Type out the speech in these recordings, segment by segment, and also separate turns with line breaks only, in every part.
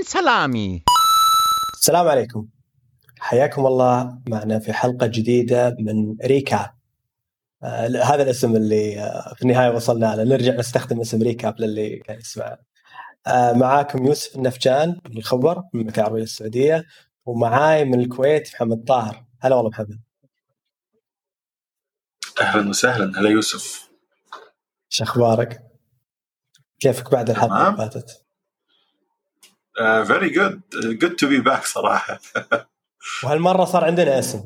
من سلامي.
السلام عليكم. حياكم الله معنا في حلقة جديدة من Recap. آه هذا الاسم اللي آه في النهاية وصلنا له. نرجع نستخدم اسم Recap للي كان يسمع آه معاكم يوسف النفجان من الخبر من المملكة العربية السعودية ومعاي من الكويت محمد طاهر. هلا والله محمد.
أهلا وسهلا. هلا يوسف.
شو أخبارك؟ كيفك بعد الحلقة اللي فاتت؟
very good good to be back صراحة.
وهالمرة صار عندنا اسم.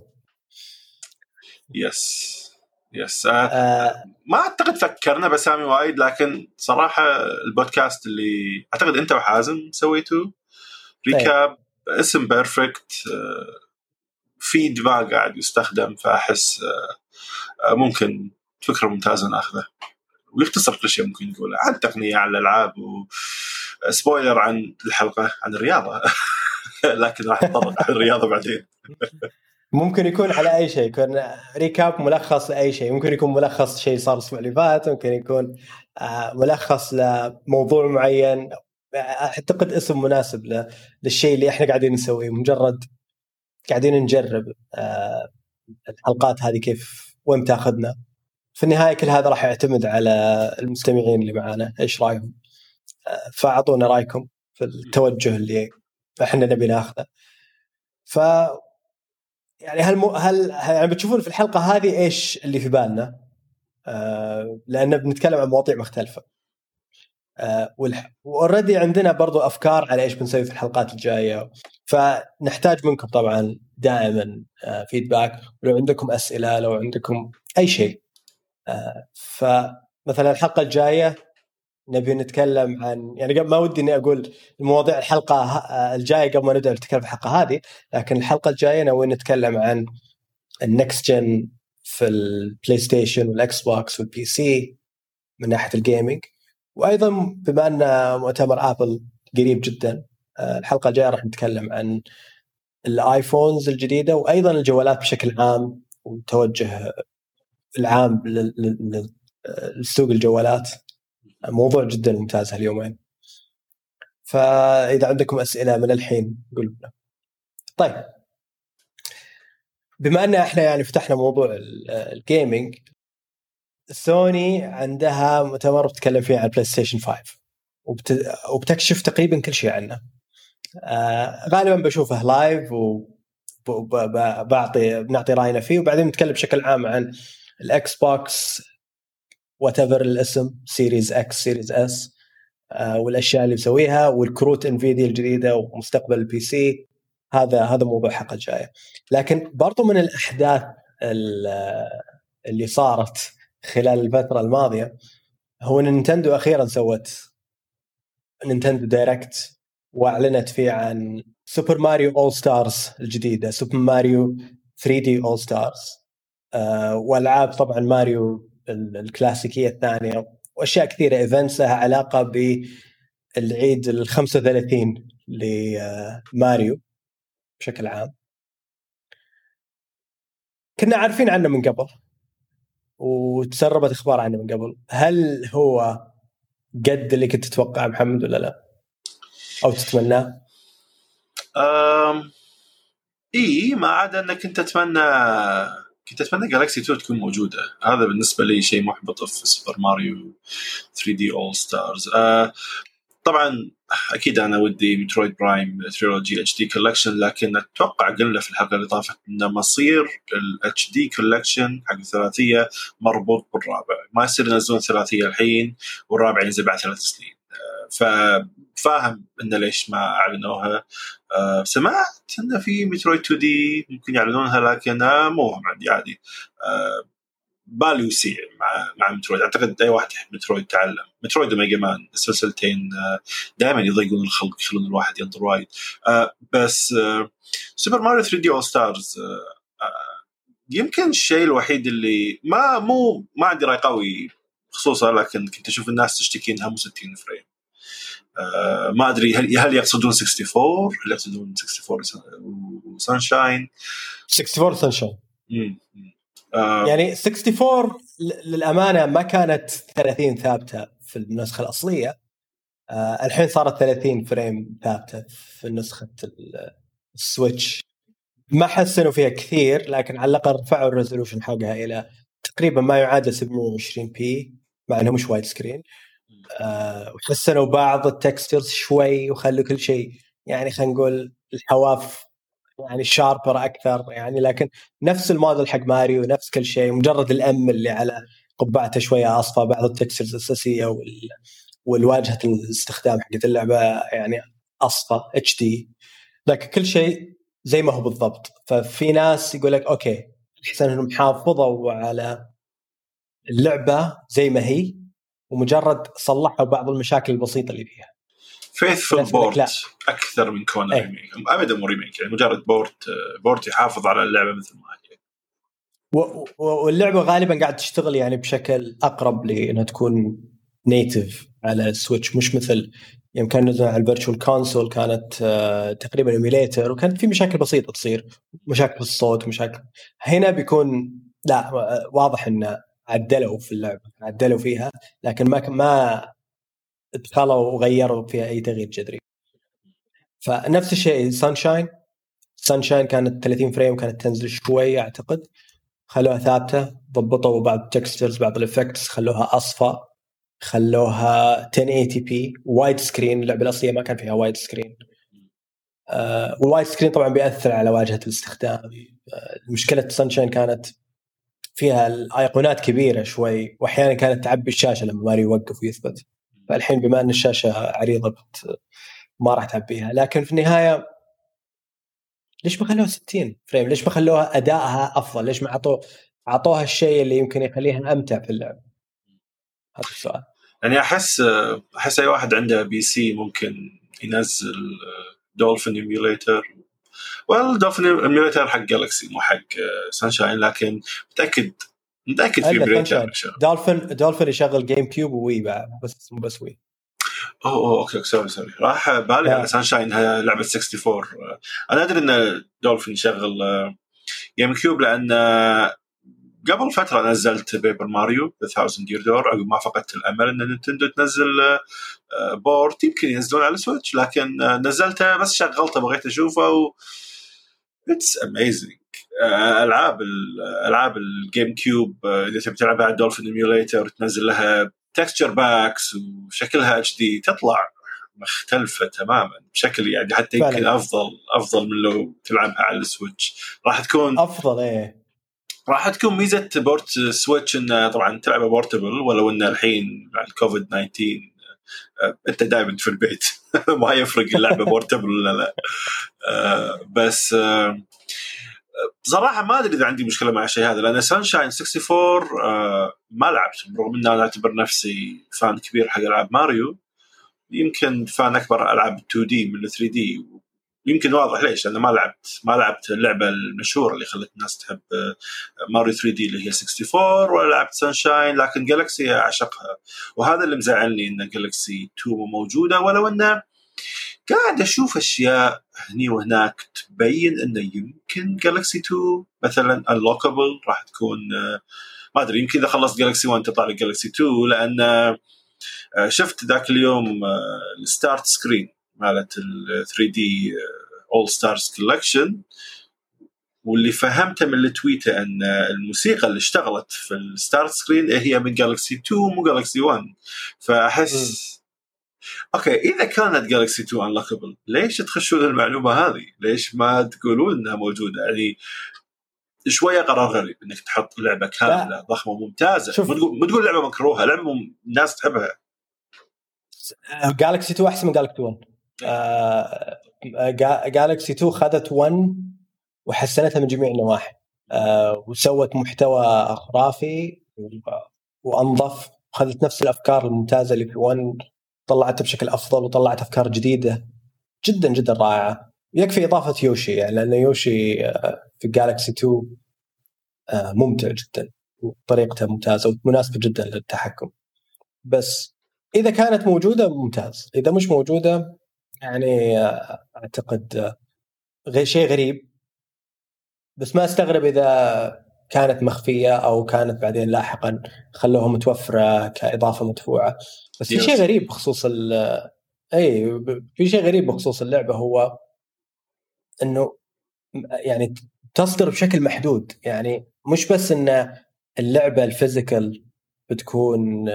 yes yes ما أعتقد فكرنا باسامي وايد لكن صراحة البودكاست اللي أعتقد أنت وحازم سويتوه Recap اسم perfect في دماغ قاعد يستخدم فأحس ممكن فكرة ممتازة ناخذه ويختصر كل شيء ممكن نقوله عن التقنيه عن الألعاب وسبويلر عن الحلقة عن الرياضة. لكن راح نتطرق عن الرياضة بعدين.
ممكن يكون على أي شيء يكون ريكاب ملخص لأي شيء. ممكن يكون ملخص شيء صار الأسبوع اللي فات ممكن يكون ملخص لموضوع معين. أعتقد اسم مناسب للشيء اللي إحنا قاعدين نسويه. مجرد قاعدين نجرب الحلقات هذه كيف وين تاخذنا. في النهاية كل هذا راح يعتمد على المستمعين اللي معانا. إيش رأيهم؟ فأعطونا رأيكم في التوجه اللي إحنا نبي ناخذه. ف يعني هل م... هل يعني بتشوفون في الحلقة هذه إيش اللي في بالنا؟ آه لأن بنتكلم عن مواضيع مختلفة. آه. واوريدي عندنا برضو أفكار على إيش بنسوي في الحلقات الجاية. فنحتاج منكم طبعا دائما آه feedback ولو عندكم أسئلة لو عندكم أي شيء. آه فمثلا الحلقة الجاية نبي نتكلم عن يعني ما ودي إني أقول مواضيع الحلقة الجاية قبل ما نبدأ نتكلم في الحلقة هذه لكن الحلقة الجاية ناويين نتكلم عن ال next gen في ال PlayStation وال Xbox وال PC من ناحية ال gaming وأيضا بما أن مؤتمر Apple قريب جدا الحلقة الجاية راح نتكلم عن الـ iPhones الجديدة وأيضا الجوالات بشكل عام وتوجه العام لسوق الجوالات. موضوع جدا ممتاز هاليومين. فإذا عندكم أسئلة من الحين قولوا لنا. طيب. بما أن إحنا يعني فتحنا موضوع ال gaming سوني عندها مؤتمر بتتكلم فيه عن PlayStation 5 وبت... وبتكشف تقريبا كل شيء عنه. آه غالبا بشوفه live وبعطي بنعطي رأينا فيه وبعدين نتكلم بشكل عام عن ال Xbox whatever الاسم Series X Series S والأشياء اللي مسويها والكروت Nvidia الجديدة ومستقبل ال PC هذا هذا موضوع الحلقة الجاية. لكن برضو من الأحداث اللي صارت خلال الفترة الماضية هو نينتندو أخيرا سوت Nintendo Direct وأعلنت فيه عن Super Mario All-Stars الجديدة Super Mario 3D All-Stars والعاب طبعا ماريو الكلاسيكية الثانية وأشياء كثيرة. events لها علاقة بالعيد ال 35 لماريو بشكل عام. كنا عارفين عنه من قبل وتسربت أخبار عنه من قبل. هل هو قد اللي كنت تتوقع محمد ولا لا؟ أو تتمناه؟
أم... اي ما عدا أنك انت تتمنى كنت أتمنى Galaxy 2 تكون موجودة. هذا بالنسبة لي شيء محبط في Super Mario 3D All-Stars آه طبعا أكيد أنا ودي Metroid Prime Trilogy HD collection لكن أتوقع قلنا في الحلقة اللي طافت انه مصير ال HD collection حق الثلاثية مربوط بالرابع. ما يصير ينزلون ثلاثية الحين والرابع ينزل بعد ثلاث سنين. ففاهم انه ليش ما أعلنوها. أه سمعت انه في Metroid 2D ممكن يعلنونها لكن أه مو هم عندي عادي أه بالي وسيع مع مع Metroid أعتقد أي واحد يحب Metroid تعلم. Metroid و Mega Man السلسلتين دائما يضيقون الخلق يخلون الواحد ينطر وايد. بس Super Mario 3D All-Stars يمكن الشيء الوحيد اللي ما مو ما عندي رأي قوي خصوصا لكن كنت أشوف الناس تشتكي إنها مو 60 frame. آه ما أدري هل هل يقصدون 64 هل يقصدون 64 و Sunshine
64 Sunshine آه يعني 64 للأمانة ما كانت 30 ثابتة في النسخة الأصلية. آه الحين صارت 30 frame ثابتة في نسخة ال Switch. ما حسنوا فيها كثير لكن على الأقل رفعوا ال resolution حقها إلى تقريبا ما يعادل 720p مع إنه مش widescreen آه وحسنوا بعض ال textures شوي وخلوا كل شيء. يعني خلينا نقول الحواف يعني sharper أكثر يعني لكن نفس الموديل حق ماريو نفس كل شيء مجرد ال M اللي على قبعته شوية اصفى بعض ال textures الأساسية وال والواجهة الاستخدام حقت اللعبة يعني اصفى HD لكن كل شيء زي ما هو بالضبط. ففي ناس يقول لك okay احسن إنهم حافظوا على اللعبة زي ما هي ومجرد صلحوا بعض المشاكل البسيطة اللي فيها.
faithful port أكثر من كونه remake ابدا مو remake يعني مجرد port port يحافظ على اللعبة مثل ما هي.
واللعبة غالبا قاعد تشتغل يعني بشكل أقرب لإنها تكون native على ال Switch مش مثل يوم كان نزل على ال Virtual Console كانت آه، تقريبا emulator وكانت في مشاكل بسيطة تصير مشاكل في الصوت مشاكل. هنا بيكون لا واضح إنه عدلوا في اللعبة عدلوا فيها لكن ما ما دخلوا وغيروا فيها أي تغيير جذري. فنفس الشيء Sunshine Sunshine كانت 30 frame كانت تنزل شوي أعتقد. خلوها ثابتة ضبطوا بعض ال textures بعض ال effects خلوها أصفى خلوها 1080p widescreen اللعبة الأصلية ما كان فيها widescreen آه وال widescreen طبعا بيأثر على واجهة الاستخدام. آه مشكلة Sunshine كانت فيها الأيقونات كبيرة شوي وأحيانا كانت تعبي الشاشة لما ماريو يوقف ويثبت فالحين بما أن الشاشة عريضة ما راح تعبيها لكن في النهاية ليش ما خلوها 60 frame؟ ليش ما خلوها أدائها أفضل؟ ليش ما اعطوه اعطوها الشيء اللي يمكن يخليها أمتع في اللعب؟ هذا السؤال.
يعني احس أحس أي واحد عنده PC ممكن ينزل Dolphin emulator وال Dolphin emulator حق Galaxy مو حق Sunshine لكن متأكد متأكد في بريتر
Dolphin Dolphin يشغل GameCube و Wii بعد بس مو بس Wii.
أوه أوه okay sorry sorry. راح بالي على Sunshine لعبة 64 أنا أدري إن دولفين يشغل GameCube لأن قبل فترة نزلت Paper Mario The 1000 Year Door عقب ما فقدت الأمل إن نينتندو تنزل port. يمكن ينزلون على Switch لكن نزلته بس شغلته بغيت أشوفه و it's amazing ألعاب ألعاب ال GameCube إذا تبي تلعبها على Dolphin emulator تنزل لها texture packs وشكلها HD تطلع مختلفة تماما بشكل يعني حتى يمكن أفضل أفضل من لو تلعبها على ال Switch. راح تكون
أفضل إيه.
راح تكون ميزة port Switch انه طبعا تلعبه portable ولو انه الحين مع الكوفيد 19 آه، أنت دائما في البيت. ما يفرق اللعبة portable ولا لا. آه، بس آه، بصراحة ما أدري إذا عندي مشكلة مع الشيء هذا لأن Sunshine 64 ما لعبت رغم إني أنا أعتبر نفسي fan كبير حق ألعاب ماريو. يمكن fan أكبر ألعاب 2D من 3D يمكن واضح ليش أنا ما لعبت ما لعبت اللعبة المشهورة اللي خلت الناس تحب ماريو 3D اللي هي 64 ولا لعبت Sunshine لكن Galaxy أعشقها. وهذا اللي مزعلني إن Galaxy 2 موجودة ولو إنه قاعد أشوف أشياء هني وهناك تبين إنه يمكن Galaxy 2 مثلا unlockable راح تكون ما أدري يمكن إذا خلصت Galaxy 1 تطلع لك Galaxy 2 لأن شفت ذاك اليوم ال start screen مالت ال 3D All-Stars collection واللي فهمته من ال tweet ة أن الموسيقى اللي اشتغلت في ال start screen هي من Galaxy 2 مو Galaxy 1 فأحس okay إذا كانت Galaxy 2 unlockable ليش تخشون المعلومة هذه؟ ليش ما تقولون إنها موجودة؟ يعني شوية قرار غريب إنك تحط لعبة كاملة ضخمة ممتازة. مو تقول لعبة مكروهة لعبة الناس تحبها.
Galaxy 2 أحسن من Galaxy 1 جالكسي 2 خذت 1 وحسنتها من جميع النواحي. آه وسوت محتوى خرافي وأنظف وخذت نفس الأفكار الممتازة اللي في 1 طلعتها بشكل أفضل وطلعت أفكار جديدة. جدا جدا رائعة. يكفي إضافة يوشي يعني لأن يوشي آه، في جالكسي 2 آه، ممتع جدا وطريقته ممتازة ومناسبة جدا للتحكم. بس إذا كانت موجودة ممتاز. إذا مش موجودة يعني آه، أعتقد غير شيء غريب. بس ما أستغرب إذا كانت مخفية أو كانت بعدين لاحقا خلوها متوفرة كإضافة مدفوعة. بس في شيء غريب بخصوص إي في شيء غريب بخصوص اللعبة هو إنه يعني تصدر بشكل محدود. يعني مش بس إن اللعبة ال physical بتكون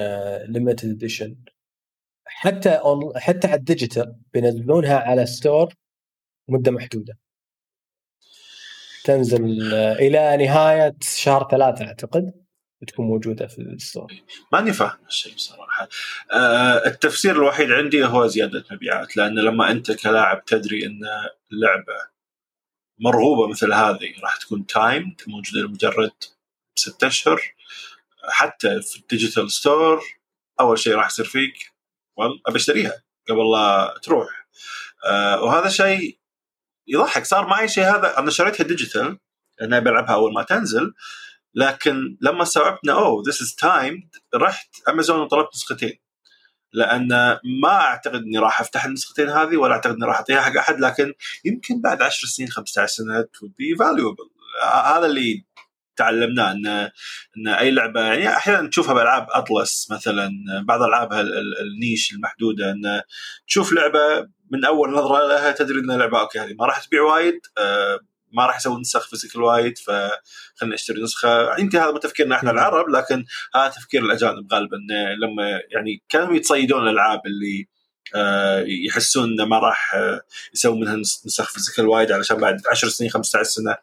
limited edition حتى حتى على ال digital بينزلونها على store مدة محدودة. تنزل إلى نهاية شهر ثلاثة أعتقد بتكون موجودة في ال store.
ماني فاهم الشيء بصراحة. آه التفسير الوحيد عندي هو زيادة مبيعات لأن لما أنت كلاعب تدري إن اللعبه مرغوبة مثل هذه راح تكون timed موجودة لمجرد ستة أشهر حتى في ال digital store أول شيء راح يصير فيك ابى أشتريها قبل لا تروح. آه وهذا شيء يضحك. صار معي شيء هذا أنا شريتها digital لاني بلعبها أول ما تنزل لكن لما استوعبت إنه أوه this is timed رحت امازون وطلبت نسختين. لأن ما أعتقد إني راح أفتح النسختين هذه ولا أعتقد إني راح أعطيها حق أحد لكن يمكن بعد 10 سنين 15 سنة it would be valuable هذا اللي تعلمناه ان أن أي لعبه يعني أحيانا تشوفها بألعاب Atlus مثلا بعض ألعابها ال niche المحدودة أن تشوف لعبة من أول نظرة لها تدري إنها لعبة okay هذه ما راح تبيع وايد آه، ما راح يسوي نسخ physical وايد فخلنا نشتري نسخة. يمكن هذا مو تفكيرنا إحنا العرب لكن هذا تفكير الأجانب غالبا لما يعني كانوا يتصيدون الألعاب اللي آه، يحسون إنه ما راح آه، يسوي منها نسخ physical وايد علشان بعد 10 سنين 15 سنة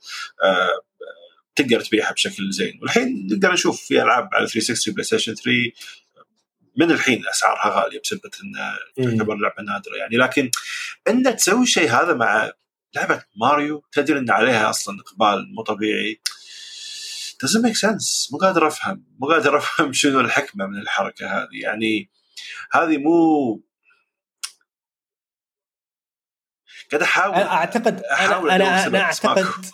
تقدر تبيعها بشكل زين. والحين نقدر نشوف في ألعاب على 360 PlayStation 3 من الحين أسعارها غالية بسبب انها تعتبر لعبة نادرة يعني. لكن إن تسوي شيء هذا مع لعبة ماريو تدري إن عليها أصلا إقبال مو طبيعي. Doesn't make sense. مو قادر أفهم. مو قادر أفهم شنو الحكمة من الحركة هذه. يعني هذه مو قاعد احاول
اعتقد أحاول أنا أنا اعتقد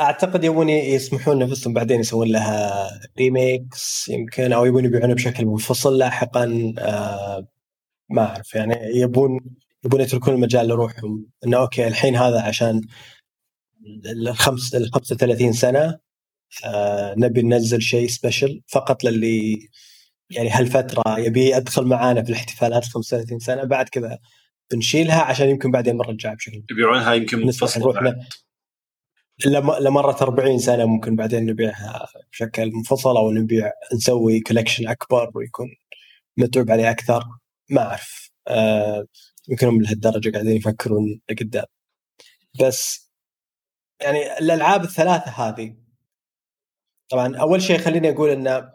أعتقد يبون يسمحون نفسهم بعدين يسوون لها remakes يمكن أو يبون يبيعونها بشكل منفصل لاحقا آه ما أعرف يعني يبون يبون يتركون المجال لروحهم. إنه okay الحين هذا عشان الخمس ال 35 سنة آه نبي ننزل شيء special فقط للي يعني هالفترة يبي ادخل معانا في الاحتفالات 35 سنة بعد كذا بنشيلها عشان يمكن بعدين بنرجعها بشكل
يبيعونها يمكن منفصله
لمرت 40 سنة ممكن بعدين نبيعها بشكل منفصل أو نبيع نسوي كولكشن أكبر ويكون متعوب عليه أكثر. ما أعرف. آه يمكن هم لهالدرجة قاعدين يفكرون لقدام. بس يعني الألعاب الثلاثة هذه طبعا أول شيء خليني أقول إن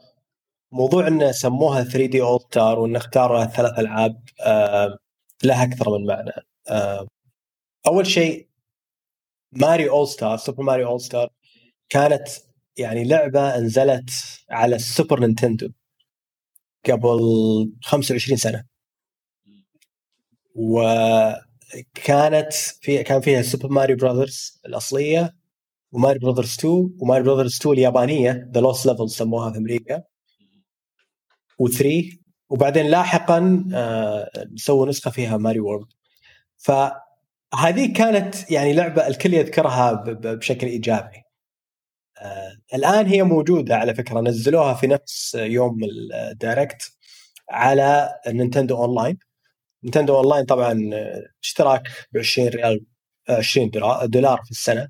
موضوع إن سموها 3D All-Star وإن اختاروا الثلاث ألعاب آه لها أكثر من معنى. آه أول شيء ماريو All-Star سوبر ماريو All-Star كانت يعني لعبة نزلت على السوبر نينتندو قبل 25 سنة. وكانت في كان فيها سوبر ماريو Brothers الأصلية وماريو Brothers 2 وماريو Brothers 2 اليابانية The Lost Level سموها في أمريكا. و3 وبعدين لاحقا آه سووا نسخة فيها ماريو World ف هذه كانت يعني لعبة الكل يذكرها بشكل إيجابي. آه الآن هي موجودة على فكرة نزلوها في نفس يوم ال Direct على نينتندو أونلاين. نينتندو أونلاين طبعا اشتراك ب 20 ريال 20 دولار في السنة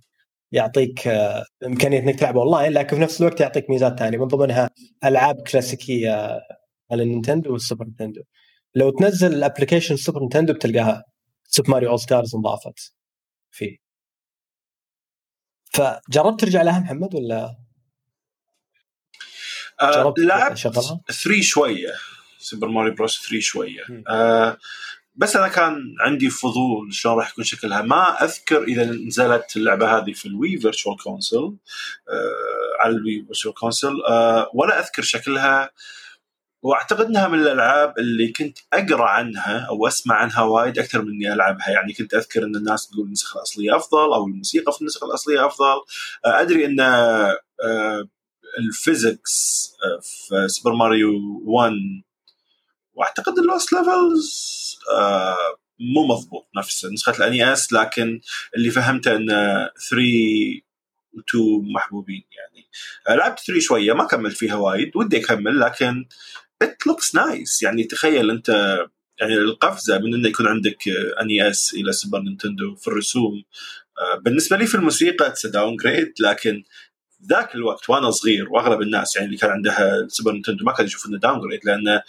يعطيك آه، إمكانية إنك تلعب أونلاين لكن في نفس الوقت يعطيك ميزات ثانية من ضمنها ألعاب كلاسيكية على النينتندو والسوبر نينتندو. لو تنزل ال application سوبر نينتندو بتلقاها سوبر ماريو All-Stars انضافت فيه. فجربت ترجع لها محمد ولا؟
آه لعبت 3 شوية. سوبر ماريو Bros 3 شوية. آه بس أنا كان عندي فضول شلون راح يكون شكلها. ما أذكر إذا نزلت اللعبة هذه في الوي Virtual Console آه على الوي Virtual Console آه ولا أذكر شكلها. واعتقد انها من الألعاب اللي كنت أقرأ عنها أو أسمع عنها وايد أكثر من إني ألعبها. يعني كنت أذكر إن الناس تقول النسخه الأصلية أفضل أو الموسيقى في النسخه الأصلية أفضل. آه، أدري إن آه، ال physics آه، في سوبر ماريو 1 واعتقد ال Lost Levels مو مضبوط نفس نسخة ال NES لكن اللي فهمته إن 3 و2 محبوبين يعني. لعبت 3 شوية ما كملت فيها وايد ودي أكمل لكن it looks nice يعني تخيل أنت يعني القفزة من إنه يكون عندك NES إلى سوبر نينتندو في الرسوم. آه، بالنسبة لي في الموسيقى it's downgrade لكن ذاك الوقت وأنا صغير وأغلب الناس يعني اللي كان عندها سوبر نينتندو ما كانوا يشوفون downgrade لأن آه،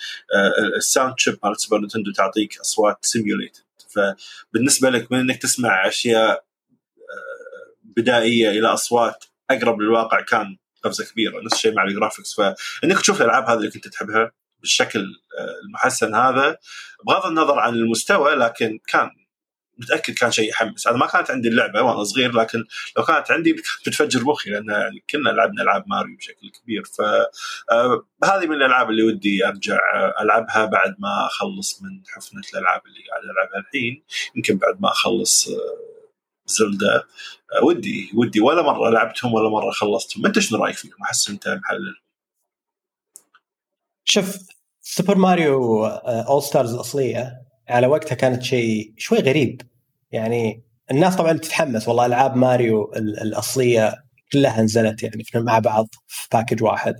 ال sound chip مال سوبر نينتندو تعطيك أصوات simulated فبالنسبة لك من إنك تسمع أشياء آه، بدائية إلى أصوات أقرب للواقع كان قفزة كبيرة. نفس الشيء مع ال graphics فإنك تشوف الألعاب هذه اللي كنت تحبها بالشكل المحسن هذا. بغض النظر عن المستوى لكن كان متأكد كان شيء يحمس. أنا ما كانت عندي اللعبة وأنا صغير لكن لو كانت عندي بتفجر مخي لأن يعني كنا لعبنا ألعاب ماريو بشكل كبير. فهذه من الألعاب اللي ودي أرجع ألعبها بعد ما أخلص من حفنة الألعاب اللي قاعد ألعبها الحين. يمكن بعد ما أخلص زلدا ودي ودي. ولا مرة لعبتهم ولا مرة خلصتهم. أنت شنو رأيك فيهم؟ أحس أنت محلل.
شوف سوبر ماريو All Stars الأصلية على وقتها كانت شيء شوي غريب. يعني الناس طبعا تتحمس والله ألعاب ماريو الأصلية كلها نزلت يعني مع بعض في package واحد.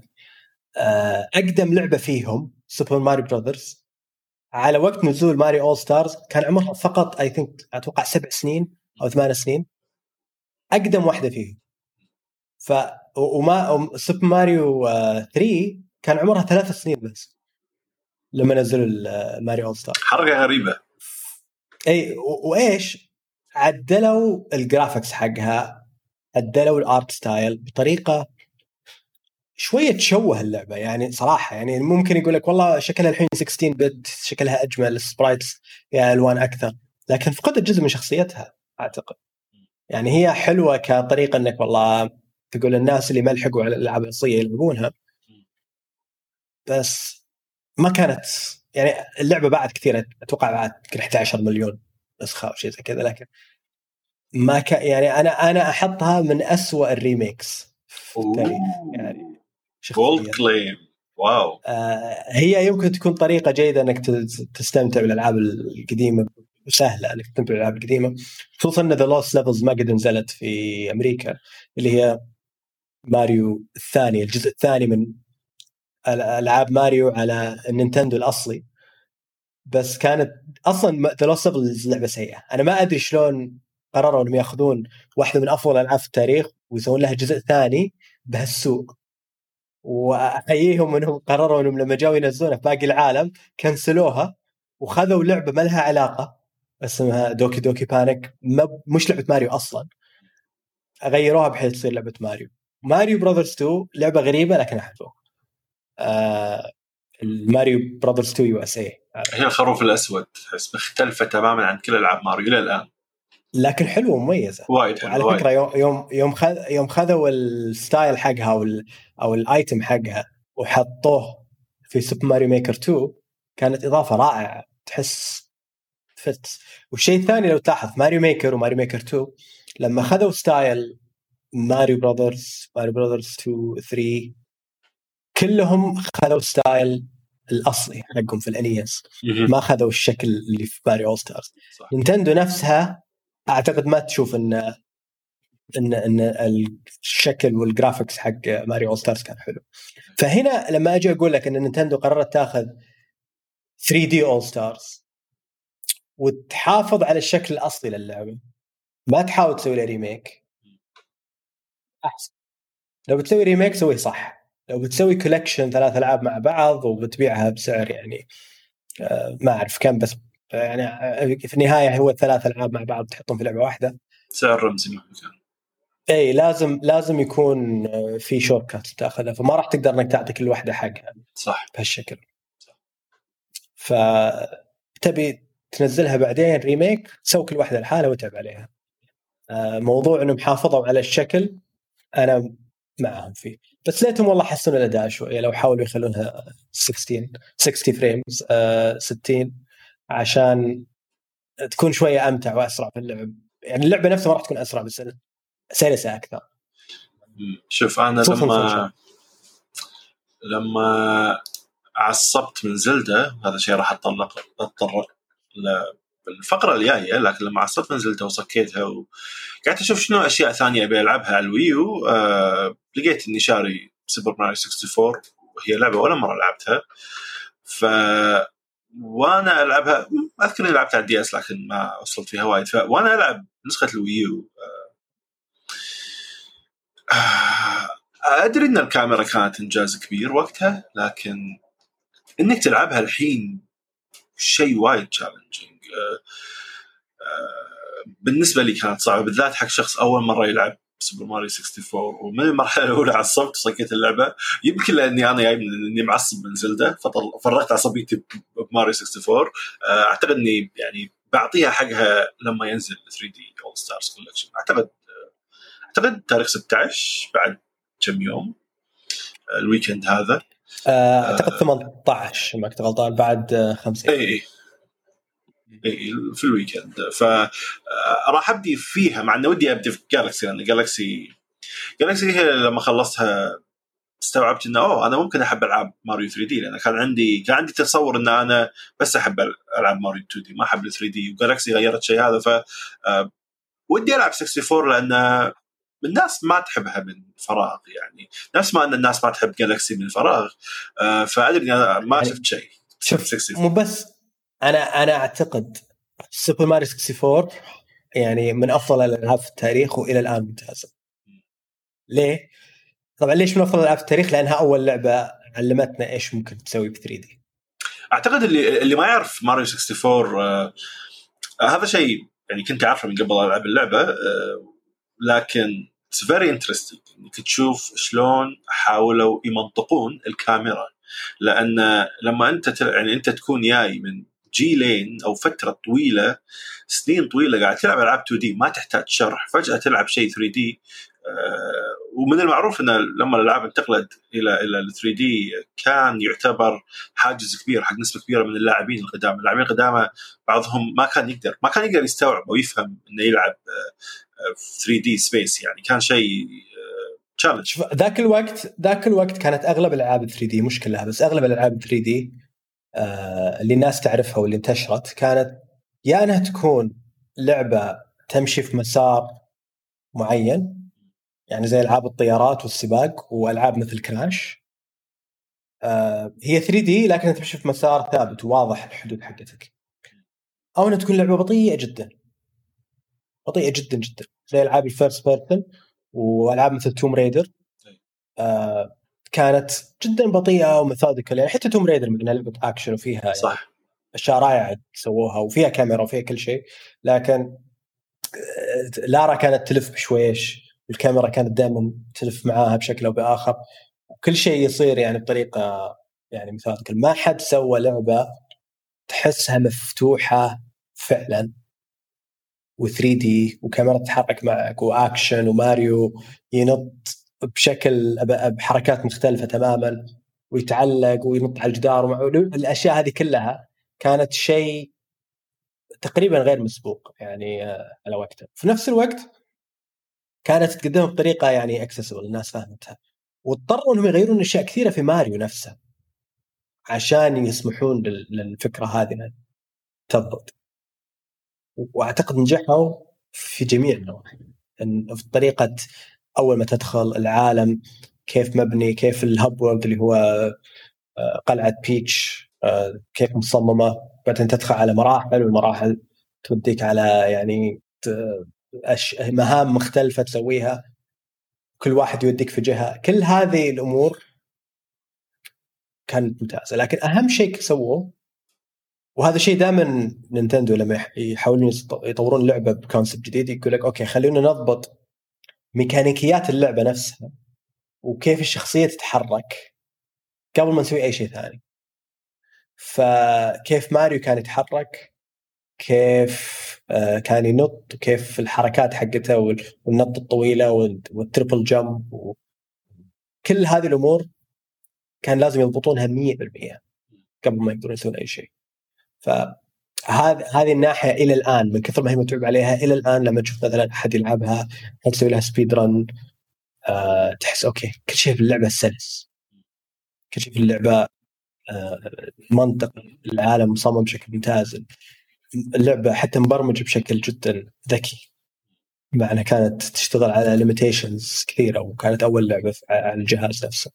آه، أقدم لعبة فيهم سوبر ماريو Brothers على وقت نزول ماريو All Stars كان عمرها فقط I think أتوقع سبع سنين أو ثمان سنين. أقدم واحدة فيهم. ف وما سوبر ماريو 3 كان عمرها ثلاث سنين بس لما نزلوا ماريو All Star
حركة غريبة.
إي وإيش؟ عدلوا ال graphics حقها عدلوا ال art style بطريقة شوية تشوه اللعبة. يعني صراحة يعني ممكن يقول لك والله شكلها الحين 16 bit شكلها أجمل ال sprites يا ألوان أكثر لكن فقدت جزء من شخصيتها أعتقد. يعني هي حلوة كطريقة إنك والله تقول الناس اللي ما لحقوا على الألعاب الأصلية يلعبونها. بس ما كانت يعني اللعبة بعد كثير أتوقع بعد يمكن 11 مليون نسخة أو شيء زي كذا لكن ما كان يعني أنا أنا أحطها من أسوأ ال remakes
في التاريخ يعني bold claim wow
آه هي يمكن تكون طريقة جيدة إنك تستمتع بالألعاب القديمة وسهلة إنك تستمتع بالألعاب القديمة خصوصا إن The Lost Levels ما قد نزلت في أمريكا اللي هي ماريو الثاني الجزء الثاني من ألعاب ماريو على النينتندو الأصلي. بس كانت أصلا The Lost لعبة سيئة. أنا ما أدري شلون قرروا إنهم يأخذون واحدة من أفضل الالعاب في التاريخ ويسوون لها جزء ثاني بهالسوء. وأحييهم إنهم قرروا إنهم لما جاوا ينزلونها في باقي العالم cancel وها وخذوا لعبة ما لها علاقة اسمها Doki Doki Panic مش لعبة ماريو أصلا. غيروها بحيث تصير لعبة ماريو. ماريو Brothers 2 لعبة غريبة لكن أحبها. آه الماريو Brothers 2 USA.
هي الخروف الأسود تحس مختلفة تماما عن كل ألعاب ماريو إلى الآن.
لكن حلوة ومميزه
وايد حلوة
على فكرة يوم يوم يوم خذ يوم خذوا ال style حقها أو أو ال item حقها وحطوه في سوبر ماريو Maker 2 كانت إضافة رائعة. تحس fit. والشيء الثاني لو تلاحظ ماريو Maker وماريو Maker 2 لما خذوا style ماريو Brothers ماريو Brothers 2 3 كلهم خذوا style الأصلي حقهم في ال NES. ما خذوا الشكل اللي في ماريو All Stars نينتندو نفسها أعتقد ما تشوف ان ان إن الشكل وال graphics حق ماريو All Stars كان حلو. فهنا لما أجي أقول لك إن نينتندو قررت تاخذ 3D All Stars وتحافظ على الشكل الأصلي للعبة. ما تحاول تسوي له remake أحسن. لو بتسوي remake سويه صح. لو بتسوي collection ثلاث ألعاب مع بعض وبتبيعها بسعر يعني آه، ما أعرف كم بس يعني آه، في النهاية هو الثلاث ألعاب مع بعض تحطهم في لعبة واحدة.
سعر رمزي مهما كان
إي لازم لازم يكون آه، في shortcut تاخذها فما راح تقدر إنك تعطي كل واحدة حقها
صح.
بهالشكل. صح فتبي تنزلها بعدين remake سوي كل واحدة لحالها وتعب عليها. موضوع إنهم حافظوا على الشكل أنا معهم فيه. بس ليتهم والله حسنوا الأداء شوية لو حاولوا يخلونها 16 60 frames آه 60 عشان تكون شوية أمتع وأسرع في اللعب. يعني اللعبة نفسها ما راح تكون أسرع بس سلسة أكثر.
شوف أنا لما لما عصبت من زلدة هذا شيء راح أتطرق اتطرق بالفقره الجاية لكن لما عصبت من زلدة وصكيتها وقعدت أشوف شنو أشياء ثانية أبي ألعبها على الويو آه لقيت إني شاري سوبر ماريو 64 وهي لعبة ولا مرة لعبتها. ف وأنا ألعبها أذكر إني لعبتها على ال DS لكن ما وصلت فيها وايد. وأنا ألعب نسخة ال Wii U آه، أدري إن الكاميرا كانت إنجاز كبير وقتها لكن إنك تلعبها الحين شيء وايد challenging بالنسبة لي كانت صعبة بالذات حق شخص أول مرة يلعب سوبر ماريو 64 ومن المرحلة الأولى عصبت وصكيت اللعبة. يمكن لأني أنا جاي من إني معصب من زيلدا ففرغت عصبيتي بماريو 64 آه، أعتقد إني يعني بعطيها حقها لما ينزل 3D All-Stars collection أعتقد أعتقد تاريخ 16 بعد كم يوم ال weekend هذا.
آه، أعتقد 18 ما كنت غلطان بعد 50
اي اي في ال weekend. فراح أبدي فيها مع انه ودي أبدي في Galaxy لأن Galaxy Galaxy هي لما خلصتها استوعبت إنه أوه أنا ممكن أحب ألعاب ماريو 3D لأن كان عندي كان عندي تصور إن أنا بس أحب ألعاب ماريو 2D ما أحب ال 3D و Galaxy غيرت شيء هذا ف ودي ألعب 64 لأن الناس ما تحبها من فراغ يعني. نفس ما إن الناس ما تحب Galaxy من فراغ فأدري ما يعني شفت شيء.
شوف مو بس أنا أنا أعتقد سوبر ماريو 64 يعني من أفضل الألعاب في التاريخ وإلى الآن ممتازة. ليه؟ طبعا ليش من أفضل الألعاب في التاريخ؟ لأنها أول لعبة علمتنا إيش ممكن تسوي ب 3D.
أعتقد اللي اللي ما يعرف ماريو 64 آه هذا شيء يعني كنت اعرفه من قبل العب اللعبة آه لكن it's very interesting إنك تشوف شلون حاولوا يمنطقون الكاميرا لأن لما أنت يعني أنت تكون جاي من جيلين أو فترة طويلة سنين طويلة قاعد تلعب ألعاب 2D ما تحتاج شرح فجأة تلعب شيء 3D آه، ومن المعروف إن لما الألعاب انتقلت إلى إلى ال 3D كان يعتبر حاجز كبير حق نسبة كبيرة من اللاعبين القدامى، اللاعبين القدامى بعضهم ما كان يقدر ما كان يقدر يستوعب أو يفهم إنه يلعب 3D space يعني. كان شيء challenge
ذاك الوقت ذاك الوقت كانت أغلب الالعاب 3D مش كلها بس أغلب الالعاب 3D آه، اللي الناس تعرفها واللي انتشرت كانت يا إنها تكون لعبة تمشي في مسار معين يعني زي ألعاب الطيارات والسباق وألعاب مثل كراش. آه، هي 3D لكنها تمشي في مسار ثابت وواضح الحدود حقتك. أو إنها تكون لعبة بطيئة جدا. بطيئة جدا جدا. زي ألعاب ال first person وألعاب مثل توم ريدر آه كانت جدا بطيئة و methodical يعني حتى توم ريدر من لعبه اكشن وفيها يعني
صح.
أشياء رائعة سووها وفيها كاميرا وفيها كل شيء لكن آه، لارا كانت تلف بشويش الكاميرا كانت دائما تلف معاها بشكل أو بآخر وكل شيء يصير يعني بطريقة يعني methodical. ما حد سوى لعبة تحسها مفتوحة فعلا و 3D وكاميرا تتحرك معك واكشن وماريو ينط بشكل بحركات مختلفة تماما ويتعلق وينط على الجدار الأشياء هذه كلها كانت شيء تقريبا غير مسبوق يعني آه، على وقته. في نفس الوقت كانت تقدمها بطريقة يعني اكسسبل الناس فهمتها. واضطروا إنهم يغيرون أشياء كثيرة في ماريو نفسه عشان يسمحون للفكرة هذه تضبط. وأعتقد نجحوا في جميع النواحي. في طريقة أول ما تدخل العالم كيف مبني كيف الهب وورد اللي هو آه، قلعة بيتش آه، كيف مصممة. بعدين تدخل على مراحل والمراحل توديك على يعني مهام مختلفة تسويها. كل واحد يوديك في جهة. كل هذه الأمور كانت ممتازة. لكن أهم شيء سووه وهذا شيء دائما نينتندو لما يحاولون يطورون لعبة ب concept جديد يقول لك okay خلينا نضبط ميكانيكيات اللعبة نفسها وكيف الشخصية تتحرك قبل ما نسوي أي شيء ثاني. فكيف ماريو كان يتحرك كيف آه، كان ينط كيف الحركات حقته والنط الطويلة وال triple jump كل هذه الأمور كان لازم يضبطونها 100% قبل ما يقدرون يسوون أي شيء. فهذه هذه الناحية إلى الآن من كثر ما هي متعوب عليها إلى الآن لما تشوف مثلا أحد يلعبها تسوي لها speed run آه تحس okay كل شيء في اللعبة سلس. كل شيء في اللعبة آه منطق العالم مصمم بشكل ممتاز. اللعبة حتى مبرمجة بشكل جدا ذكي. مع انها كانت تشتغل على limitations كثيرة وكانت أول لعبة على الجهاز نفسه.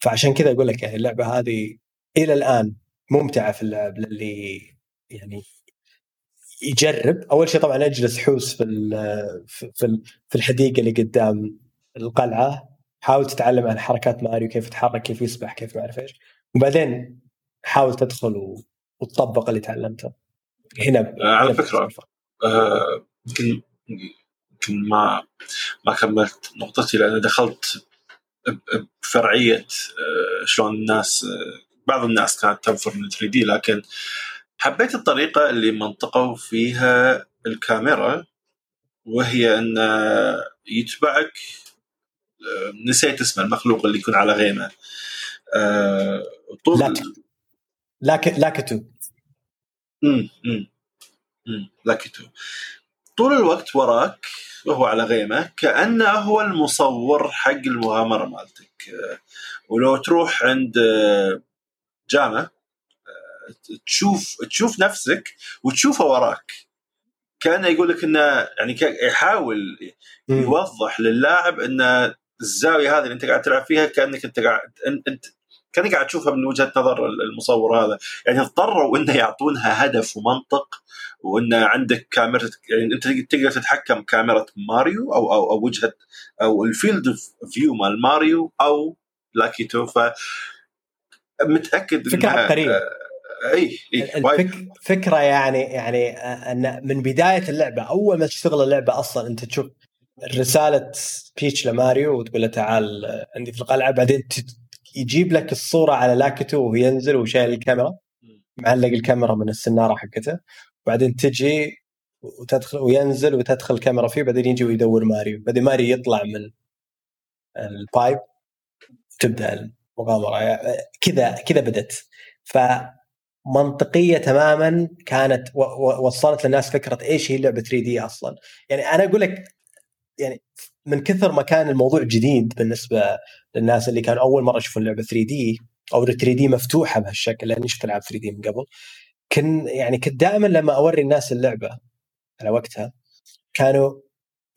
فعشان كذا أقول لك يعني اللعبة هذه إلى الآن ممتعة في اللعب للي يعني يجرب. أول شيء طبعا أجلس حوس في في في الحديقة اللي قدام القلعة. حاول تتعلم عن حركات ماريو كيف يتحرك كيف يسبح كيف ما أعرف إيش. وبعدين حاول تدخل وتطبق اللي تعلمته. هنا
آه، على فكرة آه، يمكن يمكن ما ما كملت نقطتي لأن دخلت بفرعية آه، شلون الناس بعض الناس كانت تنفر من 3 دي لكن حبيت الطريقة اللي منطقوا فيها الكاميرا وهي أن يتبعك نسيت اسمه المخلوق اللي يكون على غيمه.
طول لاك لاكتو.
امم امم لاكتو. طول الوقت وراك وهو على غيمه كأنه هو المصور حق المغامرة مالتك. ولو تروح عند جامع تشوف تشوف نفسك وتشوفه وراك. كانه يقول لك إنه يعني يحاول يوضح للاعب إن الزاوية هذه اللي أنت قاعد تلعب فيها كأنك أنت قاعد أنت كأنك قاعد تشوفها من وجهة نظر المصور هذا. يعني اضطروا إنه يعطونها هدف ومنطق وإن عندك كاميرا يعني أنت تقدر تتحكم كاميرا ماريو أو أو أو وجهة أو ال field view مال ماريو أو لاكيتو. ف
متأكد
فكرة عبقرية. إي
إي. فكرة يعني يعني آه، إن من بداية اللعبة أول ما تشتغل اللعبة أصلا أنت تشوف رسالة بيتش لماريو وتقول له تعال آه، عندي في القلعة بعدين يجيب لك الصورة على لاكيتو وهو ينزل وشايل الكاميرا معلق الكاميرا من السنارة حقته وبعدين تجي وتدخل وينزل وتدخل الكاميرا فيه بعدين يجي ويدور ماريو بعدين ماريو يطلع من ال pipe تبدأ المغامرة كذا كذا بدت ف منطقية تماما كانت وصلت للناس فكرة إيش هي لعبة 3D أصلا. يعني أنا أقول لك يعني من كثر ما كان الموضوع جديد بالنسبة للناس اللي كانوا أول مرة يشوفون لعبة 3D أو 3D مفتوحة بهالشكل لأني شفت ألعاب 3D من قبل كن يعني كنت دائما لما أوري الناس اللعبة على وقتها كانوا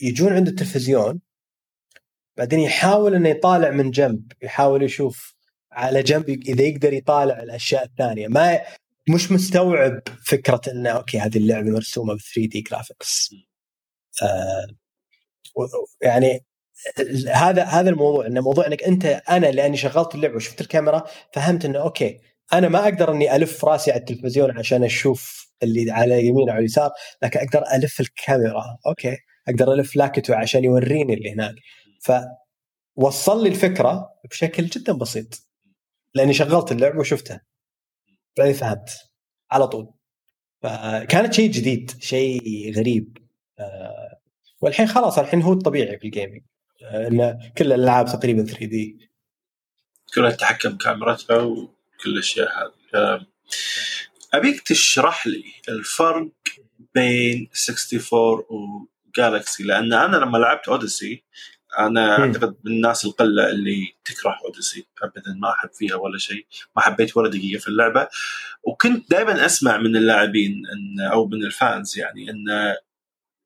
يجون عند التلفزيون بعدين يحاول إنه يطالع من جنب يحاول يشوف على جنب إذا يقدر يطالع الأشياء الثانية. ما مش مستوعب فكرة إنه okay هذه اللعبة مرسومة ب 3D graphics آه يعني هذا هذا الموضوع إنه موضوع إنك أنت أنا لأني شغلت اللعبة وشفت الكاميرا فهمت إنه okay أنا ما أقدر إني ألف راسي على التلفزيون عشان أشوف اللي على اليمين أو اليسار لكن أقدر ألف الكاميرا. okay أقدر ألف لاكتو عشان يوريني اللي هناك. فوصل لي الفكرة بشكل جدا بسيط. لأني شغلت اللعبه وشفتها بعدين فهمت. على طول. فكانت شيء جديد شيء غريب. آه، والحين خلاص الحين هو الطبيعي في الجيمنج آه، ان كل الألعاب تقريبا 3 دي
كلها تحكم كاميرتها وكل الأشياء هذه. أبيك تشرح لي الفرق بين 64 وجالكسي لأن أنا لما لعبت اوديسي أنا م. أعتقد من الناس القلة اللي تكره أوديسي. ابدا ما أحب فيها ولا شيء. ما حبيت ولا دقيقة في اللعبة. وكنت دائما أسمع من اللاعبين إن أو من ال fans يعني إن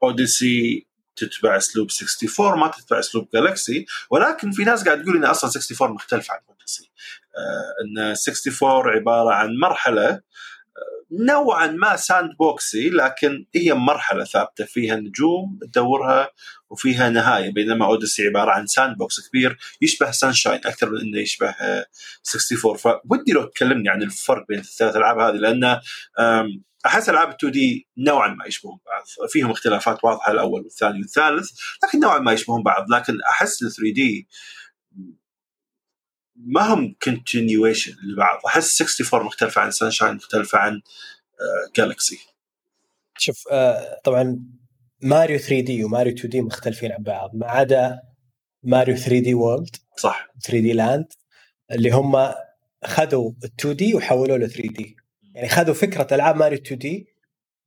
أوديسي تتبع أسلوب 64 ما تتبع أسلوب جالكسي ولكن في ناس قاعد تقول إن أصلا 64 مختلف عن أوديسي. آه إن 64 عبارة عن مرحلة نوعا ما sandbox ي لكن هي مرحلة ثابتة فيها نجوم تدورها وفيها نهاية بينما اوديسي عبارة عن sandbox كبير يشبه سانشاين أكثر من إنه يشبه 64 فودي لو تكلمني عن الفرق بين الثلاث ألعاب هذه لأن أحس ألعاب 2D نوعا ما يشبهون بعض. فيهم اختلافات واضحة الأول والثاني والثالث لكن نوعا ما يشبهون بعض. لكن أحس ال 3D ما هم continuation لبعض. أحس 64 مختلفة عن سانشاين مختلفة عن جالكسي
آه، شوف آه، طبعا ماريو 3D وماريو 2D مختلفين عن بعض. ما عدا ماريو 3D World
صح.
3D Land اللي هم خذوا ال 2D وحولوه ل 3D يعني خذوا فكرة ألعاب ماريو 2D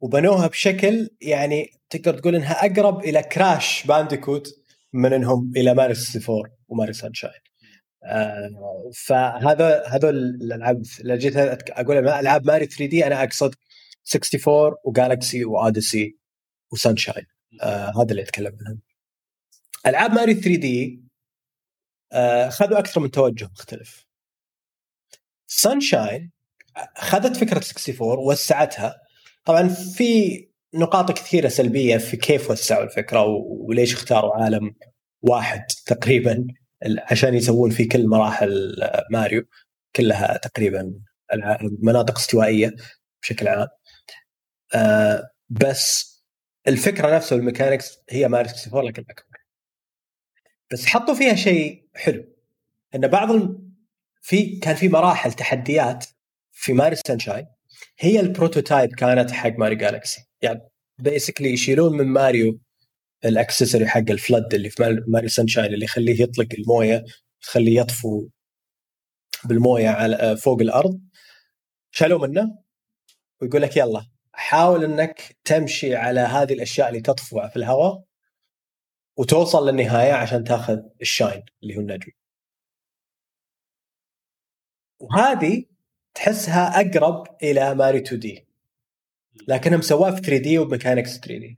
وبنوها بشكل يعني تقدر تقول إنها أقرب إلى كراش بانديكوت من إنهم إلى ماريو 64 وماريو سانشاين فهذا هذول الألعاب اللي جيت أقول ألعاب ماريو 3D أنا أقصد 64 وجالكسي واوديسي وسانشاين آه هذا اللي أتكلم عنهم ألعاب ماريو 3D آه خذوا أكثر من توجه مختلف. سانشاين أخذت فكرة 64 وسعتها طبعا في نقاط كثيرة سلبية في كيف وسعوا الفكرة وليش اختاروا عالم واحد تقريبا. عشان يسوون فيه كل مراحل ماريو كلها تقريبا مناطق استوائية بشكل عام آه بس الفكرة نفسها وال mechanics هي ماريو 64 لكن أكبر بس حطوا فيها شيء حلو إن بعض. في كان في مراحل تحديات في ماريو سانشاين هي ال prototype كانت حق ماريو جالكسي يعني basically يشيلون من ماريو ال accessory حق الفلد اللي في ماريو سانشاين اللي يخليه يطلق الموية يخليه يطفو بالموية على فوق الأرض شالوه منه ويقول لك يلا حاول إنك تمشي على هذه الأشياء اللي تطفو في الهواء وتوصل للنهاية عشان تأخذ ال shine اللي هو النجم. وهذه تحسها أقرب إلى ماريو 2D لكنهم سواه في 3D وب mechanics 3D.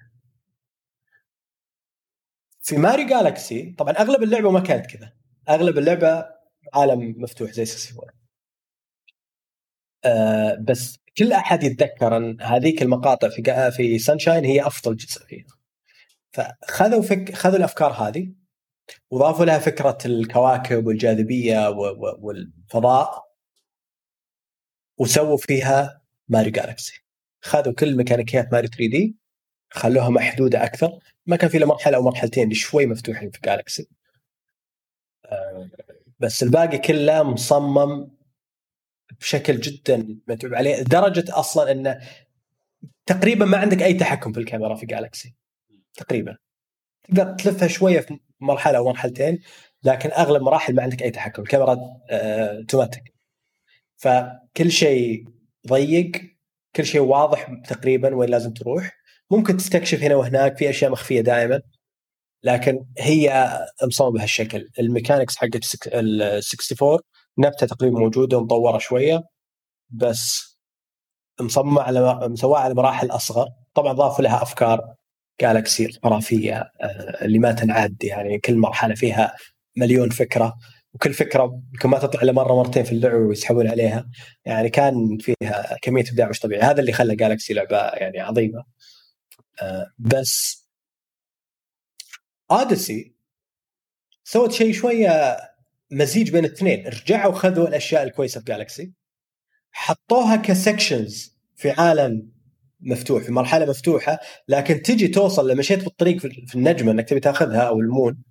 في ماريو جالكسي طبعا أغلب اللعبة ما كانت كذا. أغلب اللعبة عالم مفتوح زي 64 آه بس كل أحد يتذكر إن هذيك المقاطع في في سانشاين هي أفضل جزء فيها. فخذوا فك خذوا الأفكار هذه وضافوا لها فكرة الكواكب والجاذبية والفضاء وسووا فيها ماري جالكسي خذوا كل ميكانيكيات ماري 3 دي خلوها محدودة أكثر. ما كان في إلا مرحلة أو مرحلتين شوي مفتوحين في جالكسي آه، بس الباقي كله مصمم بشكل جدا متعوب عليه لدرجة أصلا انه تقريبا ما عندك أي تحكم في الكاميرا في جالكسي تقريبا. تقدر تلفها شوية في مرحلة أو مرحلتين لكن أغلب مراحل ما عندك أي تحكم. الكاميرا آه، اوتوماتيك فكل شيء ضيق كل شيء واضح تقريبا وين لازم تروح. ممكن تستكشف هنا وهناك في أشياء مخفية دائما لكن هي مصممة بهالشكل. ال mechanics حقت ال 64 نبتة تقريبا موجودة ومطورة شوية بس مصممة على مسواها على مراحل أصغر. طبعا ضافوا لها أفكار جالكسي خرافية آه، اللي ما تنعد يعني كل مرحلة فيها مليون فكرة. وكل فكرة يمكن ما تطلع إلا مرة مرتين في اللعبة ويسحبون عليها. يعني كان فيها كمية إبداع مش طبيعي. هذا اللي خلى جالكسي لعبة يعني عظيمة. بس اوديسي سوت شيء شوية مزيج بين الاثنين. رجعوا خذوا الأشياء الكويسة في جالكسي حطوها ك sections في عالم مفتوح في مرحلة مفتوحة لكن تجي توصل لما مشيت بالطريق في النجمة إنك تبي تاخذها أو ال moon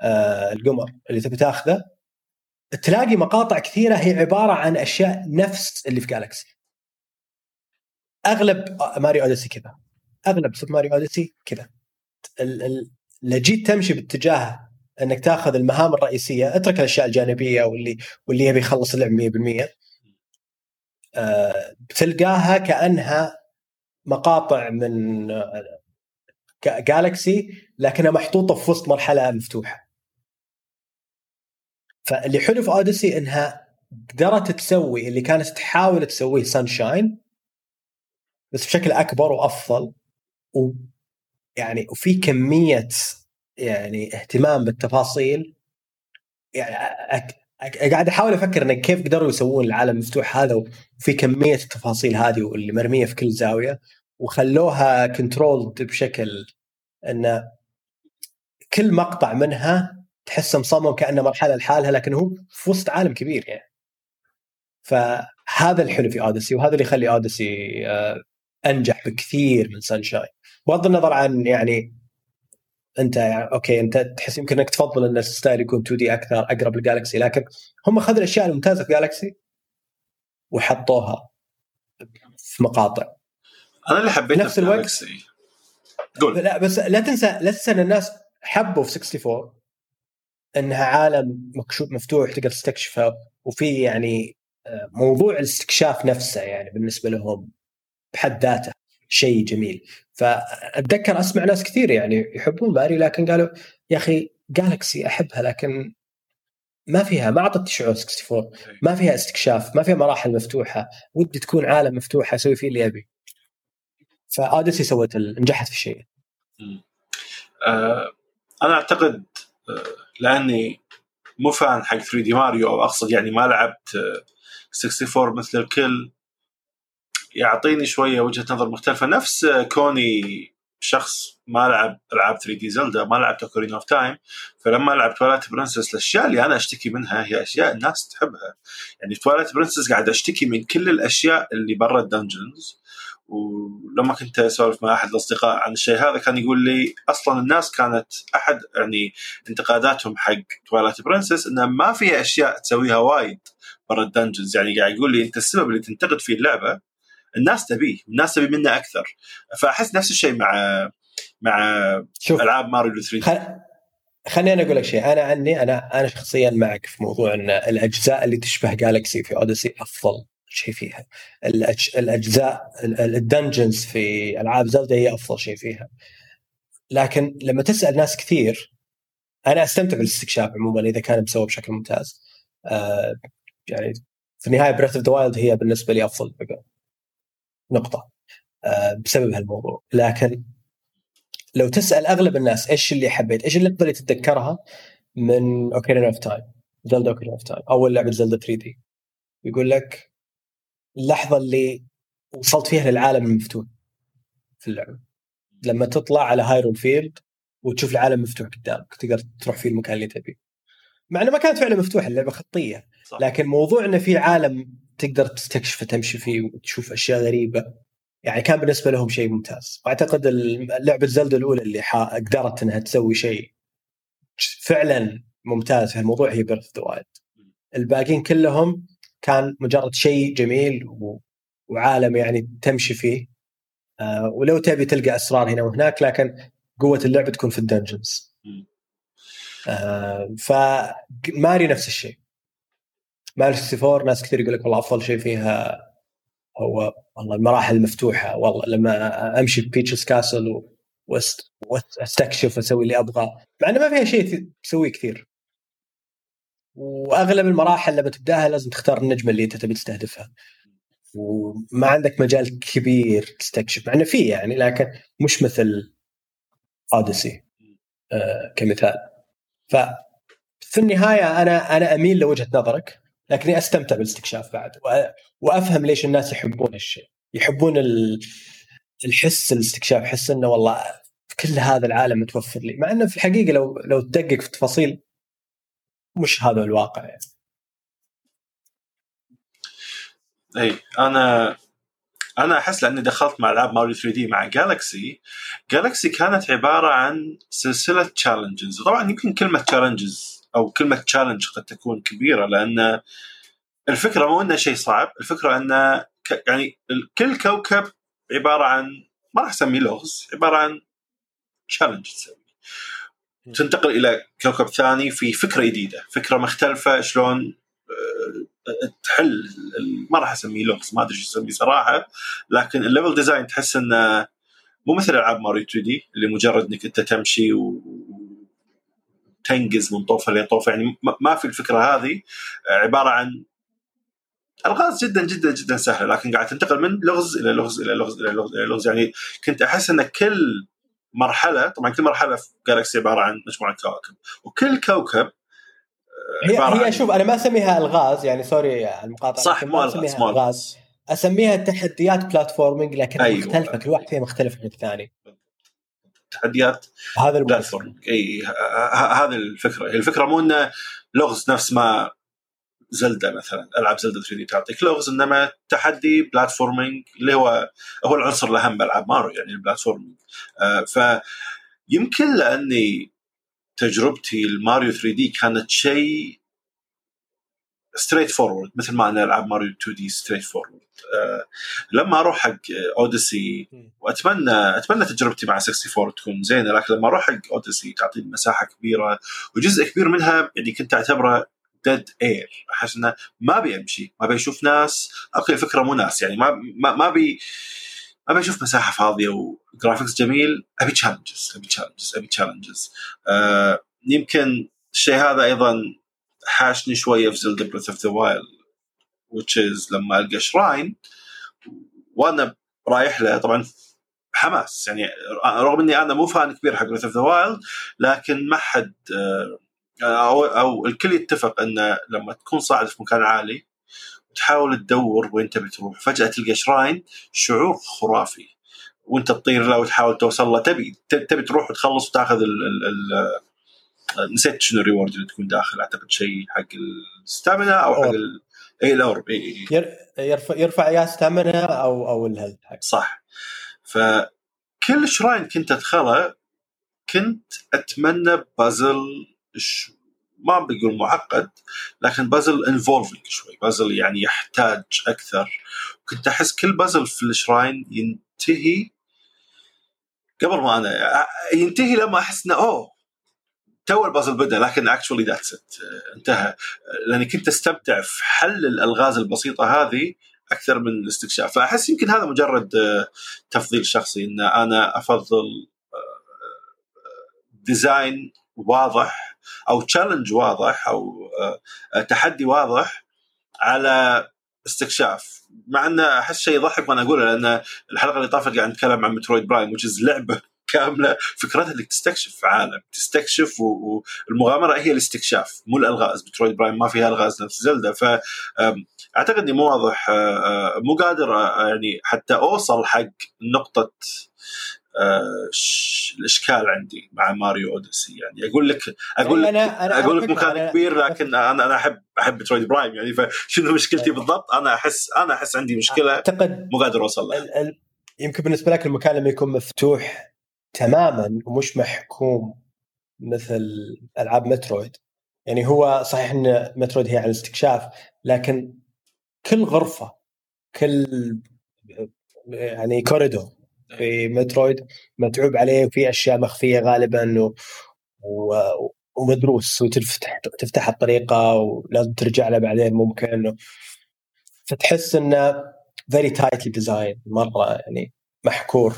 آه القمر اللي تبي تاخذه تلاقي مقاطع كثيرة هي عبارة عن أشياء نفس اللي في جالكسي أغلب ماريو اوديسي كذا. أغلب سوبر ماريو اوديسي كذا. لو جيت تمشي باتجاه إنك تاخذ المهام الرئيسية أترك الأشياء الجانبية واللي واللي يبي يخلص اللعبه 100% أه بتلقاها كأنها مقاطع من جالكسي لكنها محطوطة في وسط مرحلة مفتوحة. فاللي حلو في اوديسي إنها قدرت تسوي اللي كانت تحاول تسويه سانشاين بس بشكل أكبر وأفضل. و يعني وفي كمية يعني اهتمام بالتفاصيل يعني. قاعد أحاول أفكر انك كيف قدروا يسوون العالم المفتوح هذا وفي كمية التفاصيل هذه واللي مرمية في كل زاوية وخلوها كنترولد بشكل انه كل مقطع منها تحسه مصمم كأنه مرحلة لحالها لكن هو في وسط عالم كبير يعني فهذا الحلو في اوديسي وهذا اللي يخلي اوديسي آه، أنجح بكثير من سانشاين بغض النظر عن يعني انت يعني okay انت تحس يمكن انك تفضل إن ال style يكون 2D أكثر أقرب للجالكسي لكن هم اخذوا الأشياء الممتازة في جالكسي وحطوها في مقاطع.
أنا اللي حبيت
نفس الوقت قول. لا بس لا تنسى لا تنسى إن الناس حبوا في 64 إنها عالم مكشوف مفتوح تقدر تستكشفه وفي يعني آه، موضوع الاستكشاف نفسه يعني بالنسبة لهم بحد ذاته. شيء جميل. فأتذكر أسمع ناس كثير يعني يحبون ماريو لكن قالوا يا أخي جالكسي أحبها لكن ما فيها ما أعطت شعور 64 ما فيها استكشاف ما فيها مراحل مفتوحة ودي تكون عالم مفتوح أسوي فيه اللي أبي. فأوديسي سوت نجحت في الشيء
آه أنا أعتقد آه لأني مو fan حق 3D ماريو أو أقصد يعني ما لعبت 64 آه، مثل الكل. يعطيني شوية وجهة نظر مختلفة. نفس كوني شخص ما لعب ألعاب 3D زلدا ما لعب Ocarina of Time فلما لعب Twilight Princess الأشياء اللي أنا أشتكي منها هي أشياء الناس تحبها. يعني Twilight Princess قاعد أشتكي من كل الأشياء اللي برا ال dungeons ولما كنت أسولف مع أحد الأصدقاء عن الشيء هذا كان يقول لي أصلا الناس كانت أحد يعني انتقاداتهم حق Twilight Princess انها ما فيها أشياء تسويها وايد برا ال dungeons يعني قاعد يقول لي أنت السبب اللي تنتقد فيه اللعبة الناس تبيه الناس تبي منه أكثر. فأحس نفس الشيء مع مع شوف ألعاب ماريو 3 خل...
خليني أنا أقول لك شيء. أنا عني أنا أنا شخصيا معك في موضوع إن الأجزاء اللي تشبه Galaxy في Odyssey أفضل شيء فيها. الأجزاء ال dungeons في ألعاب زلدا هي أفضل شيء فيها. لكن لما تسأل ناس كثير أنا أستمتع بالاستكشاف عموما إذا كان مسوى بشكل ممتاز. آه يعني في النهاية Breath of the Wild هي بالنسبة لي أفضل نقطة آه بسبب هالموضوع. لكن لو تسأل أغلب الناس إيش اللي حبيت إيش اللحظه اللي تتذكرها من Ocarina of Time زلدا Ocarina of Time أول لعبة زلدا 3D يقول لك اللحظة اللي وصلت فيها للعالم المفتوح في اللعبة. لما تطلع على هايرون فيلد وتشوف العالم مفتوح قدامك تقدر تروح فيه المكان اللي تبيه. مع إنه ما كانت فعلا مفتوحه اللعبة خطية. صح. لكن موضوع إنه في عالم تقدر تستكشفه تمشي فيه وتشوف أشياء غريبة. يعني كان بالنسبة لهم شيء ممتاز. وأعتقد لعبة زلدا الأولى اللي قدرت إنها تسوي شيء فعلا ممتاز في الموضوع هي Breath of the Wild الباقيين كلهم كان مجرد شيء جميل و... وعالم يعني تمشي فيه. آه ولو تبي تلقى أسرار هنا وهناك لكن قوة اللعبة تكون في ال dungeons. آه فماريو نفس الشيء. ماريو 64 ناس كثير يقول لك والله أفضل شيء فيها هو والله المراحل المفتوحة والله لما أمشي Peach's Castle وأستكشف وأسوي اللي أبغى مع إنه ما فيها شيء تسويه كثير. وأغلب المراحل لما تبداها لازم تختار النجمة اللي أنت تبي تستهدفها. وما عندك مجال كبير تستكشف مع إنه في يعني لكن مش مثل اوديسي آه كمثال. ف في النهاية أنا أنا أميل لوجهة نظرك. لكني أستمتع بالاستكشاف بعد وأفهم ليش الناس يحبون الشيء يحبون الحس الاستكشاف حس إنه والله كل هذا العالم متوفر لي. مع إنه في الحقيقة لو لو تدقق في التفاصيل مش هذا الواقع يعني.
إي أنا أنا أحس لأني دخلت مع العاب ماريو 3D مع Galaxy Galaxy كانت عبارة عن سلسلة challenges طبعا يمكن كلمة challenges أو كلمة challenge قد تكون كبيرة لأن الفكرة مو إنه شيء صعب الفكرة انه يعني كل كوكب عبارة عن ما راح أسميه لغز عبارة عن challenge تسوي تنتقل إلى كوكب ثاني في فكرة جديدة فكرة مختلفة شلون آه، تحل ما راح أسميه لغز ما أدري إيش اسميه صراحة لكن ال level design تحس إنه مو مثل ألعاب ماريو 2D اللي مجرد إنك أنت تمشي وتنقز من طوفة لطوفه يعني ما في الفكرة هذه. عبارة عن ألغاز جدا جدا جدا سهلة. لكن قاعد تنتقل من لغز إلى لغز إلى لغز إلى لغز إلى لغز. يعني كنت أحس إن كل مرحلة طبعا كل مرحلة في Galaxy عبارة عن مجموعة كواكب. وكل كوكب
آه، هي هي شوف أنا ما أسميها ألغاز. يعني sorry على المقاطعة
صح ألغاز مو ألغاز.
أسميها تحديات platforming لكن أيوة. مختلفة كل واحد فيها مختلف عن الثاني.
تحديات هذا ال platforming إي هذه الفكرة. الفكرة مو انه لغز نفس ما زلدا مثلا ألعاب زلدا 3D تعطيك لغز إنما تحدي platforming اللي هو هو العنصر الأهم بألعاب ماريو يعني ال platforming. آه فيمكن لأني تجربتي الماريو 3D كانت شيء straightforward مثل ما أنا ألعب ماريو 2D straightforward لما أروح حق Odyssey واتمنى اتمنى تجربتي مع 64 تكون زينة لكن لما أروح حق Odyssey تعطيني مساحة كبيرة وجزء كبير منها يعني كنت اعتبره dead air أحس إنه ما ابي أمشي ما ابي أشوف ناس. أوكي الفكرة مو ناس يعني ما ما, ما ما ابي أشوف مساحة فاضية و graphics جميل. أبي challenges أبي challenges أبي challenges آه يمكن الشيء هذا أيضا حاشني شوية في زلدا Breath of the Wild which is لما ألقى shrine وأنا رايح له طبعا حماس يعني رغم إني أنا مو fan كبير حق Breath of the Wild لكن ما حد آه أو أو الكل يتفق إنه لما تكون صاعد في مكان عالي وتحاول تدور وين تبي تروح فجأة تلقى shrine شعور خرافي. وأنت تطير له وتحاول توصل له تبي تبي تروح وتخلص وتاخذ ال ال ال نسيت شنو ال reward اللي تكون داخل أعتقد شيء حق ال stamina أو حق ال... اي ال orb اي
يرفع يرفع يا stamina أو أو ال health
حق. صح. فكل shrine كنت أدخله كنت أتمنى بازل ما بقول معقد لكن puzzle involving شوي. بازل يعني يحتاج أكثر. كنت أحس كل بازل في ال shrine ينتهي قبل ما أنا ينتهي لما أحس إنه أوه تو البازل بدأ لكن actually that's it انتهى. لأني كنت أستمتع في حل الألغاز البسيطة هذه أكثر من الاستكشاف. فأحس يمكن هذا مجرد آه، تفضيل شخصي إن أنا أفضل design آه، واضح أو challenge واضح أو آه، تحدي واضح على استكشاف. مع انه أحس شيء يضحك وأنا أقوله لأن الحلقة اللي طافت قاعد نتكلم عن Metroid Prime which لعبة كاملة فكرتها إنك تستكشف عالم تستكشف والمغامره هي الاستكشاف مو الألغاز Metroid Prime ما فيها ألغاز نفس زلدا. ف أعتقد إني مو واضح مو قادر يعني حتى أوصل حق نقطة الإشكال عندي مع ماريو Odyssey. يعني أقول لك أقول لك أنا أنا أقول لك مكان كبير لكن أنا أنا احب أحب Metroid Prime يعني فشنو مشكلتي بالضبط؟ أنا احس أنا أحس عندي مشكلة أعتقد مو قادر أوصل لها.
يمكن بالنسبة لك المكان لما يكون مفتوح تماما ومش محكوم مثل ألعاب مترويد. يعني هو صحيح إن مترويد هي عن الاستكشاف لكن كل غرفة كل يعني كوريدور في مترويد متعوب عليه وفي أشياء مخفية غالبا و... و... ومدروس وتفتح تفتح الطريقة ولازم ترجع له بعدين ممكن. فتحس إنه very tightly design مرة يعني محكور.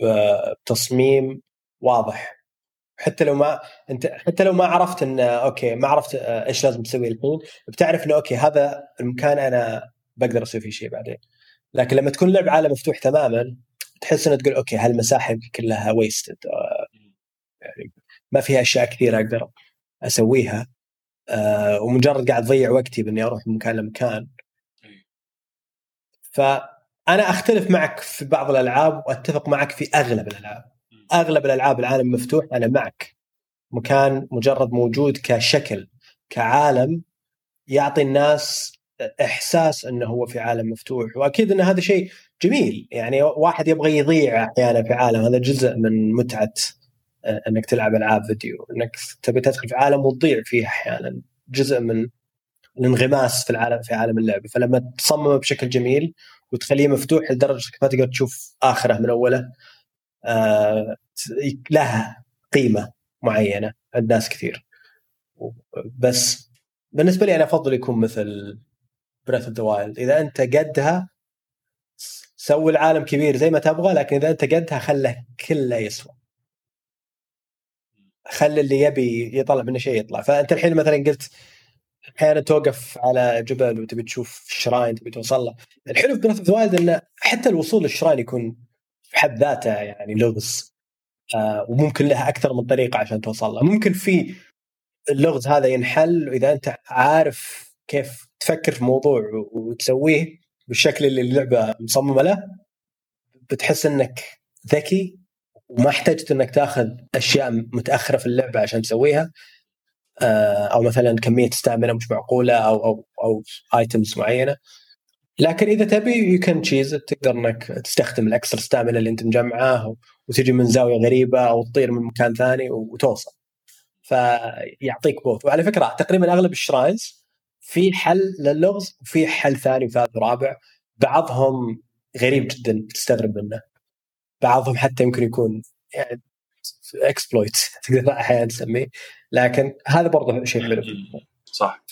بتصميم واضح. حتى لو ما أنت حتى لو ما عرفت إن okay ما عرفت إيش لازم تسوي الحين بتعرف إنه okay هذا المكان أنا بقدر أسوي فيه شيء بعدين. لكن لما تكون لعب عالم مفتوح تماما تحس إنه تقول okay هالمساحه كلها wasted يعني ما فيها أشياء كثيرة أقدر أسويها آه ومجرد قاعد أضيع وقتي بإني أروح من مكان لمكان. فانا أختلف معك في بعض الألعاب وأتفق معك في أغلب الألعاب. أغلب الألعاب العالم مفتوح أنا معك. مكان مجرد موجود كشكل كعالم يعطي الناس إحساس إنه هو في عالم مفتوح. وأكيد إن هذا شيء جميل. يعني واحد يبغى يضيع أحيانا في عالم. هذا جزء من متعة آه، إنك تلعب ألعاب فيديو. إنك تبي تدخل في عالم وتضيع فيه أحيانا. جزء من الانغماس في العالم في عالم اللعبه فلما تصممه بشكل جميل وتخليه مفتوح لدرجة ما تقدر تشوف آخره من أوله. آه لها قيمة معينة عند ناس كثير. بس بالنسبة لي أنا أفضل يكون مثل Breath of the Wild إذا أنت قدها سوي العالم كبير زي ما تبغى لكن إذا أنت قدها خله كله يسوى. خلي اللي يبي يطلع منه شيء يطلع. فأنت الحين مثلا قلت أحيانا توقف على جبل وتبي تشوف shrine تبي توصل له. الحلو في Breath of Wild إنه حتى الوصول لل shrine يكون في حد ذاته يعني لغز. آه وممكن لها أكثر من طريقة عشان توصل له. ممكن في اللغز هذا ينحل وإذا أنت عارف كيف تفكر في موضوع وتسويه بالشكل اللي اللعبة مصممة له بتحس إنك ذكي وما احتجت إنك تاخذ أشياء متأخرة في اللعبة عشان تسويها. أو مثلا كمية stamina مش معقولة أو أو أو items معينة. لكن إذا تبي you can cheese تقدر إنك تستخدم ال extra stamina اللي أنت مجمعه وتجي من زاوية غريبة أو تطير من مكان ثاني وتوصل. فيعطيك both وعلى فكرة تقريبا أغلب ال shrines في حل للغز وفي حل ثاني وثالث ورابع. بعضهم غريب جدا تستغرب منه. بعضهم حتى يمكن يكون يعني exploit تقدر أحيانا تسميه. لكن هذا برضه شيء حلو.
صح.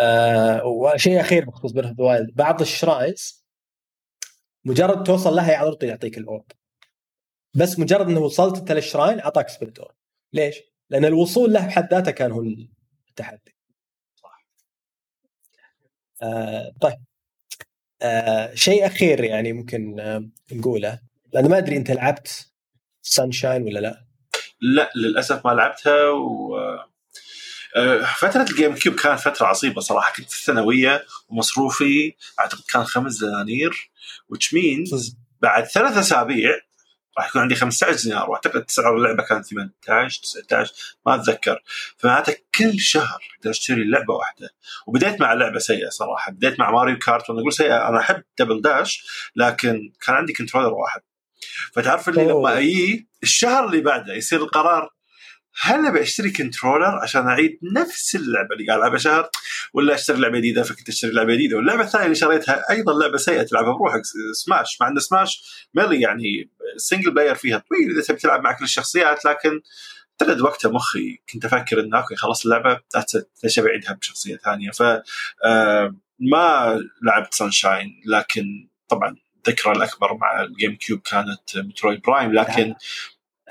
آه وشيء أخير بخصوص Breath Wild بعض ال shrines مجرد توصل لها على طول يعطيك ال orb. بس مجرد إنه وصلت انت لل shrine أعطاك spirit orb ليش؟ لأن الوصول له بحد ذاته كان هو التحدي. آه طيب. آه شيء أخير يعني ممكن آه نقوله. لأن ما أدري أنت لعبت Sunshine ولا لا؟
لا للأسف ما لعبتها و آه، فترة ال GameCube كانت فترة عصيبة صراحة. كنت في الثانوية ومصروفي أعتقد كان خمس دنانير which means بعد ثلاث أسابيع راح يكون عندي 15 دينار. وأعتقد سعر اللعبة كان 18 19 ما أتذكر. فمعناته كل شهر أقدر أشتري لعبة واحدة. وبديت مع لعبة سيئة صراحة. بديت مع Mario Kart. وأنا أقول سيئة أنا أحب Double Dash لكن كان عندي controller واحد. فتعرف اللي
أوه.
لما أجي الشهر اللي بعده يصير القرار هل أبي أشتري controller عشان أعيد نفس اللعبة اللي قاعد ألعبها شهر ولا أشتري لعبة جديدة فكنت أشتري لعبة جديدة؟ واللعبة الثانية اللي شريتها أيضا لعبة سيئة تلعبها بروحك سماش مع إن Smash Melee يعني single player فيها طويل إذا تبي تلعب مع كل الشخصيات لكن اعتقد وقتها مخي. كنت أفكر إنه okay خلاص اللعبة ليش أبي أعيدها بشخصية ثانية؟ ف آه، ما لعبت Sunshine لكن طبعا الذكرى الأكبر مع ال GameCube كانت Metroid Prime لكن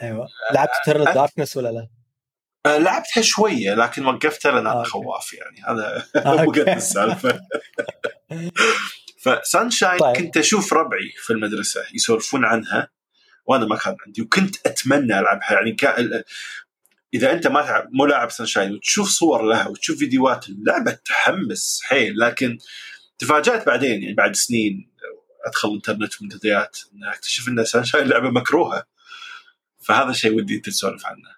أيوه لعبت
Eternal
Darkness ولا لا؟
آه، لعبتها شوية لكن وقفتها لأن
آه،
أنا
okay.
خواف يعني هذا
آه،.
قد السالفة ف Sunshine
طيب.
كنت أشوف ربعي في المدرسة يسولفون عنها وأنا ما كان عندي وكنت أتمنى ألعبها يعني كا... إذا أنت ما تعب مو لاعب Sunshine وتشوف صور لها وتشوف فيديوهات اللعبة تحمس حيل لكن تفاجأت بعدين يعني بعد سنين أدخل انترنت ومنتديات أكتشف إن Sunshine لعبة مكروهة. فهذا الشيء ودي أنت تسولف عنه.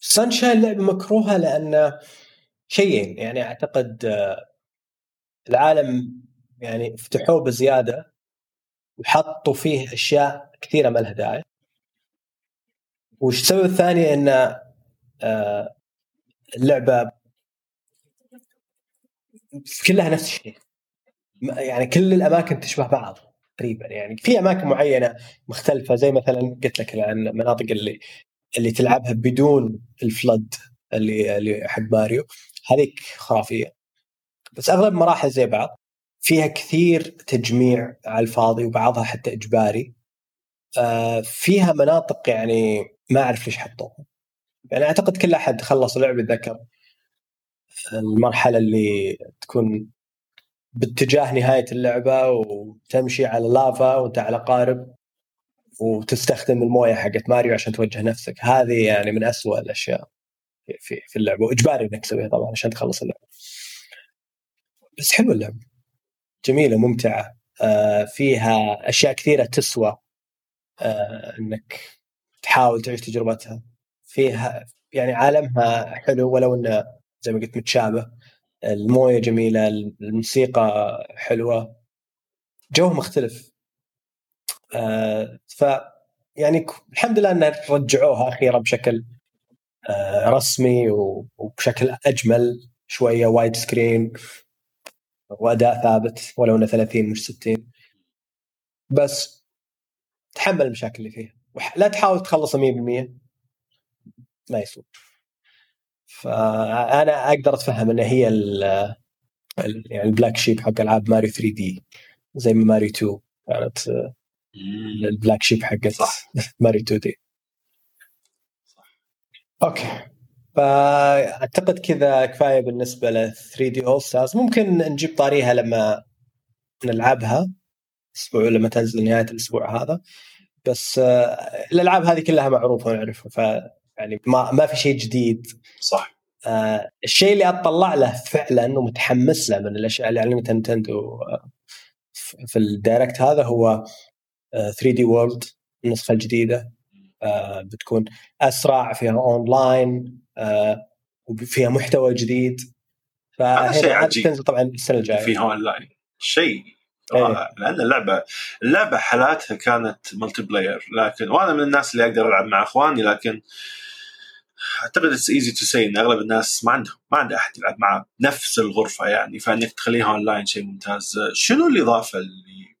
سانشاين لعبة مكروهة لأن شيئين يعني أعتقد آه، العالم يعني فتحوه بزيادة وحطوا فيه أشياء كثيرة ما لها داعي. والسبب الثاني؟ إن آه، اللعبة كلها نفس الشيء. يعني كل الأماكن تشبه بعض تقريبا يعني في أماكن معينة مختلفة زي مثلا قلت لك عن المناطق اللي اللي تلعبها بدون الفلد اللي اللي حق ماريو. هذيك خرافية. بس أغلب المراحل زي بعض فيها كثير تجميع على الفاضي وبعضها حتى إجباري. آه، فيها مناطق يعني ما أعرف ليش حطوها. يعني أعتقد كل أحد خلص اللعبه يتذكر المرحلة اللي تكون باتجاه نهاية اللعبة وتمشي على لافا وانت على قارب وتستخدم الموية حقت ماريو عشان توجه نفسك. هذه يعني من أسوأ الأشياء في- في اللعبة. وإجباري إنك تسويها طبعا عشان تخلص اللعبة. بس حلوة اللعبة. جميلة ممتعة. آه، فيها أشياء كثيرة تسوى آه، إنك تحاول تعيش تجربتها. فيها يعني عالمها حلو ولو إنه زي ما قلت متشابه. الموية جميلة الموسيقى حلوة. جو مختلف. آه، ف يعني الحمد لله إن رجعوها أخيرا بشكل آه، رسمي وبشكل أجمل شوية wide screen وأداء ثابت ولو إنه 30 مش 60 بس تحمل المشاكل اللي فيها لا تحاول تخلصها 100% ما يسوى. فأنا أقدر أتفهم إن هي ال يعني ال black sheep حق ألعاب ماريو 3 دي زي ما ماريو 2 كانت ال black sheep حقت
صح.
Mario 2D okay. فأعتقد كذا كفاية بالنسبة ل 3D All-Stars ممكن نجيب طاريها لما نلعبها الأسبوع لما تنزل نهاية الأسبوع هذا. بس آه، الألعاب هذه كلها معروفة ونعرفها ف يعني ما ما في شيء جديد.
صح.
آه، الشيء اللي أطلع له فعلا ومتحمس له من الأشياء اللي علمتها Nintendo آه، في ال Direct هذا هو 3D World النسخة الجديدة. آه، بتكون أسرع فيها أونلاين آه، وفيها محتوى جديد.
هذا شيء عجيب.
تنزل طبعا السنة الجاية.
فيها on line شيء.
إيه.
رائع لأن اللعبة اللعبة حالاتها كانت multiplayer لكن وأنا من الناس اللي أقدر ألعب مع إخواني لكن أعتقد it's easy to see إن أغلب الناس ما عندهم ما عنده أحد يلعب معه نفس الغرفة يعني. فإنك تخليها اون لاين شيء ممتاز. شنو الإضافة اللي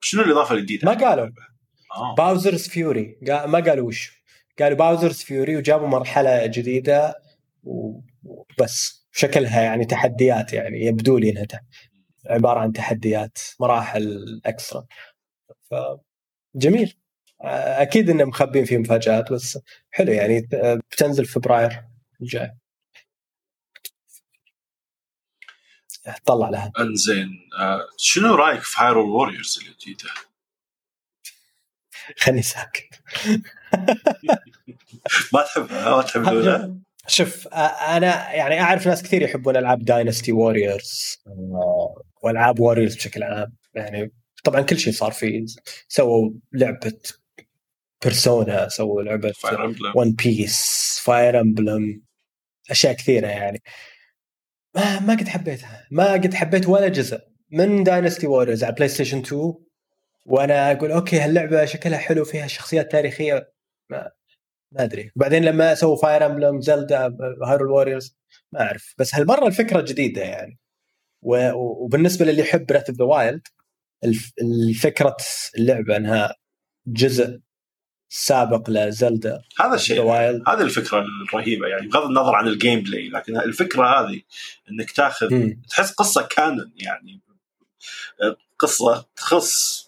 شنو الإضافة الجديدة؟
ما قالوا.
آه.
باوزرز فيوري قا- ما قالوا وش. قالوا باوزرز فيوري وجابوا مرحلة جديدة وبس. شكلها يعني تحديات يعني يبدو لي إنها عبارة عن تحديات مراحل extra ف جميل. أكيد إنهم مخبين فيه مفاجآت بس حلو يعني بتنزل فبراير الجاي. طلع لها.
انزين آه شنو رأيك في Hyrule Warriors الجديده؟
خلني ساكت.
ما تحبها ما تحب الاولى
شوف أنا يعني أعرف ناس كثير يحبون ألعاب Dynasty Warriors وألعاب Warriors بشكل عام. يعني طبعا كل شيء صار فيه سووا لعبة Persona سووا لعبة One Piece Fire Emblem أشياء كثيرة يعني. ما ما قد حبيتها ما قد حبيت ولا جزء من Dynasty Warriors على PlayStation 2 وأنا أقول okay هاللعبة شكلها حلو فيها شخصيات تاريخية. ما ما أدري. وبعدين لما سووا Fire Emblem زلدا Hyrule Warriors ما أعرف. بس هالمرة الفكرة جديدة يعني. وبالنسبة للي يحب Breath of the Wild الفكرة اللعبة أنها جزء سابق لزلدا
هذا الشيء هذه الفكرة الرهيبة يعني بغض النظر عن ال gameplay لكن الفكرة هذه إنك تاخذ م. تحس قصة canon يعني قصة تخص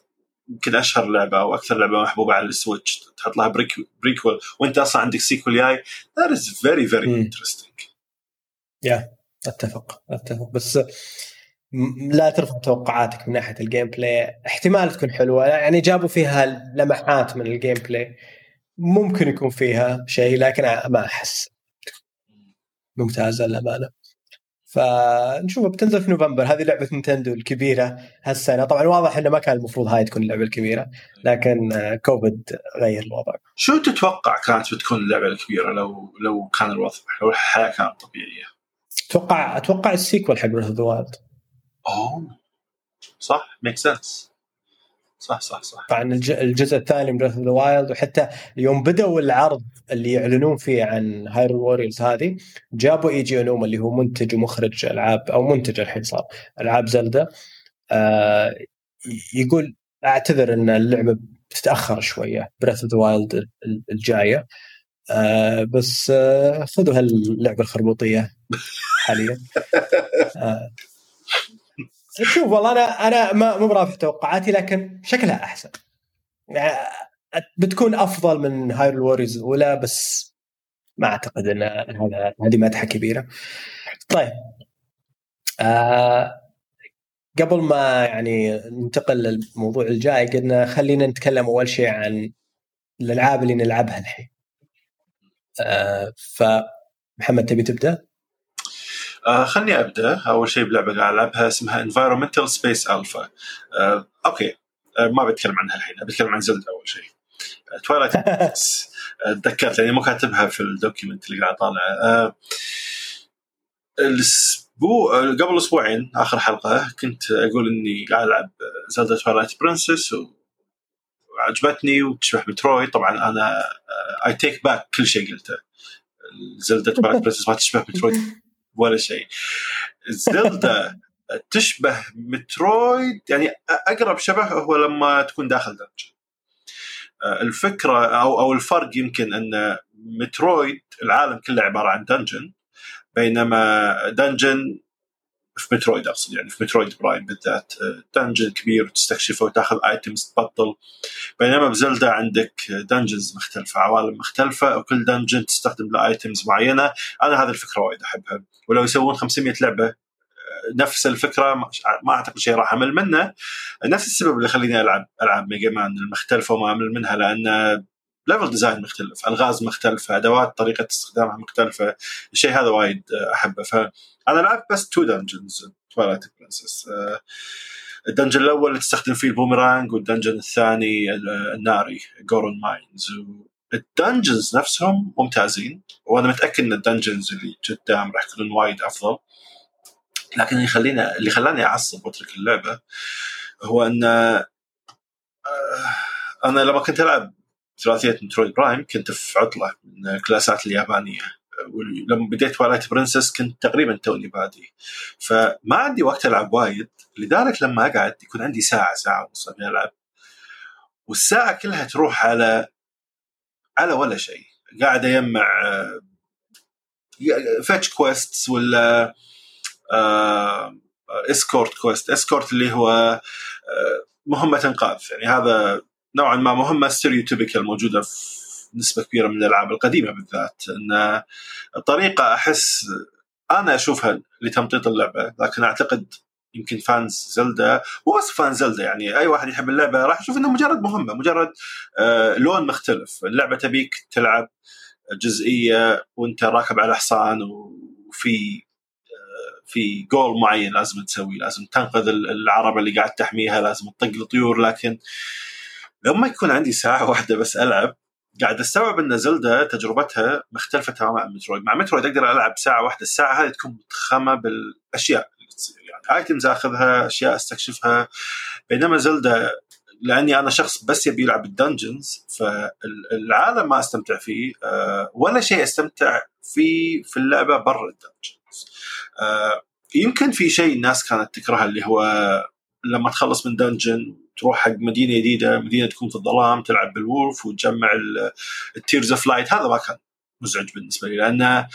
يمكن أشهر لعبة أو أكثر لعبة محبوبة على السويتش تحط لها pre prequel وأنت أصلا عندك sequel جاي. that is very very interesting
yeah أتفق أتفق. بس لا ترفع توقعاتك من ناحية ال gameplay احتمال تكون حلوة. يعني جابوا فيها لمحات من ال gameplay ممكن يكون فيها شيء لكن ما أحس. ممتازة للأمانة. فنشوف بتنزل في نوفمبر. هذه لعبة نينتندو الكبيرة هالسنة. طبعا واضح إنه ما كان المفروض هاي تكون اللعبة الكبيرة لكن كوفيد غير الوضع.
شو تتوقع كانت بتكون اللعبة الكبيرة لو لو كان الوضع لو الحياة كانت
طبيعية؟ أتوقع أتوقع ال sequel حق Breath of
oh صح make sense صح صح صح.
طبعا الجزء الثاني من the Wild وحتى يوم بدأوا العرض اللي يعلنون فيه عن Hyrule Warriors هذه جابوا Eiji Aonuma اللي هو منتج ومخرج ألعاب أو منتج الحين صار ألعاب زلدا آه يقول أعتذر إن اللعبة بتتاخر شوية Breath of the Wild الجاية. آه بس آه خذوا هاللعبة الخربوطية حاليا. آه شوف والله أنا أنا ما مو برافع توقعاتي لكن شكلها أحسن يعني بتكون أفضل من Hyrule Warriors الأولى بس ما أعتقد إن هذا هذه مدحة كبيرة. طيب آه قبل ما يعني ننتقل للموضوع الجاي قلنا خلينا نتكلم أول شيء عن الألعاب اللي نلعبها الحين. آه فمحمد تبي تبدأ؟
آه خلني أبدأ. أول شيء بلعبة قاعد ألعبها اسمها انفايرمنتال سبيس الفا آه أوكي. آه ما بتكلم عنها الحين. بتكلم عن زلدا أول شيء. تويلايت آه تذكرت يعني مو كاتبها في ال document اللي قاعد أطالعه. آه الأسبوع قبل أسبوعين آخر حلقة كنت أقول إني قاعد ألعب زلدا Twilight Princess وعجبتني وتشبه Metroid طبعا أنا I take back كل شيء قلته. زلدا Twilight Princess ما تشبه Metroid ولا شيء. زلدا تشبه Metroid يعني أقرب شبه هو لما تكون داخل dungeon آه، الفكرة أو أو الفرق يمكن أن Metroid العالم كله عبارة عن dungeon بينما dungeon في Metroid أقصد يعني في Metroid Prime بالذات. dungeon كبير وتستكشفه وتأخذ items تبطل. بينما بزلدا عندك dungeons مختلفة عوالم مختلفة وكل dungeon تستخدم له items معينة. أنا هذه الفكرة وايد أحبها. ولو يسوون 500 لعبة نفس الفكرة ما أعتقد شيء راح أمل منه. نفس السبب اللي يخليني ألعب ألعاب Mega Man المختلفة وما أمل منها لأن level design مختلف ألغاز مختلفة أدوات طريقة استخدامها مختلفة الشيء هذا وايد أحبه. فأنا لعبت بس two dungeons Twilight Princess ال dungeon الأول تستخدم فيه البومرانج وال dungeon الثاني الناري Goron Mines ال dungeons نفسهم ممتازين وأنا متأكد إن ال dungeons اللي قدام راح يكونون وايد أفضل. لكن اللي يخليني اللي خلاني أعصب وأترك اللعبة هو إن آه، أنا لما كنت ألعب ثلاثية Metroid Prime كنت في عطلة من ال class ات اليابانية. ولما بديت Twilight Princess كنت تقريبا توني بادي. فما عندي وقت ألعب وايد لذلك لما أقعد يكون عندي ساعة ساعة ونص ألعب. والساعة كلها تروح على على ولا شيء. قاعد أجمع fetch quest ولا escort quest escort اللي هو آه، مهمة إنقاذ. يعني هذا نوعا ما مهمة stereotypical موجودة في نسبة كبيرة من الألعاب القديمة بالذات. إن الطريقة أحس أنا أشوفها لتمطيط اللعبة لكن أعتقد يمكن fans زلدا مو بس fan زلدا يعني أي واحد يحب اللعبة راح يشوف إنها مجرد مهمة مجرد آه لون مختلف. اللعبة تبيك تلعب جزئية وأنت راكب على حصان وفي آه، في جول معين لازم تسويه لازم تنقذ العربة اللي قاعد تحميها لازم تطق الطيور لكن لما يكون عندي ساعة واحدة بس ألعب قاعد أستوعب إن زلدا تجربتها مختلفة تماما عن مترويد، مع مترويد أقدر ألعب ساعة واحدة، الساعة هذه تكون متخمة بالأشياء اللي تصير. يعني items آخذها، أشياء أستكشفها. بينما زلدا لأني أنا شخص بس يبي يلعب ال dungeons فالعالم ما أستمتع فيه آه، ولا شيء أستمتع فيه في اللعبة برا ال dungeons. آه، يمكن في شيء الناس كانت تكرهه اللي هو لما تخلص من dungeon تروح حق مدينة جديدة مدينة تكون في الظلام تلعب بال wolf وتجمع ال tears of light هذا ما كان مزعج بالنسبة لي لأن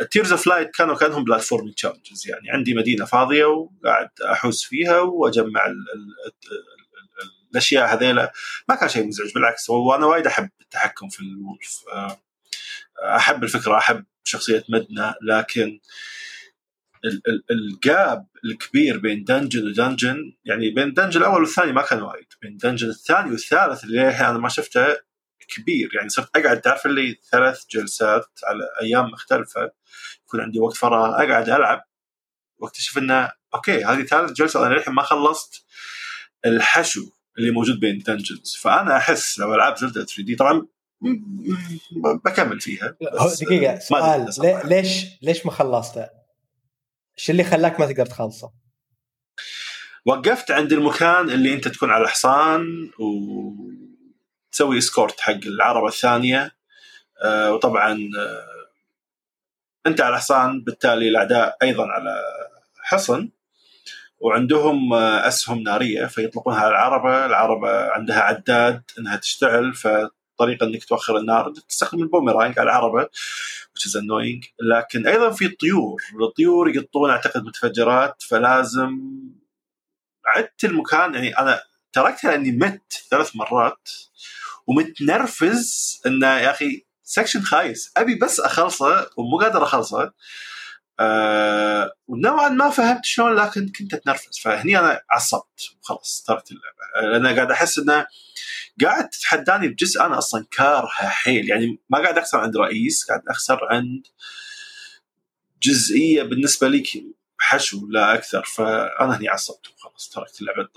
ال tears of light كانوا كأنهم platforming challenges يعني عندي مدينة فاضية وقاعد أحوس فيها وأجمع ال ال ال الأشياء هذيلا ما كان شيء مزعج بالعكس وأنا وايد أحب التحكم في ال wolf أحب الفكرة أحب شخصية ميدنا لكن ال gap الكبير بين dungeon و dungeon يعني بين dungeon الأول والثاني ما كان وايد. بين dungeon الثاني والثالث اللي أنا ما شفته كبير. يعني صرت أقعد تعرف اللي ثلاث جلسات على أيام مختلفة يكون عندي وقت فراغ أقعد ألعب. واكتشف إنه okay هذه ثالث جلسة أنا للحين ما خلصت الحشو اللي موجود بين dungeons فأنا أحس لو العاب زلدا 3D طبعا بكمل فيها.
دقيقة سؤال ليش ليش ما خلصته؟ إيش اللي خلاك ما تقدر تخلصه؟
وقفت عند المكان اللي انت تكون على حصان وتسوي اسكورت حق العربة الثانية. آه وطبعا آه انت على حصان بالتالي الأعداء أيضا على حصن. وعندهم آه أسهم نارية فيطلقونها على العربة، العربة عندها عداد إنها تشتعل فطريقه إنك توخر النار تستخدم البوميرانج على العربة which is annoying. لكن أيضا في طيور الطيور يقطون أعتقد متفجرات فلازم عدت المكان يعني أنا تركتها لأني مت ثلاث مرات ومتنرفز انه يا أخي section خايس. أبي بس أخلصه ومو قادر أخلصه. أه ونوعا ما فهمت شلون لكن كنت أتنرفز. فهني أنا عصبت وخلاص تركت اللعبه لأن قاعد أحس إنه قاعد تتحداني بجزء أنا أصلا كارهه حيل. يعني ما قاعد أخسر عند رئيس قاعد أخسر عند جزئية بالنسبة لي حشو لا أكثر. فأنا هني عصبت وخلاص تركت اللعبة.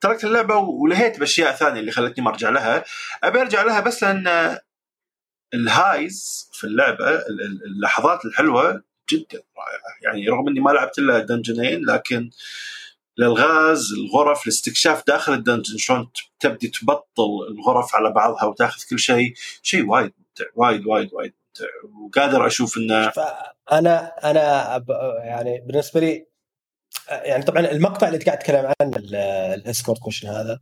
تركت اللعبة ولهيت بأشياء ثانية اللي خلتني ما أرجع لها. أبي أرجع لها بس لأن الهايز في اللعبة اللحظات الحلوة جدا رائعة. يعني رغم إني ما لعبت إلا دنجنين لكن الالغاز الغرف الاستكشاف داخل ال dungeon شلون تبدي تبطل الغرف على بعضها وتاخذ كل شيء شيء وايد ممتع وايد وايد وايد ممتع. وقادر أشوف انه
أنا أنا يعني بالنسبة لي يعني طبعا المقطع اللي قاعد أتكلم عنه ال escort mission هذا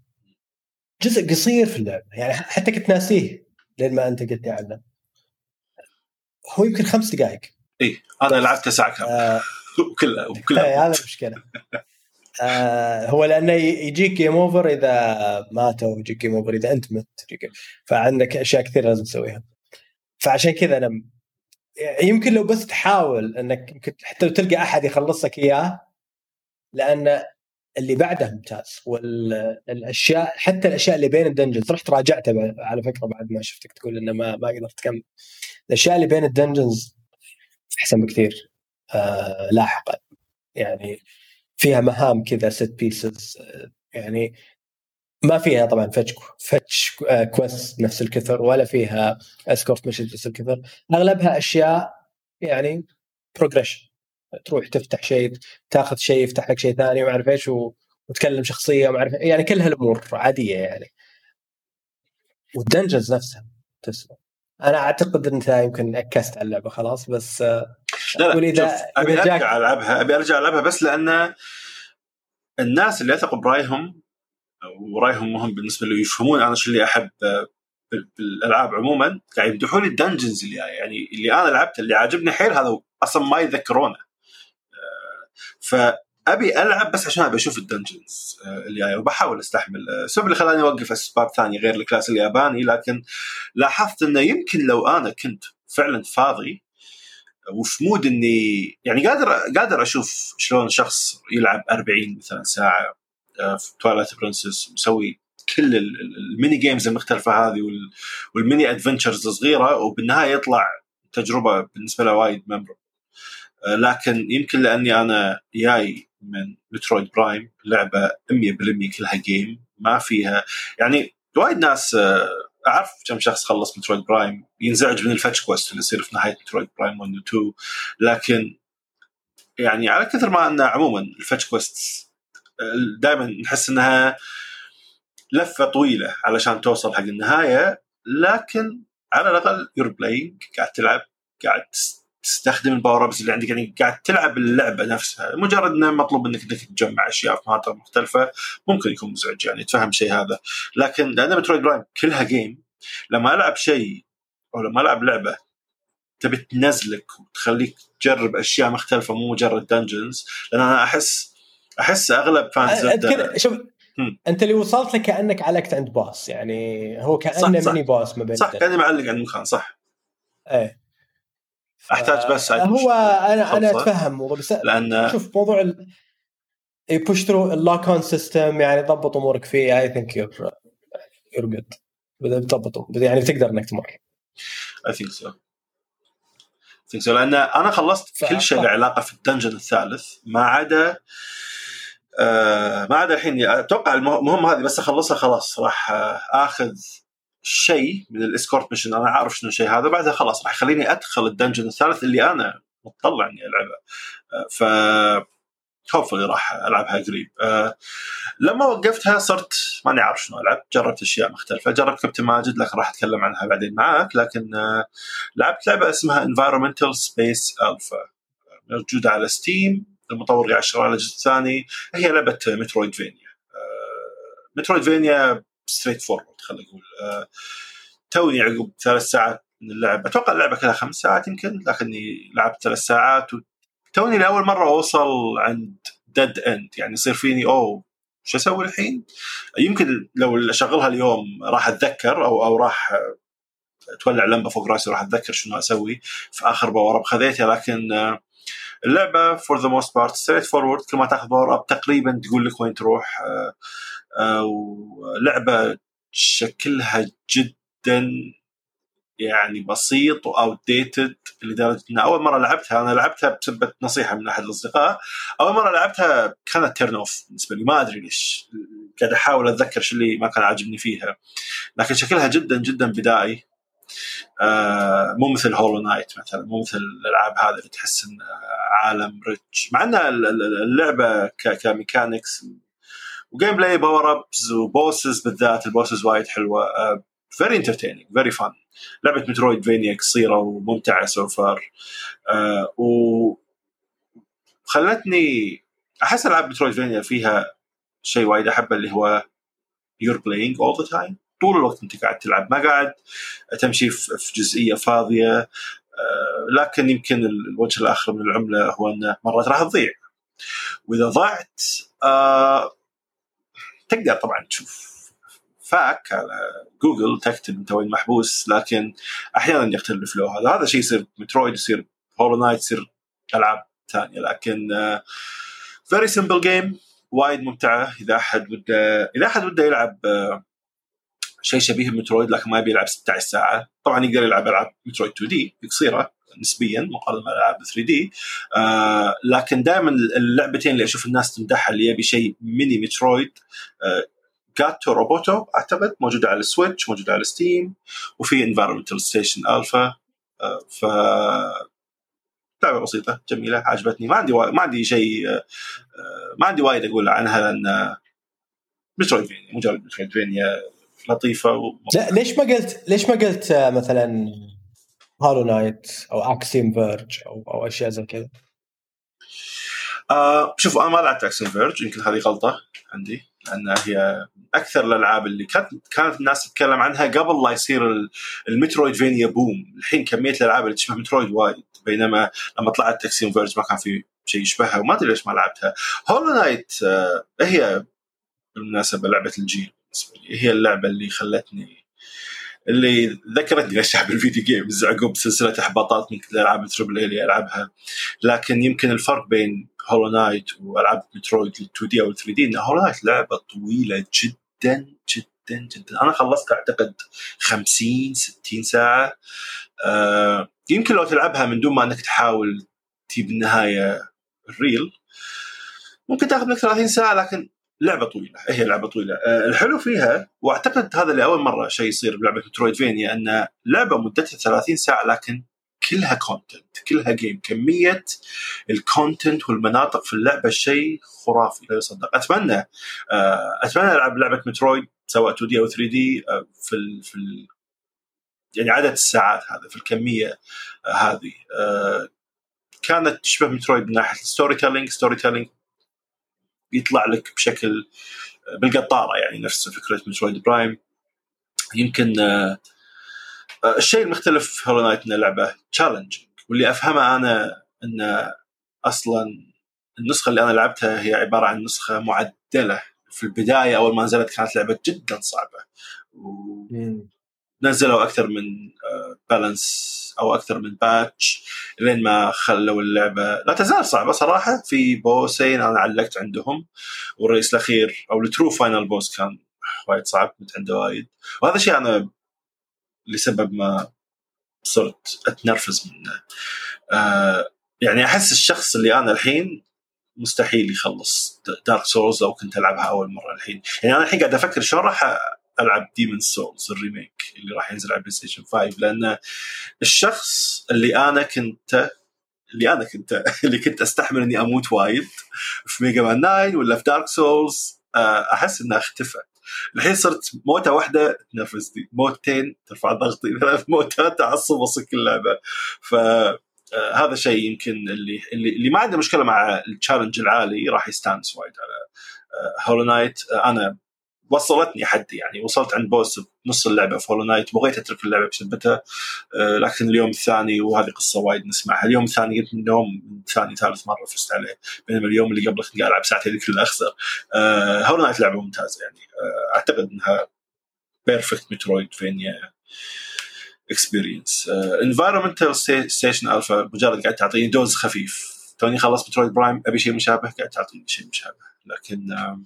جزء قصير في اللعبة. يعني حتى كنت ناسيه لين ما أنت قلت لي عنه. هو يمكن خمس دقائق.
إي أنا لعبته ساعه كامله وكلها وكلها
هذا المشكلة آه هو لأنه يجيك game over إذا ماتوا ويجيك game over إذا أنت مت فعندك أشياء كثيرة لازم تسويها. فعشان كذا أنا يمكن لو بس تحاول إنك حتى لو تلقى أحد يخلص لك إياه لأن اللي بعده ممتاز. والأشياء حتى الأشياء اللي بين ال dungeons رحت راجعته على فكرة بعد ما شفتك تقول إنه ما ما قدرت تكمل الأشياء اللي بين ال dungeons أحسن بكثير. آه لاحقا. يعني فيها مهام كذا set pieces يعني ما فيها طبعا fetch fetch quest نفس الكثر ولا فيها escort mission نفس الكثر. أغلبها أشياء يعني progression تروح تفتح شيء تاخذ شيء يفتح لك شيء ثاني وما أعرف إيش وتكلم شخصية وما أعرف يعني كل هالامور عادية يعني. وال dungeons نفسها تسوى أنا أعتقد انت يمكن أكست على اللعبة خلاص بس
لا لا إذا أبي أرجع ألعبها أبي أرجع ألعبها بس لأن الناس اللي اثق برأيهم ورأيهم مهم بالنسبة لي يفهمون أنا شو اللي أحب بالألعاب عموما قاعد يمدحوا لي ال dungeons اللي يعني اللي أنا لعبته اللي عاجبني حيل هذا أصلا ما يذكرونه. فابي ألعب بس عشان أبي أشوف ال dungeons اللي جاية وبحاول أستحمل. السبب اللي خلاني أوقف اسباب ثانية غير الكلاس الياباني لكن لاحظت إنه يمكن لو أنا كنت فعلا فاضي وفي mood إني يعني قادر قادر أشوف شلون شخص يلعب 40 مثلا ساعة آه، في Twilight Princess مسوي كل ال mini games المختلفة هذه وال mini adventures الصغيرة وبالنهاية يطلع تجربة بالنسبة له وايد memorable لكن يمكن لأني أنا جاي من مترويد برايم لعبه 100% كلها game ما فيها يعني وايد ناس آه، أعرف كم شخص خلص مترويد برايم ينزعج من ال fetch quest اللي يصير في نهاية مترويد برايم 1 و 2 لكن يعني على كثر ما أن عموما ال fetch quest دائما نحس إنها لفة طويلة علشان توصل حق النهاية لكن على الأقل you're playing قاعد تلعب قاعد تستخدم ال power ups اللي عندك يعني قاعد تلعب اللعبة نفسها. مجرد إنه مطلوب إنك تجمع أشياء في مناطق مختلفة ممكن يكون مزعج يعني تفهم شيء هذا. لكن لأن مترويد برايم كلها game لما ألعب شيء أو لما ألعب لعبة تبي تنزلك وتخليك تجرب أشياء مختلفة مو مجرد dungeons لأن أنا أحس أحس أغلب fans
كذا شوف أنت اللي وصلت لك كأنك علقت عند boss يعني هو كأنه mini boss
ما بين صح كأني معلق عند مكان صح.
إيه.
أحتاج بس
هو أنا أنا أتفهم الموضوع بس لأن شوف موضوع ال... you push through ال lock-on system يعني ضبط أمورك فيه I think you're you're good بتضبطه يعني تقدر إنك تمر.
I think so think لأن أنا خلصت ف... كل شيء له علاقه في ال dungeon الثالث ما عدا آه ما عدا الحين أتوقع المهمه هذه بس أخلصها خلاص. راح آه آخذ شيء من ال escort mission. أنا عارف شنو الشيء هذا بعدها خلاص راح يخليني أدخل ال dungeon الثالث اللي أنا متطلع إني ألعبه. ف hopefully راح ألعبها قريب. أه لما وقفتها صرت ماني عارف شنو ألعب جربت أشياء مختلفة. جربت كابتن ماجد لكن راح أتكلم عنها بعدين معاك. لكن أه لعبت لعبة اسمها Environmental Space Alpha. موجودة على ستيم المطور قاعد يشتغل على الجزء الثاني هي لعبة metroidvania أه metroidvania straightforward خلينا نقول. أه توني عقب ثلاث ساعات من اللعبه أتوقع اللعبة كلها خمس ساعات يمكن لكني لعبت ثلاث ساعات توني لأول مرة أوصل عند dead end يعني يصير فيني أوه شو أسوي الحين؟ يمكن لو أشغلها اليوم راح أتذكر أو أو راح تولع لمبة فوق رأسي راح أتذكر شنو أسوي في آخر power up خذيته لكن اللعبة for the most part straightforward كل ما تاخذ power up تقريبا تقول لك وين تروح ولعبة شكلها جدا يعني بسيط و outdated لدرجة ان أول مرة لعبتها أنا لعبتها بسبة نصيحة من أحد الأصدقاء. أول مرة لعبتها كانت turn off بالنسبة لي ما أدري ليش. قاعد أحاول أتذكر شو اللي ما كان عاجبني فيها. لكن شكلها جدا جدا بدائي. آه مو مثل Hollow Knight مثلا مو مثل الألعاب هذه اللي تحس ان عالم rich مع إن اللعبة ك mechanics و gameplay power ups و bosses بالذات ال bosses وايد حلوة very entertaining very fun لعبة metroidvania قصيرة وممتعة so far آه و خلتني أحس العاب metroidvania فيها شيء وايد أحبه اللي هو you're playing all the time طول الوقت أنت قاعد تلعب. ما قاعد تمشي في جزئية فاضية آه لكن يمكن الوجه الآخر من العملة هو إنه مرات راح تضيع. وإذا ضعت آه تقدر طبعا تشوف FAQ على جوجل تكتب أنت وين محبوس لكن أحيانا يختل ال flow هذا. هذا شيء يصير Metroid يصير Hollow Knight يصير ألعاب ثانية. لكن very simple game وايد ممتعة. إذا أحد وده إذا أحد وده يلعب آه، شيء شبيه ب Metroid لكن ما يبي يلعب 16 ساعة طبعا يقدر يلعب ألعاب Metroid 2D قصيره نسبيا مقارنة مع العاب 3D آه لكن دائما اللعبتين اللي أشوف الناس تمدحها اللي يبي شيء mini Metroid آه Gato Roboto أعتقد موجودة على ال Switch موجودة على ستيم وفي Environmental Station Alpha ف لعبة بسيطة جميلة عجبتني. ما عندي و... ما عندي شيء آه، ما عندي وايد أقول عنها لأن metroidvania مجرد metroidvania لطيفة و...
لا ليش ما قلت ليش ما قلت آه، مثلا Hollow Knight أو Axiom Verge أو أو أشياء زي كذا.
آه شوف أنا ما لعبت Axiom Verge يمكن هذه غلطة عندي لأن هي أكثر الألعاب اللي كانت كانت الناس تتكلم عنها قبل لا يصير ال metroidvania boom. الحين كمية الألعاب اللي تشبه Metroid وايد بينما لما طلعت Axiom Verge ما كان في شيء يشبهها وما أدري ليش ما لعبتها. Hollow Knight آه هي بالمناسبة لعبة الجيل هي اللعبة اللي خلتني اللي ذكرتني اشياء بال video games عقب سلسلة إحباطات من كل الالعاب ال triple A اللي العبها لكن يمكن الفرق بين Hollow Knight وألعاب Metroid 2D أو 3D إن Hollow Knight لعبة طويلة جدا جدا جدا. أنا خلصت أعتقد 50 60 ساعة. آه يمكن لو تلعبها من دون ما إنك تحاول تجيب النهايه ال real ممكن تاخذ لك 30 ساعة لكن لعبة طويلة. هي لعبة طويلة؟ أه الحلو فيها وأعتقد هذا لاول مرة شيء يصير بلعبة vania أن لعبة مدتها 30 ساعة لكن كلها content كلها game كمية ال content والمناطق في اللعبة شيء خرافي لا يصدق. أتمنى أه أتمنى ألعب لعبة Metroid سواء 2D أو 3D أه في ال في ال يعني عدد الساعات هذا في الكمية هذه. كانت تشبه Metroid من ناحية ال storytelling storytelling يطلع لك بشكل بالقطارة يعني نفس فكرة Metroid Prime. يمكن آه، آه، الشيء المختلف في Hollow Knight انها لعبة challenge واللي أفهمه أنا إن أصلا النسخة اللي أنا لعبتها هي عبارة عن نسخة معدلة. في البداية أول ما نزلت كانت لعبة جدا صعبة. نزلوا أكثر من balance آه، أو أكثر من patch لين ما خلوا اللعبة. لا تزال صعبة صراحة. في boss ين أنا علقت عندهم والرئيس الأخير أو ال true final boss كان وايد صعب كنت عنده وايد. وهذا شيء أنا لسبب ما صرت أتنرفز منه. آه يعني أحس الشخص اللي أنا الحين مستحيل يخلص Dark Souls لو كنت ألعبها أول مرة الحين. يعني أنا الحين قاعد أفكر شلون راح العب Demon's Souls ال remake اللي راح ينزل على PlayStation 5 لأن الشخص اللي أنا كنت اللي أنا كنت اللي كنت أستحمل إني أموت وايد في ميجا مان 9 ولا في دارك سولز آه، أحس إنه اختفى. الحين صرت موتة واحدة تنرفزني. موتين ترفع ضغطي. ثلاث موتات تعصب اصك اللعبة. ف آه هذا شيء يمكن اللي اللي, اللي ما عنده مشكلة مع ال challenge العالي راح يستانس وايد على هولو نايت آه أنا وصلتني حدي يعني. وصلت عند بوس بنص اللعبة في هولو نايت بغيت أترك اللعبة بسبتها آه لكن اليوم الثاني وهذه قصة وايد نسمعها. اليوم الثاني قمت من النوم ثاني ثالث مرة فزت عليه. بينما اليوم اللي قبله كنت ألعب ساعتين كلها أخسر. آه هولو نايت لعبة ممتازة يعني. آه أعتقد إنها perfect metroidvania experience Environmental Station Alpha مجرد قاعد تعطيني dose خفيف. توني خلص Metroid Prime أبي شيء مشابه قاعد تعطيني شيء مشابه. لكن آه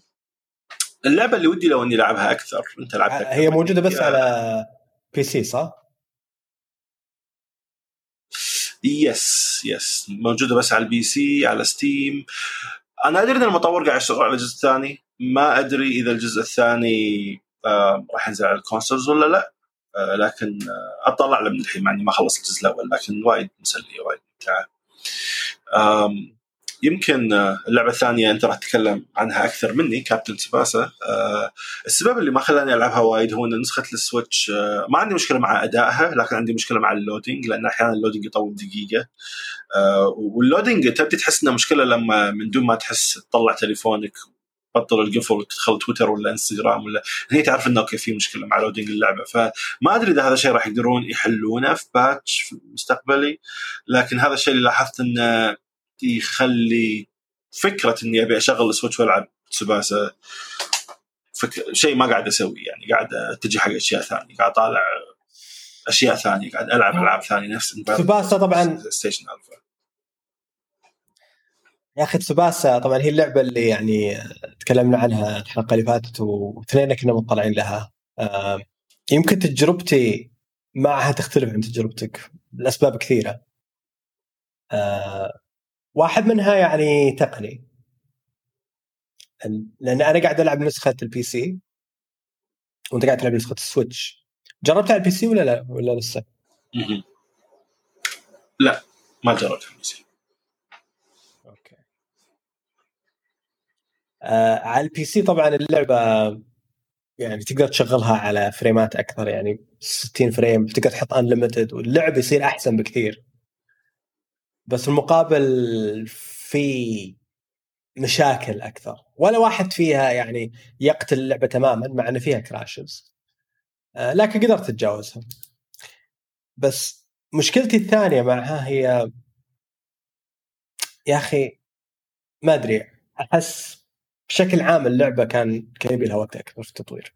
اللعبة اللي ودي لو إني ألعبها أكثر أنت لعبتها
هي موجودة بس على PC صح؟
yes yes موجودة بس على ال PC على ستيم أنا أدري إن المطور قاعد يشتغل على الجزء الثاني. ما أدري إذا الجزء الثاني آه راح ينزل على ال consoles ولا لا. آه لكن آه أطلع له من الحين مع إني ما خلصت الجزء الأول لكن وايد مسلية وايد ممتعة. يمكن آه، اللعبة الثانية أنت راح تتكلم عنها أكثر مني كابتن تسوباسا أه السبب اللي ما خلاني ألعبها وايد هو إن نسخة السويتش أه ما عندي مشكلة مع أدائها لكن عندي مشكلة مع ال loading لأن أحيانا ال loading يطول دقيقة. وال loading تبدي تحس انه مشكلة لما من دون ما تحس تطلع تليفونك تبطل القفل وتدخل تويتر ولا إنستغرام ولا هي تعرف إنه okay في مشكلة مع loading اللعبة. فما أدري إذا هذا الشيء راح يقدرون يحلونه في patch مستقبلي لكن هذا الشيء اللي لاحظت إنه يخلي فكرة إني أبي أشغل السويتش وألعب تسوباسا. فك... شيء ما قاعد أسوي يعني قاعد أتجه حق أشياء ثانية قاعد أطالع أشياء ثانية قاعد ألعب ألعاب ثانية نفس
تسوباسا طبعا. ستيشن ألفا. يا أخي تسوباسا طبعا هي اللعبة اللي يعني تكلمنا عنها الحلقة اللي فاتت واثنين كنا مطلعين لها. يمكن تجربتي معها تختلف عن تجربتك لأسباب كثيرة. واحد منها يعني تقني. لأن أنا قاعد ألعب نسخة ال PC وأنت قاعد تلعب نسخة السويتش. جربتها على ال PC ولا لا؟ ولا لسه؟
لا ما جربت على ال PC
okay. آه على ال PC طبعا اللعبة يعني تقدر تشغلها على frame ات أكثر يعني 60 فريم تقدر تحط unlimited واللعب يصير أحسن بكثير. بس المقابل في مشاكل أكثر. ولا واحد فيها يعني يقتل اللعبة تماما مع إن فيها كراشز آه، لكن قدرت أتجاوزها. بس مشكلتي الثانية معها هي يا أخي ما أدري أحس بشكل عام اللعبة كان كان يبي لها وقت أكثر في التطوير.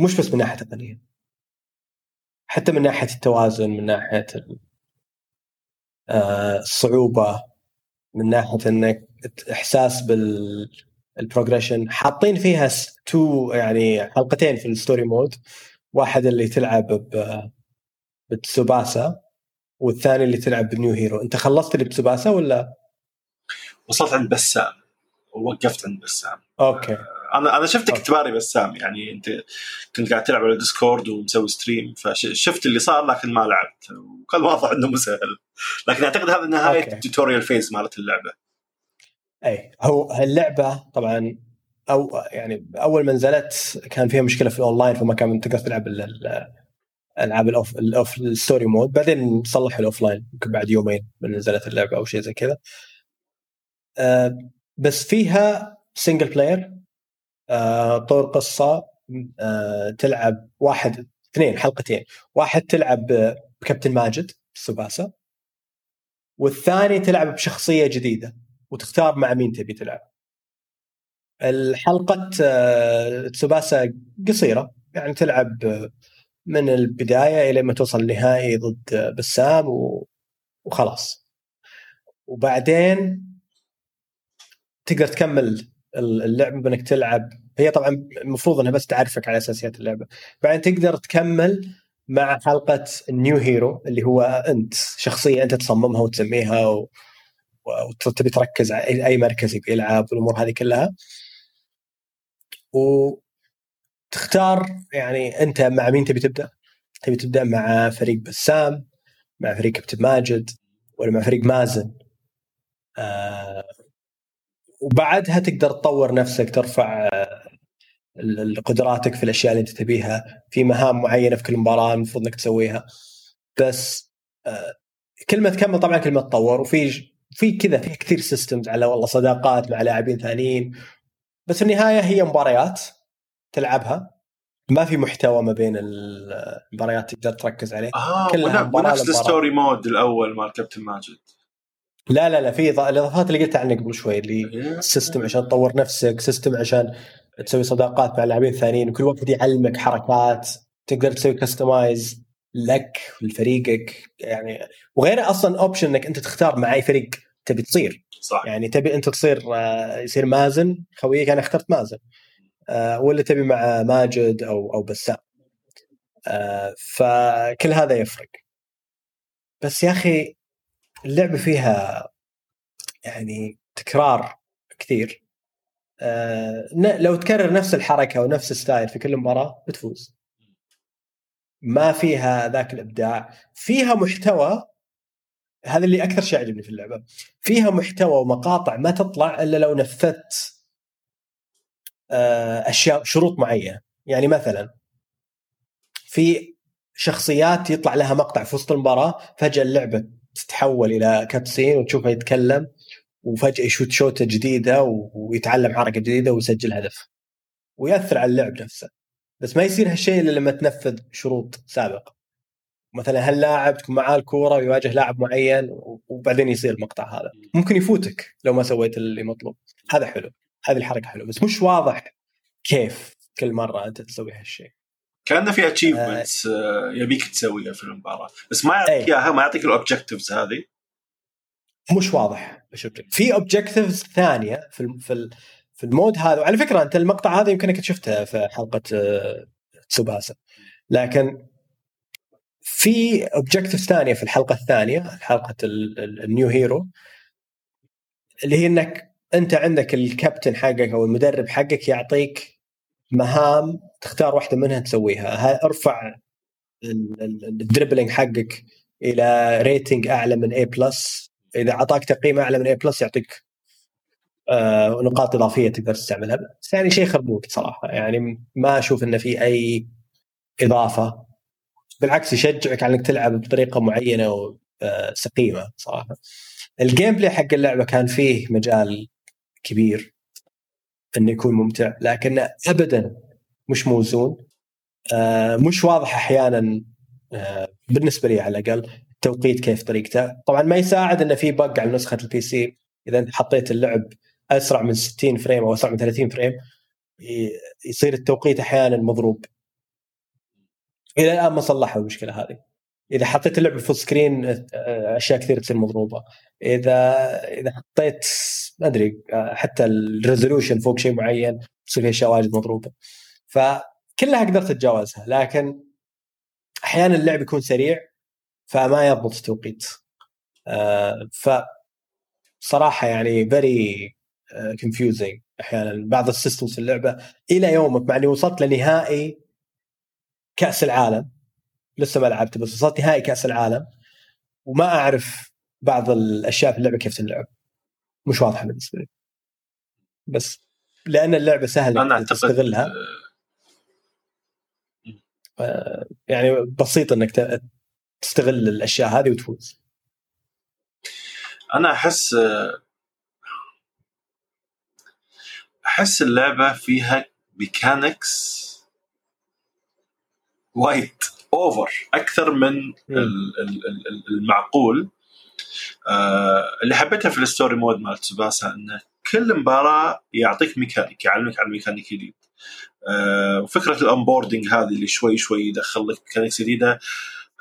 مش بس من ناحية تقنيه حتى من ناحية التوازن من ناحية آه، الصعوبه من ناحية إنك إحساس بال ال progression حاطين فيها two يعني حلقتين في ال story mode واحد اللي تلعب ب بتسوباسا والثاني اللي تلعب ب new hero أنت خلصت اللي بتسوباسا ولا؟
وصلت عند بسام. ووقفت عند بسام.
okay.
أنا أنا شفتك تباري بسام يعني أنت كنت قاعد تلعب على ديسكورد ومسوي stream فشفت اللي صار لكن ما لعبت وكان واضح إنه مو سهل. لكن أعتقد هذا نهاية ال tutorial phase مالت اللعبة.
أي هو اللعبه طبعا أو يعني أول ما نزلت كان فيها مشكلة في الأونلاين فما كان تقدر تلعب ألعاب ال off ال off ال story mode بعدين صلحوا ال offline يمكن بعد يومين من نزلت اللعبة أو شيء زي كذا. أه بس فيها single player طور قصة أه تلعب واحد اثنين حلقتين. واحد تلعب بكابتن ماجد سوباسا والثاني تلعب بشخصية جديدة وتختار مع مين تبي تلعب. الحلقة آه، تسوباسا قصيرة يعني تلعب من البداية إلى ما توصل النهائي ضد بسام وخلاص. وبعدين تقدر تكمل اللعبة بإنك تلعب. هي طبعا المفروض إنها بس تعرفك على أساسيات اللعبة. بعدين تقدر تكمل مع حلقة النيو هيرو اللي هو أنت شخصية أنت تصممها وتسميها و... وتبي تركز على أي مركز يبي يلعب والأمور هذه كلها. وتختار يعني أنت مع مين تبي تبدأ؟ تبي تبدأ مع فريق بسام مع فريق كابتن ماجد ولا مع فريق مازن؟ آه وبعدها تقدر تطور نفسك ترفع قدراتك في الأشياء اللي أنت تبيها. في مهام معينة في كل مباراة المفروض إنك تسويها. بس آه كلمه تكمل طبعا كلمه تطور. وفي في كذا في كثير systems على والله صداقات مع لاعبين ثانيين. بس النهاية هي مباريات تلعبها. ما في محتوى ما بين المباريات تقدر تركز عليه.
آه كلها ونفس ال story mode الأول مال كابتن ماجد
لا لا لا في الإضافات اللي قلت عنك قبل شوي اللي system عشان تطور نفسك system عشان تسوي صداقات مع لاعبين ثانيين وكل واحد يعلمك حركات تقدر تسوي customize لك ولفريقك يعني وغير أصلا option إنك أنت تختار مع أي فريق تبي تصير.
صح.
يعني تبي أنت تصير آه، يصير مازن خويك أنا اخترت مازن. آه، ولا تبي مع ماجد أو أو بسام. آه، فكل هذا يفرق. بس يا أخي اللعبة فيها يعني تكرار كثير. لو تكرر نفس الحركة ونفس الستايل في كل مباراة بتفوز. ما فيها ذاك الإبداع. فيها محتوى هذا اللي أكثر شيء عجبني في اللعبة. فيها محتوى ومقاطع ما تطلع إلا لو نفذت آه، أشياء شروط معينة. يعني مثلا في شخصيات يطلع لها مقطع في وسط المباراة فجأة اللعبة تتحول إلى كاتسين وتشوفه يتكلم وفجأة يشوت شوتة جديدة ويتعلم حركة جديدة ويسجل هدف. ويأثر على اللعب نفسه. بس ما يصير هالشيء إلا لما تنفذ شروط سابقة. مثلا هاللاعب تكون معاه الكورة ويواجه لاعب معين وبعدين يصير المقطع هذا. ممكن يفوتك لو ما سويت اللي مطلوب. هذا حلو. هذه الحركة حلوة. بس مش واضح كيف كل مرة أنت تسوي هالشيء.
كانه في achievements آه يبيك تسويها في المباراة. بس ما يعطيك إياها ما يعطيك ال objectives هذه.
مش واضح. في objectives ثانية في في في ال mode هذا. وعلى فكرة أنت المقطع هذا يمكنك شفته في حلقة آه، تسوباسا. لكن في objective ثانية في الحلقة الثانية حلقة ال new hero اللي هي إنك أنت عندك الكابتن حقك أو المدرب حقك يعطيك مهام تختار واحدة منها تسويها. أرفع ال dribbling حقك إلى rating أعلى من A plus إذا أعطاك تقييم أعلى من A plus يعطيك آه نقاط إضافية تقدر تستعملها. بس يعني شيء خربوط صراحة. يعني ما أشوف انه في أي إضافة. بالعكس يشجعك على إنك تلعب بطريقة معينة وسقيمه آه، صراحة. ال gameplay حق اللعبة كان فيه مجال كبير. إنه يكون ممتع لكن ابدا مش موزون. آه، مش واضح أحيانا آه، بالنسبة لي على الأقل التوقيت كيف طريقته. طبعا ما يساعد إنه في bug على نسخة ال PC. إذا أنت حطيت اللعب أسرع من 60 frame أو أسرع من 30 frame يصير التوقيت أحيانا مضروب. إلى الآن ما صلحوا المشكلة هذه. إذا حطيت اللعبه full screen أشياء كثير تصير مضروبة. إذا إذا حطيت ما أدري حتى ال resolution فوق شيء معين تصير في أشياء واجد مضروبة. فكلها قدرت أتجاوزها لكن أحيانا اللعب يكون سريع فما يضبط التوقيت. آه، ف صراحة يعني very confusing أحيانا بعض ال systems في اللعبة إلى يومك مع إني وصلت لنهائي كأس العالم. لسه ما لعبت بس وصلت نهائي كأس العالم. وما أعرف بعض الأشياء في اللعبة كيف تلعب. مش واضحة بالنسبة لي. بس لأن اللعبة سهلة
أنا
تستغلها. آه، يعني بسيط إنك تستغل الأشياء هذه وتفوز.
أنا أحس أحس اللعبة فيها mechanics وايد over أكثر من المعقول. آه اللي حبيتها في ال story mode مال تسوباسا انه كل مباراة يعطيك ميكانيك يعلمك على ميكانيك جديد. آه وفكرة ال onboarding هذه اللي شوي شوي يدخل لك mechanics جديدة.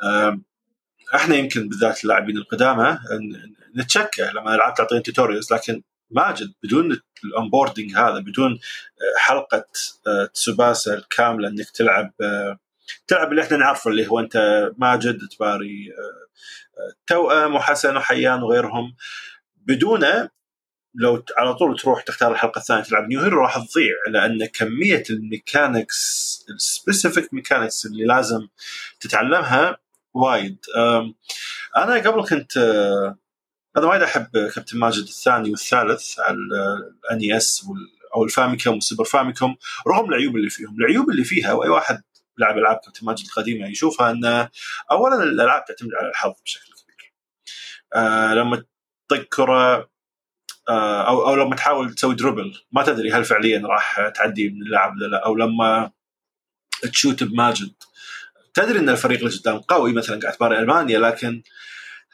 آه إحنا يمكن بالذات اللاعبين القدامى نتشكى لما الالعاب تعطينا tutorials لكن ماجد بدون ال onboarding هذا بدون آه، حلقة آه، تسوباسا الكاملة إنك تلعب آه، تلعب اللي إحنا نعرفه اللي هو أنت ماجد تباري توأم وحسن وحيان وغيرهم. بدونه لو على طول تروح تختار الحلقة الثانية تلعب new hero راح تضيع لأن كمية ال mechanics ال specific mechanics اللي لازم تتعلمها وايد. أنا قبل كنت أنا وايد أحب كابتن ماجد الثاني والثالث على ال NES أو ال Famicom وال Super Famicom رغم العيوب اللي فيهم، العيوب اللي فيها وأي واحد لعب العاب كابتن ماجد القديمه يشوفها أن اولا الألعاب تعتمد على الحظ بشكل كبير. آه لما تطق كرة آه أو أو لما تحاول تسوي dribble ما تدري هل فعليا راح تعدي من اللاعب ولا لا أو لما تشوت بماجد. تدري أن الفريق اللي قدام قوي مثلا قاعد تباري ألمانيا لكن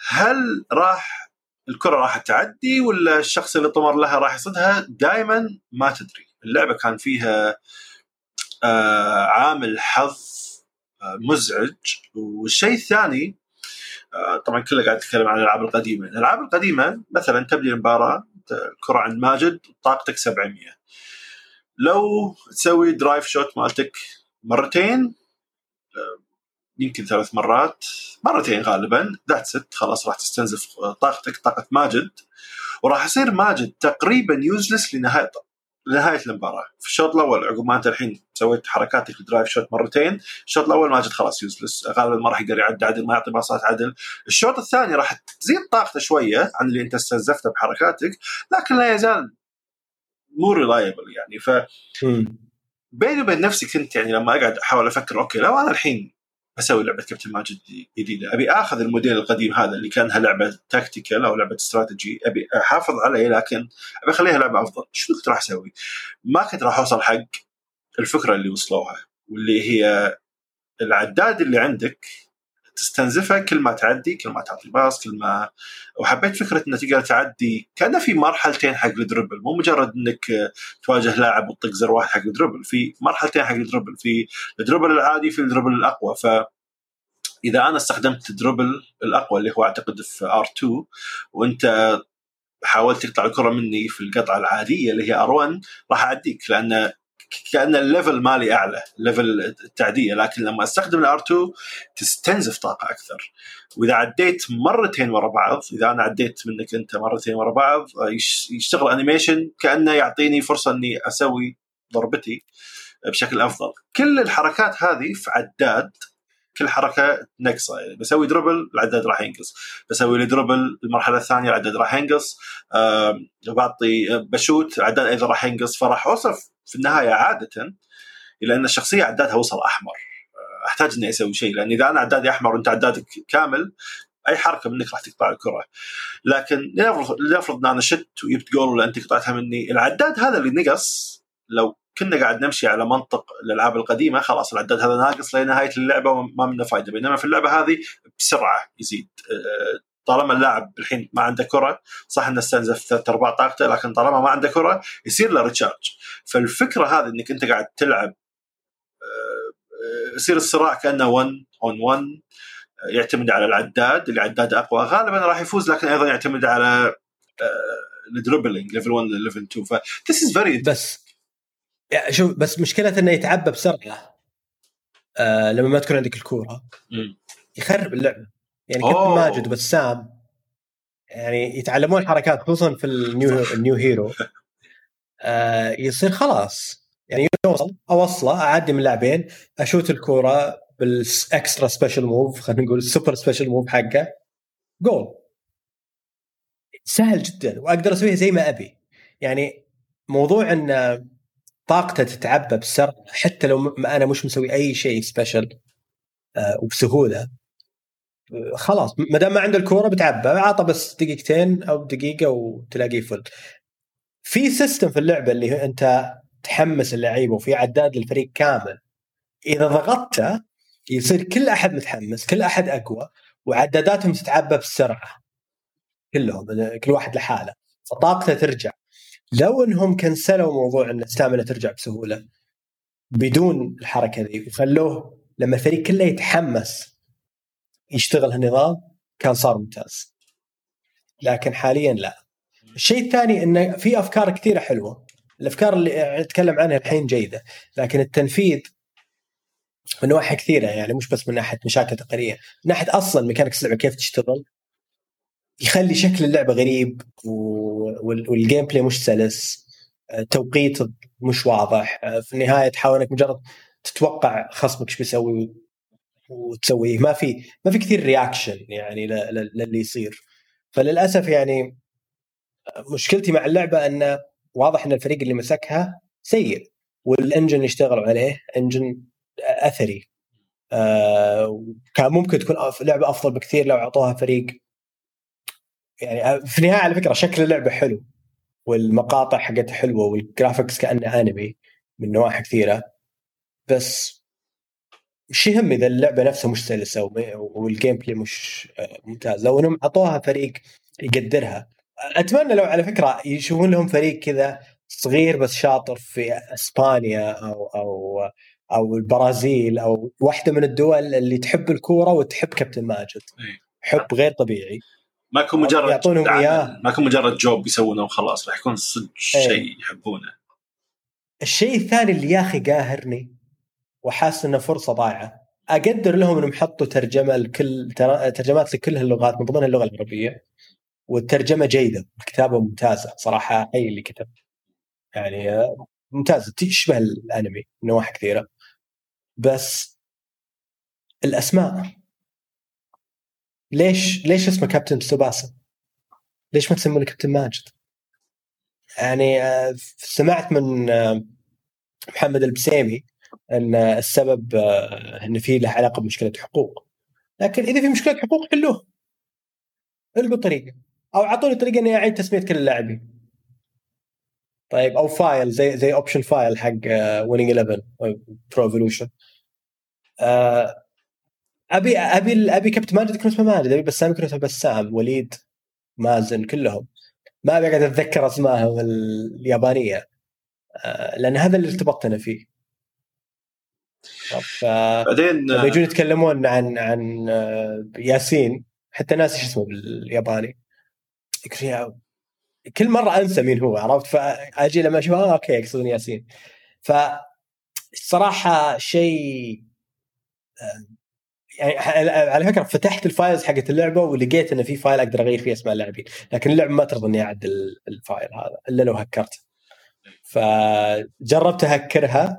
هل راح الكرة راح تعدي ولا الشخص اللي طمر لها راح يصدها؟ دائما ما تدري. اللعبة كان فيها آه عامل حظ آه مزعج. والشيء الثاني آه طبعا كله قاعد يتكلم عن الألعاب القديمة. الألعاب القديمة مثلا تبدي المباراة الكره عند ماجد طاقتك 700 لو تسوي drive shot مالتك مرتين آه، يمكن ثلاث مرات مرتين غالبا that's it خلاص راح تستنزف طاقتك طاقة ماجد. وراح يصير ماجد تقريبا useless لنهاية لنهايه المباراة. في الشوط الأول عقب ما أنت الحين سويت حركاتك ال drive shot مرتين الشوط الأول ماجد خلاص useless غالبا ما راح يقدر يعدي عدل ما يعطي باصات عدل. الشوط الثاني راح تزيد طاقته شوية عن اللي أنت استنزفته بحركاتك لكن لا يزال مو reliable يعني. ف بيني وبين نفسي كنت يعني لما أقعد أحاول أفكر okay لو أنا الحين أسوي لعبة كابتن ماجد جديدة. أبي آخذ الموديل القديم هذا اللي كانها لعبة tactical أو لعبة استراتيجي أبي أحافظ عليه لكن أبي أخليها لعبة أفضل. شنو كنت راح أسوي؟ ما كنت راح أوصل حق الفكرة اللي وصلوها واللي هي العداد اللي عندك تستنزفه كل ما تعدي كل ما تعطي pass كل ما وحبيت فكرة انه تقدر تعدي كان في مرحلتين حق ال dribble. مو مجرد إنك تواجه لاعب وتطق زر واحد حق ال dribble في مرحلتين حق ال dribble. في ال dribble العادي في ال dribble الأقوى. ف إذا أنا استخدمت ال dribble الأقوى اللي هو أعتقد في R2 وأنت حاولت تقطع الكرة مني في القطعة العادية اللي هي R1 راح أعديك لأن كأن ال level مالي أعلى level التعدية لكن لما أستخدم ال R2 تستنزف طاقة أكثر. وإذا عديت مرتين ورا بعض إذا أنا عديت منك أنت مرتين ورا بعض يشتغل animation كأنه يعطيني فرصة إني أسوي ضربتي بشكل أفضل. كل الحركات هذه في عداد كل حركة نقصه يعني بسوي dribble العداد راح ينقص. بسوي لي dribble المرحلة الثانية العداد راح ينقص. بعطي بشوت العداد أيضا راح ينقص. فراح أوصف في النهاية عادة إلى أن الشخصية عدادها وصل أحمر. آه، أحتاج إني أسوي شيء لأن إذا أنا عدادي أحمر وأنت عدادك كامل أي حركة منك راح تقطع الكرة. لكن لنفرض إن أنا شت وجبت جول ولا أنت قطعتها مني العداد هذا اللي نقص لو كنا قاعد نمشي على منطق الألعاب القديمة خلاص العداد هذا ناقص لنهاية اللعبة وما منه فائده بينما في اللعبة هذه بسرعة يزيد. آه، طالما اللاعب الحين ما عنده كرة صح إنه استنزف ثلاث أرباع طاقته لكن طالما ما عنده كرة يصير له ريتشارج فالفكرة هذه إنك أنت قاعد تلعب يصير الصراع كأنه 1 on 1 يعتمد على العداد اللي عداد أقوى. غالبا راح يفوز لكن أيضا يعتمد على ال dribbling level 1 level 2 ف this is very
بس شوف بس مشكلة إنه يتعبى بسرعة آه لما ما تكون عندك الكورة.
مم.
يخرب اللعبة. يعني
أوه.
كابتن ماجد وبسام يعني يتعلمون حركات خصوصا في ال new ال new hero. آه يصير خلاص. يعني يوصل أوصله أعدي من لاعبين أشوت الكورة بال extra special move خلينا نقول ال super special move حقه. جول. سهل جدا وأقدر أسويها زي ما أبي. يعني موضوع إن طاقته تتعبى بسرعة حتى لو أنا مش مسوي أي شيء special آه وبسهولة. خلاص ما دام ما عنده الكورة بتعبى عطى بس دقيقتين أو دقيقة وتلاقيه full في سيستم في اللعبة اللي أنت تحمس اللعيبه وفي عداد للفريق كامل. إذا ضغطته يصير كل أحد متحمس كل أحد أقوى وعداداتهم تتعبى بسرعة. كلهم كل واحد لحاله. فطاقته ترجع. لو إنهم كنسلوا موضوع إن الستامنا ترجع بسهولة بدون الحركة ذي وخلوه لما الفريق كله يتحمس يشتغل هالنظام كان صار ممتاز. لكن حاليا لا. الشيء الثاني إنه في أفكار كثيرة حلوة. الأفكار اللي نتكلم عنها الحين جيدة. لكن التنفيذ من نواحي كثيرة يعني مش بس من ناحية مشاكل تقنية. من ناحية أصلا mechanics اللعبة كيف تشتغل؟ يخلي شكل اللعبة غريب وال gameplay مش سلس. توقيت مش واضح. في النهاية تحاول إنك مجرد تتوقع خصمك إيش بيسوي. وتسويه. ما في ما في كثير reaction يعني للي يصير. فللأسف يعني مشكلتي مع اللعبة انه واضح إن الفريق اللي مسكها سيء وال engine اللي اشتغلوا عليه engine أثري. آه كان ممكن تكون لعبة أفضل بكثير لو أعطوها فريق. يعني في النهاية على فكرة شكل اللعبة حلو والمقاطع حقتها حلوة وال graphics كأنه أنمي من نواحي كثيرة. بس مش يهم إذا اللعبة نفسها مش سلسة وال gameplay مش آه، ممتاز لو إنهم أعطوها فريق يقدرها أتمنى لو على فكرة يشوفون لهم فريق كذا صغير بس شاطر في إسبانيا أو أو أو البرازيل أو واحدة من الدول اللي تحب الكورة وتحب كابتن ماجد. حب غير طبيعي
ما يكون مجرد
يعطونهم إياه.
ما يكون مجرد job يسوونه وخلاص راح يكون صدق. شيء يحبونه
الشيء الثاني اللي يا أخي قاهرني وحاسس إنه فرصة ضايعة أقدر لهم إنهم حطوا ترجمة لكل تر- ترجمات لكل اللغات من ضمنها اللغة العربية والترجمة جيدة الكتابه ممتازة صراحة حي اللي كتب يعني آه، ممتازة تشبه الأنمي من نواحي كثيرة بس الأسماء ليش ليش اسمه كابتن سوباسا؟ ليش ما تسمونه كابتن ماجد؟ يعني آه، سمعت من آه، محمد البسيمي أن السبب آه، إن في له علاقة بمشكلة حقوق. لكن إذا في مشكلة حقوق حلوة. القوا طريقه أو أعطوني طريقة إني أعيد تسمية كل اللاعبين. طيب أو file زي زي option file حق Winning 11 Pro Evolution أبي أبي أبي كابتن ماجد يكون اسمه ماجد أبي بسام يكون اسمه بسام وليد مازن كلهم. ما أبي أقعد أتذكر أسمائهم اليابانية. آه، لأن هذا اللي ارتبطت أنا فيه. ف
بعدين
يجون يتكلمون عن عن آه، ياسين. حتى ناس إيش اسمه بالياباني. كل مرة أنسى مين هو عرفت؟ فأجي لما أشوف آه أوكي يقصدون ياسين. ف الصراحه شيء آه، يعني على فكرة فتحت ال files حقت اللعبة ولقيت إن في file أقدر أغير فيه أسماء اللاعبين. لكن اللعبة ما ترضى إني أعدل ال file هذا إلا لو هكرته فجربت أهكرها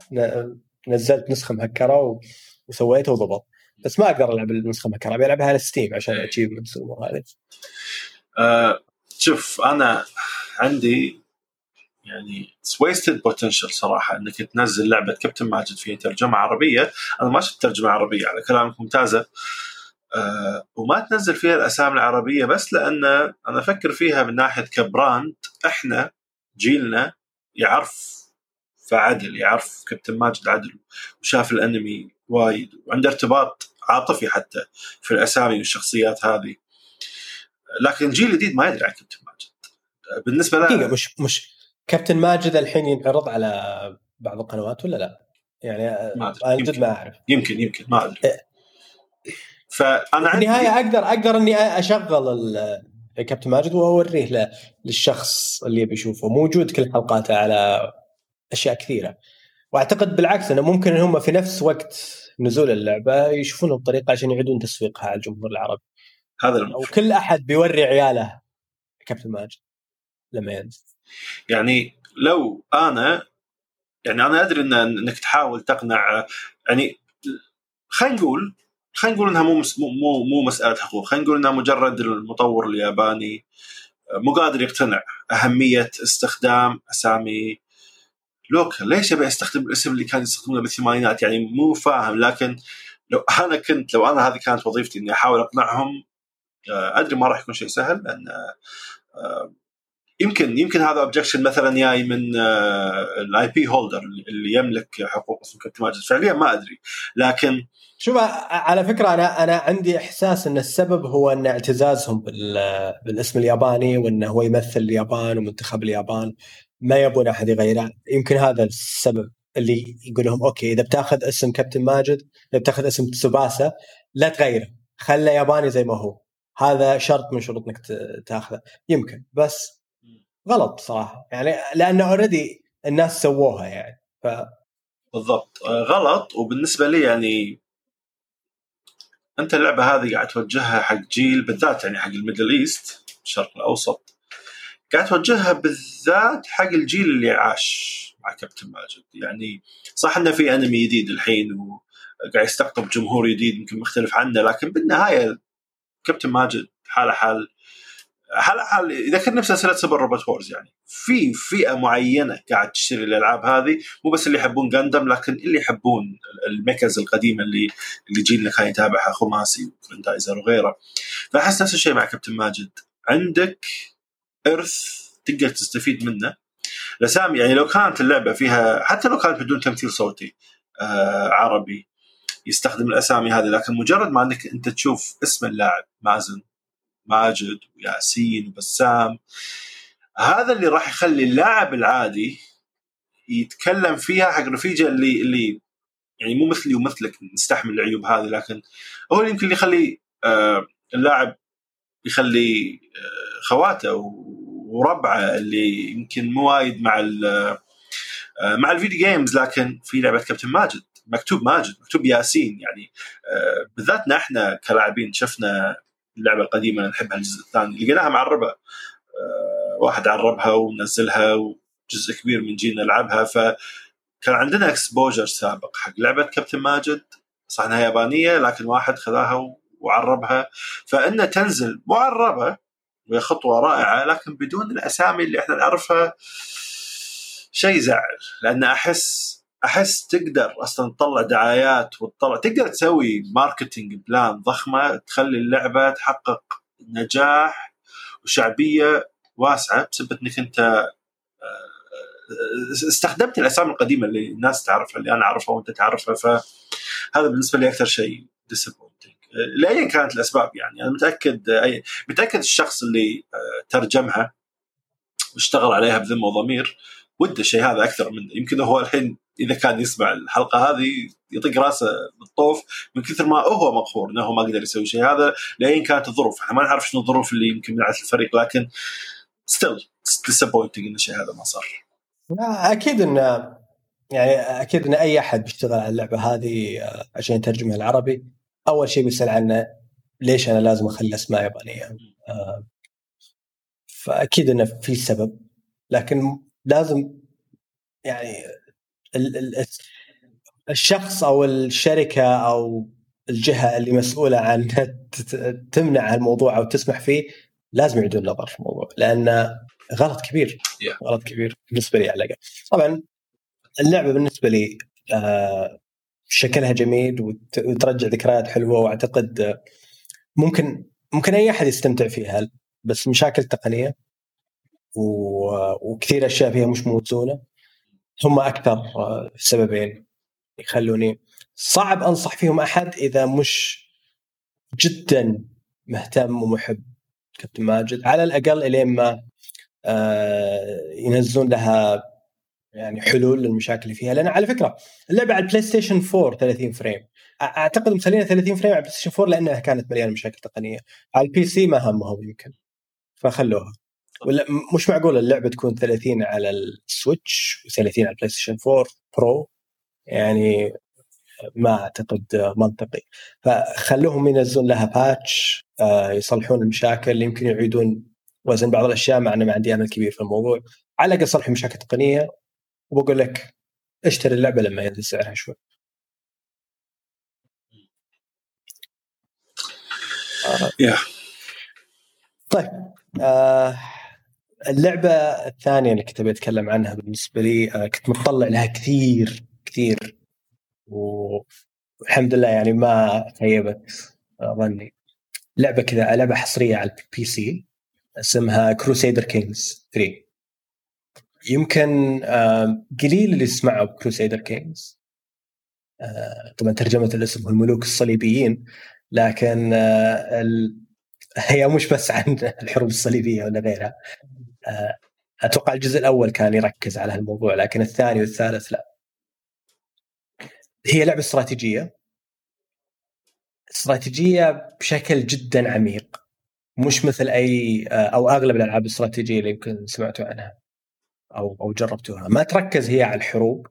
نزلت نسخة مهكرة و- وسويته وضبط. بس ما أقدر ألعب النسخة مهكرة أبي ألعبها على Steam عشان. achievements والأمور هذه
آه شوف أنا عندي يعني ويستد بوتنشل صراحة إنك تنزل لعبة كابتن ماجد فيها ترجمة عربية. أنا ما شفت ترجمة عربية على كلامك ممتازة. آه وما تنزل فيها الأسامي العربية بس لأن أنا أفكر فيها من ناحية كبراند إحنا جيلنا يعرف فعدل يعرف كابتن ماجد عدل وشاف الانمي وايد وعنده ارتباط عاطفي حتى في الأسامي والشخصيات هذه. لكن الجيل الجديد ما يدري عن كابتن ماجد. بالنسبة
دقيقة
له
مش مش كابتن ماجد الحين ينعرض على بعض القنوات ولا لا؟ يعني
ما أدري.
أنا جد
يمكن.
ما أعرف.
يمكن يمكن. ما أدري.
إيه.
فأنا
في
عندي
النهايه أقدر أقدر إني أشغل كابتن ماجد وأوريه للشخص اللي يبي يشوفه. موجود كل حلقاته على أشياء كثيرة. وأعتقد بالعكس إنه ممكن إن هم في نفس وقت نزول اللعبة يشوفونها بطريقه عشان يعيدون تسويقها على الجمهور العربي.
هذا المفروض
كل أحد بيوري عياله كابتن ماجد لما ينزل.
يعني لو أنا يعني أنا أدري ان إنك تحاول تقنع يعني خلينا نقول خلينا نقول إنها مو مو, مو مسألة حقوق خلينا نقول إنها مجرد المطور الياباني مو قادر يقتنع أهمية استخدام أسامي لوكال ليش أبي أستخدم الاسم اللي كان يستخدمونه بالثمانينات؟ يعني مو فاهم لكن لو أنا كنت لو أنا هذه كانت وظيفتي إني أحاول أقنعهم آه، أدري ما راح يكون شيء سهل لأن آه، يمكن يمكن هذا objection مثلا جاي من ال IP holder اللي يملك حقوق اسم كابتن ماجد. فعليا ما أدري لكن
شوف على فكرة أنا أنا عندي إحساس إن السبب هو إن اعتزازهم بال- بالاسم الياباني وإنه هو يمثل اليابان ومنتخب اليابان. ما يبون أحد يغيره يمكن هذا السبب اللي يقول لهم okay إذا بتاخذ اسم كابتن ماجد إذا بتاخذ اسم تسوباسا لا تغيره خله ياباني زي ما هو. هذا شرط من شروط إنك تاخذه. يمكن بس غلط صراحة. يعني لأنه already الناس سووها يعني ف
بالضبط. آه، غلط. وبالنسبة لي يعني أنت اللعبة هذه قاعد توجهها حق جيل بالذات يعني حق ال Middle East الشرق الأوسط. قاعد توجهها بالذات حق الجيل اللي عاش مع كابتن ماجد. يعني صح إنه في أنمي جديد الحين وقاعد يستقطب جمهور جديد يمكن مختلف عنه لكن بالنهاية كابتن ماجد حاله حال حال حال يذكرني بسلسله Super Robot Wars يعني. في فئة معينة قاعد تشتري الألعاب هذه مو بس اللي يحبون جاندم لكن اللي يحبون ال mechas القديمة اللي اللي جيلنا كان يتابعها خماسي وفرندايزر وغيره. فأحس نفس الشيء مع كابتن ماجد. عندك ارث تقدر تستفيد منه. الاسامي يعني لو كانت اللعبة فيها حتى لو كانت بدون تمثيل صوتي آه عربي يستخدم الأسامي هذه لكن مجرد ما إنك أنت تشوف اسم اللاعب مازن ماجد وياسين وبسام هذا اللي راح يخلي اللاعب العادي يتكلم فيها حق رفيجه اللي اللي يعني مو مثلي ومثلك نستحمل العيوب هذه لكن هو اللي يمكن اللي يخلي آه اللاعب يخلي آه خواته وربعه اللي يمكن مو وايد مع آه مع الفيديو جيمز لكن في لعبة كابتن ماجد مكتوب ماجد مكتوب ياسين يعني آه بالذاتنا إحنا كلاعبين شفنا اللعبة القديمة نحبها الجزء الثاني لقيناها معربة آه واحد عربها ونزلها وجزء كبير من جيلنا لعبها فكان عندنا exposure سابق حق لعبة كابتن ماجد صح إنها يابانية لكن واحد خذاها وعربها فإنها تنزل معربة وهي خطوة رائعة لكن بدون الأسامي اللي إحنا نعرفها شيء يزعل لأن أحس أحس تقدر أصلا تطلع دعايات وتطلع تقدر تسوي marketing plan ضخمة تخلي اللعبة تحقق نجاح وشعبية واسعة بسبب إنك أنت استخدمت الأسامي القديمة اللي الناس تعرفها اللي أنا أعرفها وأنت تعرفها فهذا بالنسبة لي أكثر شيء disappointing لايا كانت الأسباب يعني. أنا متأكد أي متأكد الشخص اللي ترجمها واشتغل عليها بذمه وضمير وده الشيء هذا أكثر منه. يمكن هو الحين إذا كان يسمع الحلقة هذه يطق راسه بالطوف من كثر ما هو مقهور إنه ما قدر يسوي شيء هذا لاين كانت الظروف. إحنا ما نعرف شنو الظروف اللي يمكن منعت الفريق لكن still disappointing إن الشيء هذا ما صار.
أكيد انه يعني أكيد إن أي أحد بيشتغل على اللعبة هذه عشان يترجمها العربي أول شيء بيسأل عنه ليش أنا لازم أخلي أسماء يابانية؟ فأكيد إنه في سبب لكن لازم يعني الشخص أو الشركة أو الجهة اللي مسؤولة عن تمنع الموضوع أو تسمح فيه لازم يعيدون النظر في الموضوع لأن غلط كبير
yeah.
غلط كبير بالنسبة لي على الأقل. طبعا اللعبة بالنسبة لي آه شكلها جميل وترجع ذكريات حلوة وأعتقد ممكن ممكن أي أحد يستمتع فيها بس مشاكل تقنية وكثير أشياء فيها مش موزونة. هم أكثر سببين يخلوني صعب أنصح فيهم أحد إذا مش جدا مهتم ومحب كابتن ماجد. على الأقل إلين ما ينزلون لها يعني حلول للمشاكل اللي فيها. لأن على فكرة اللعبة على البلاي ستيشن 4 30 frame أعتقد مخلينا 30 frame على البلاي ستيشن 4 لأنها كانت مليانة مشاكل تقنية. على ال PC ما همهم يمكن. فخلوها. ولا مش معقول اللعبة تكون 30 على السويتش و30 على البلاي ستيشن 4 برو يعني ما أعتقد منطقي. فخلوهم ينزلون لها باتش آه، يصلحون المشاكل. يمكن يعيدون وزن بعض الأشياء مع إنه ما عندي أمل كبير في الموضوع. على الأقل صلحوا مشاكل تقنية. وبقول لك اشتري اللعبة لما ينزل سعرها شوي.
آه.
طيب آه اللعبة الثانية اللي كنت بتكلم عنها بالنسبة لي آه كنت متطلع لها كثير كثير والحمد لله يعني ما خيبت ظني. لعبة كذا لعبة حصرية على ال PC اسمها Crusader Kings 3 يمكن قليل اللي سمعوا ب Crusader Kings. طبعا ترجمة الاسم هو الملوك الصليبيين لكن آه، هي مش بس عن الحروب الصليبية ولا غيرها. آه، أتوقع الجزء الأول كان يركز على هالموضوع لكن الثاني والثالث لا. هي لعبة استراتيجية. استراتيجية بشكل جدا عميق. مش مثل أي أو أغلب الألعاب الاستراتيجية اللي يمكن سمعتوا عنها. أو أو جربتوها. ما تركز هي على الحروب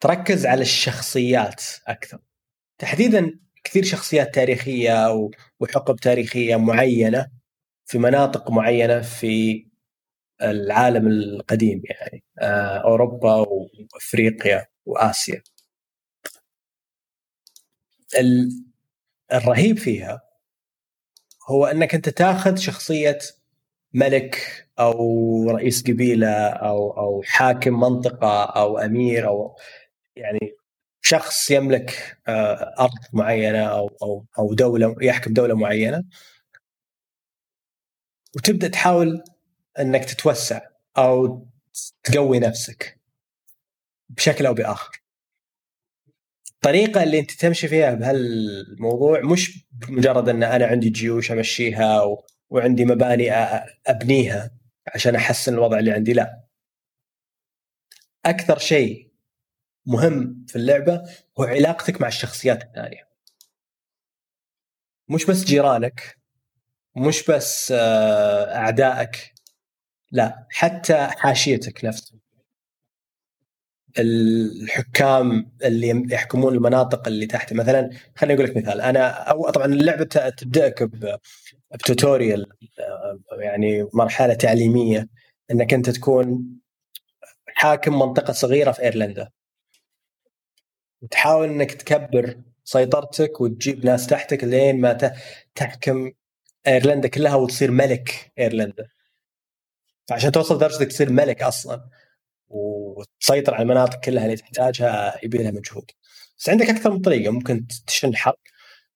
تركز على الشخصيات أكثر. تحديدا كثير شخصيات تاريخية وحقب تاريخية معينة في مناطق معينة في العالم القديم يعني آه، أوروبا وأفريقيا وآسيا. الرهيب فيها هو أنك أنت تاخذ شخصية ملك أو رئيس قبيلة أو أو حاكم منطقة أو أمير أو يعني شخص يملك آه، أرض معينة أو أو أو دولة يحكم دولة معينة وتبدأ تحاول إنك تتوسع أو تقوي نفسك بشكل أو بآخر. الطريقة اللي أنت تمشي فيها بهالموضوع مش مجرد إن أنا عندي جيوش أمشيها و... وعندي مباني أبنيها عشان أحسن الوضع اللي عندي. لا. أكثر شيء مهم في اللعبة هو علاقتك مع الشخصيات الثانية. مش بس جيرانك مش بس آه، أعدائك لا حتى حاشيتك نفسها. الحكام اللي يحكمون المناطق اللي تحت. مثلا خليني أقول لك مثال. أنا أو طبعا اللعبة تبدأك بتوتوريال يعني مرحلة تعليمية إنك أنت تكون حاكم منطقة صغيرة في إيرلندا. وتحاول إنك تكبر سيطرتك وتجيب ناس تحتك لين ما تحكم إيرلندا كلها وتصير ملك إيرلندا. فعشان توصل درجتك تصير ملك أصلا وتسيطر على المناطق كلها اللي تحتاجها يبي لها مجهود. بس عندك أكثر من طريقة ممكن تشن حرب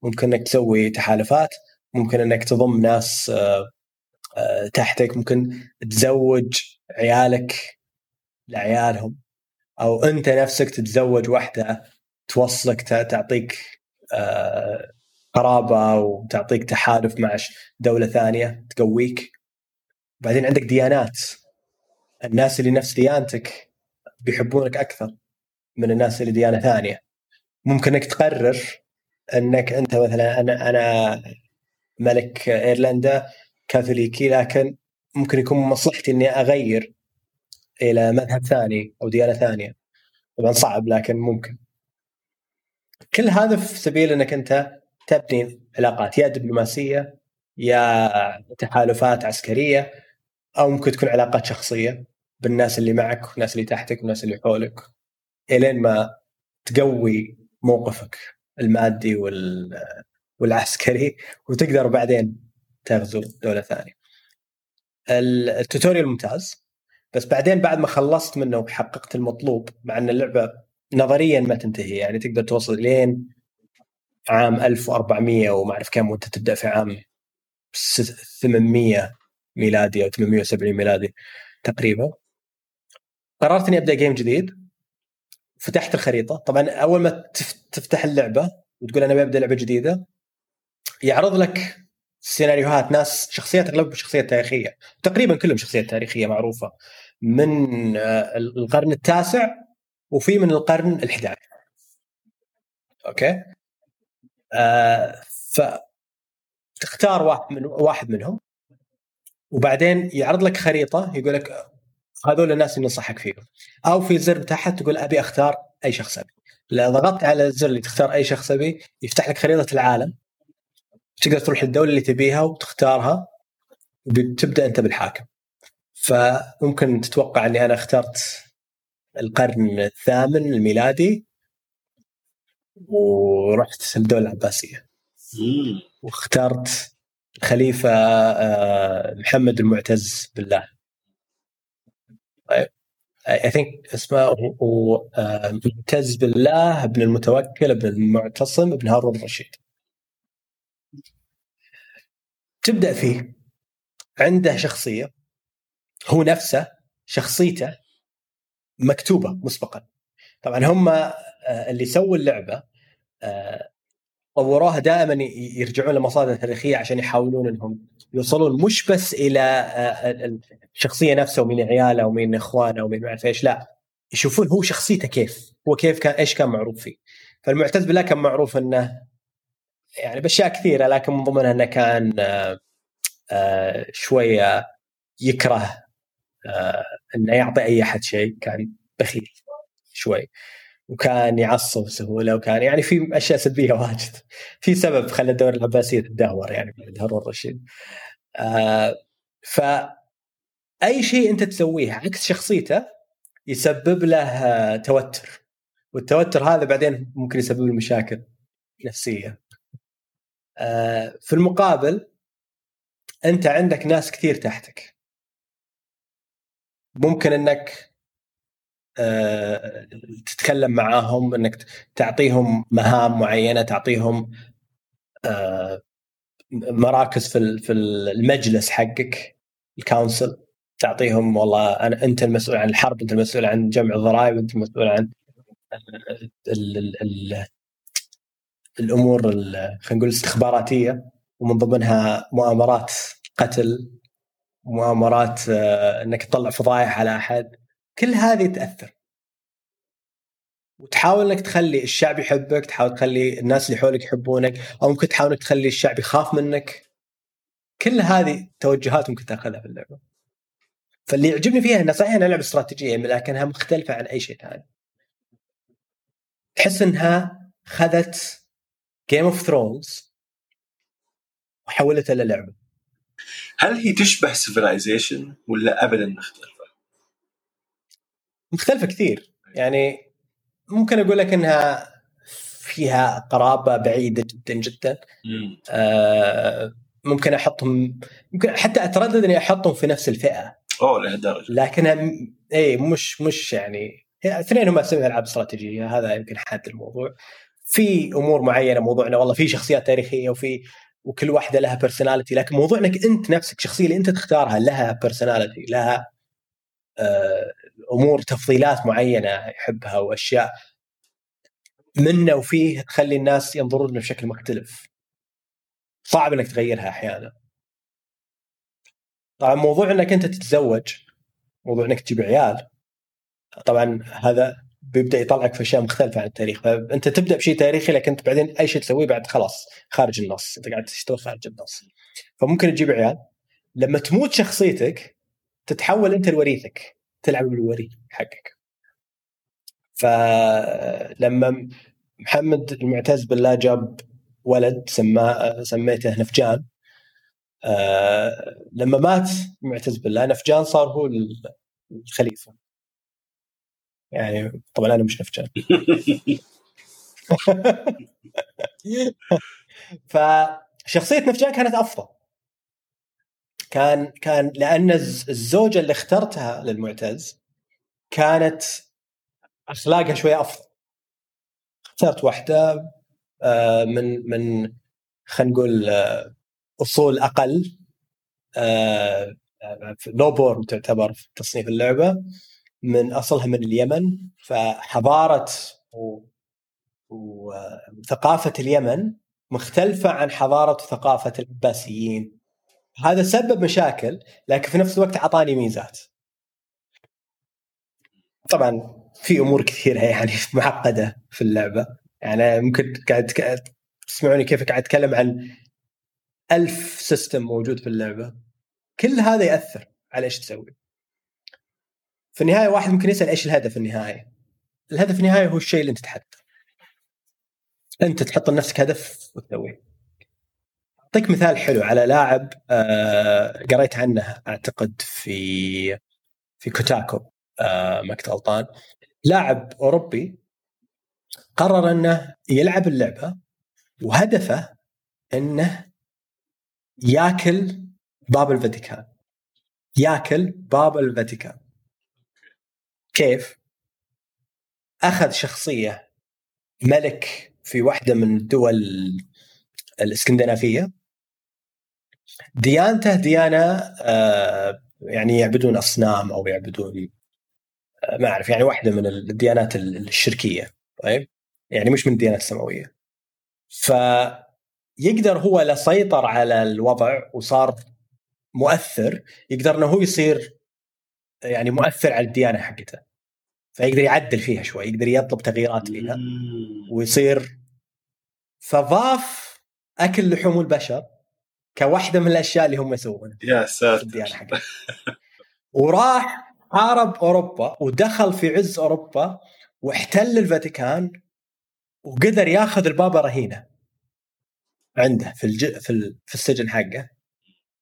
ممكن إنك تسوي تحالفات. ممكن إنك تضم ناس آه، آه، تحتك ممكن تزوج عيالك لعيالهم أو أنت نفسك تتزوج واحدة توصلك تعطيك آه، قرابة وتعطيك تحالف مع دولة ثانية تقويك. بعدين عندك ديانات. الناس اللي نفس ديانتك بيحبونك أكثر من الناس اللي ديانة ثانية. ممكن إنك تقرر إنك أنت مثلا أنا أنا ملك إيرلندا كاثوليكي لكن ممكن يكون مصلحتي إني أغير إلى مذهب ثاني أو ديانة ثانية. طبعا صعب لكن ممكن. كل هذا في سبيل إنك أنت تبني علاقات يا دبلوماسية يا تحالفات عسكرية أو ممكن تكون علاقات شخصية بالناس اللي معك والناس اللي تحتك والناس اللي حولك إلين ما تقوي موقفك المادي وال والعسكري وتقدر بعدين تغزو دولة ثانية. التوتوريال ممتاز بس بعدين بعد ما خلصت منه وحققت المطلوب مع إن اللعبة نظريا ما تنتهي يعني تقدر توصل لين عام 1400 وما أعرف كم وأنت تبدأ في عام 800 ميلادي أو 870 ميلادي تقريبا. قررت إني أبدأ game جديد. فتحت الخريطة. طبعا أول ما تفتح اللعبة وتقول أنا ببدا لعبة جديدة يعرض لك سيناريوهات ناس شخصيات أغلبهم شخصيات تاريخية. تقريبا كلهم شخصيات تاريخية معروفة. من آه، القرن التاسع وفي من القرن ال11 أوكي؟ آه ف تختار واحد من واحد منهم. وبعدين يعرض لك خريطة يقول لك هذول الناس اللي ننصحك فيهم. أو في زر تحت تقول أبي أختار أي شخص أبي. اذا ضغطت على الزر اللي تختار أي شخص أبي يفتح لك خريطة العالم. تقدر تروح للدولة اللي تبيها وتختارها وتبدا أنت بالحاكم. فممكن تتوقع إني أنا اخترت القرن الثامن الميلادي ورحت الدولة العباسية. واخترت الخليفة آه، محمد المعتز بالله. اي ثينك اسمه آه، معتز بالله ابن المتوكل ابن المعتصم ابن هارون الرشيد. تبدأ فيه. عنده شخصية هو نفسه شخصيته مكتوبة مسبقا. طبعا هم آه، اللي سووا اللعبة آه، طوروها دائما يرجعون لمصادر تاريخية عشان يحاولون إنهم يوصلون مش بس إلى آه، الشخصية نفسها ومين عياله ومين إخوانه ومين ما أعرف إيش لا. يشوفون هو شخصيته كيف هو كيف كان إيش كان معروف فيه. فالمعتز بالله كان معروف إنه يعني بأشياء كثيرة لكن من ضمنها إنه كان شوية يكره إنه يعطي أي أحد شيء كان بخيل شوي. وكان يعصب بسهولة وكان يعني في أشياء سلبية واجد. في سبب خلى الدولة العباسيه تدهور يعني بعد هارون الرشيد آه ف أي شيء أنت تسويه عكس شخصيته يسبب له توتر. والتوتر هذا بعدين ممكن يسبب له مشاكل نفسية. آه في المقابل أنت عندك ناس كثير تحتك. ممكن إنك آه، تتكلم معاهم إنك تعطيهم مهام معينة تعطيهم آه، مراكز في في المجلس حقك الكونسل تعطيهم والله أنا أنت المسؤول عن الحرب أنت المسؤول عن جمع الضرائب أنت المسؤول عن الأمور خلينا نقول الاستخباراتية ومن ضمنها مؤامرات قتل مؤامرات آه، إنك تطلع فضايح على أحد. كل هذه تأثر. وتحاول إنك تخلي الشعب يحبك تحاول تخلي الناس اللي حولك يحبونك أو ممكن تحاول إنك تخلي الشعب يخاف منك. كل هذه توجهات ممكن تأخذها في اللعبة. فاللي يعجبني فيها انها صحيح إنها لعبة استراتيجية لكنها مختلفة عن أي شيء ثاني. تحس إنها خذت Game of Thrones وحولتها للعبه
هل هي تشبه Civilization ولا ابدا مختلفة؟
مختلفة كثير. يعني ممكن أقول لك إنها فيها قرابة بعيدة جدا جدا. آه ممكن أحطهم ممكن حتى أتردد إني أحطهم في نفس الفئة.
أوه لهالدرجه
لكنها اي مش مش يعني اثنين هم اسمها ألعاب استراتيجية هذا يمكن حد الموضوع. في أمور معينة موضوعنا والله في شخصيات تاريخية وفي وكل واحدة لها personality لكن موضوع إنك أنت نفسك الشخصيه اللي أنت تختارها لها personality لها آه أمور تفضيلات معينة يحبها وأشياء منه وفيه تخلي الناس ينظرون له بشكل مختلف. صعب إنك تغيرها أحيانا. طبعا موضوع إنك أنت تتزوج موضوع إنك تجيب عيال طبعا هذا بيبدأ يطلعك في أشياء مختلفة عن التاريخ. فأنت تبدأ بشيء تاريخي لكن أنت بعدين أي شيء تسويه بعد خلاص خارج النص. أنت قاعد تشتغل خارج النص. فممكن تجيب عيال لما تموت شخصيتك تتحول أنت لوريثك تلعب بالوري حقك. فلما محمد المعتز بالله جاب ولد سماه سميته نفجان آه لما مات المعتز بالله نفجان صار هو الخليفة. يعني طبعا أنا مش نفجان فشخصيه نفجان كانت أفضل. كان كان لأن الزوجة اللي اخترتها للمعتز كانت أخلاقها شوية أفضل. اخترت واحدة آه، من من خلينا نقول آه، أصول أقل لو آه، بورن تعتبر في تصنيف اللعبة. من أصلها من اليمن فحضارة وثقافه اليمن مختلفة عن حضارة وثقافة العباسيين. هذا سبب مشاكل لكن في نفس الوقت أعطاني ميزات. طبعا في أمور كثيرة يعني معقدة في اللعبة. يعني ممكن قاعد تسمعوني كيف قاعد أتكلم عن ألف سيستم موجود في اللعبة. كل هذا يأثر على إيش تسوي. في النهاية واحد ممكن يسأل إيش الهدف النهائي الهدف النهائي هو الشيء اللي أنت تحدده أنت تحط لنفسك هدف وتسويه. أعطيك مثال حلو على لاعب آه قريت عنه أعتقد في في Kotaku آه ما كنت غلطان. لاعب أوروبي قرر أنه يلعب اللعبة وهدفه أنه ياكل بابا الفاتيكان. ياكل بابا الفاتيكان. كيف؟ أخذ شخصية ملك في واحدة من الدول الإسكندنافية. ديانته ديانة آه يعني يعبدون أصنام أو يعبدون آه ما أعرف يعني واحدة من الديانات الشركية طيب؟ يعني مش من الديانات السماوية. فيقدر هو لسيطر على الوضع وصار مؤثر يقدر إنه هو يصير يعني مؤثر على الديانة حقته. فيقدر يعدل فيها شوي يقدر يطلب تغييرات فيها. ويصير فضاف أكل لحوم البشر كواحده من الأشياء اللي هم يسوونها
يا ساتر.
وراح حارب أوروبا ودخل في عز أوروبا واحتل الفاتيكان وقدر ياخذ البابا رهينة عنده في الج... في, ال... في السجن حقه.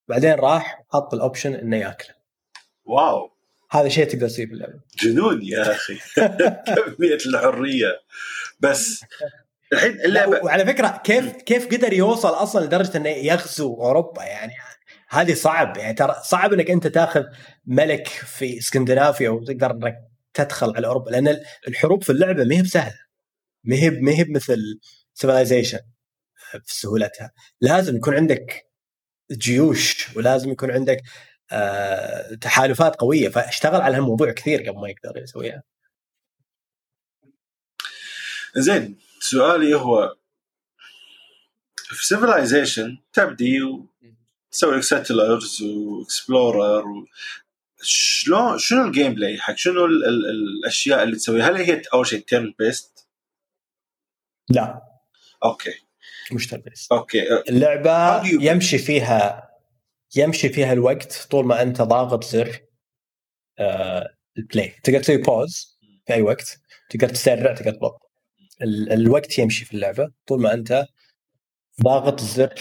بعدين راح حط ال option إنه ياكله.
واو.
هذا شيء تقدر تسويه في اللعبة.
جنون يا أخي. كمية الحرية. بس الحين اللعبه
وعلى فكرة كيف كيف قدر يوصل أصلا لدرجة إنه يغزو أوروبا؟ يعني هذه صعب. يعني ترى صعب إنك أنت تاخذ ملك في إسكندنافيا وتقدر إنك تدخل على أوروبا لأن الحروب في اللعبة ما هي بسهلة. ما هي ما هي مثل سيفلايزيشن في سهولتها لازم يكون عندك جيوش ولازم يكون عندك تحالفات قوية فاشتغل على هالموضوع كثير قبل ما يقدر يسويها.
زين سؤالي هو في Civilization تبدي وتسوي لك settlers و explorer و... شلون شنو ال gameplay حق؟ شنو ال ال الأشياء اللي تسويها؟ هل هي أول شيء turn-based؟
لا.
أوكي.
مش turn-based
أوكي.
اللعبة يمشي فيها يمشي فيها الوقت طول ما أنت ضاغط زر آه ال play تقدر تسوي pause في أي وقت تقدر تسرع تقدر تبطل الوقت يمشي في اللعبة طول ما أنت ضاغط الزر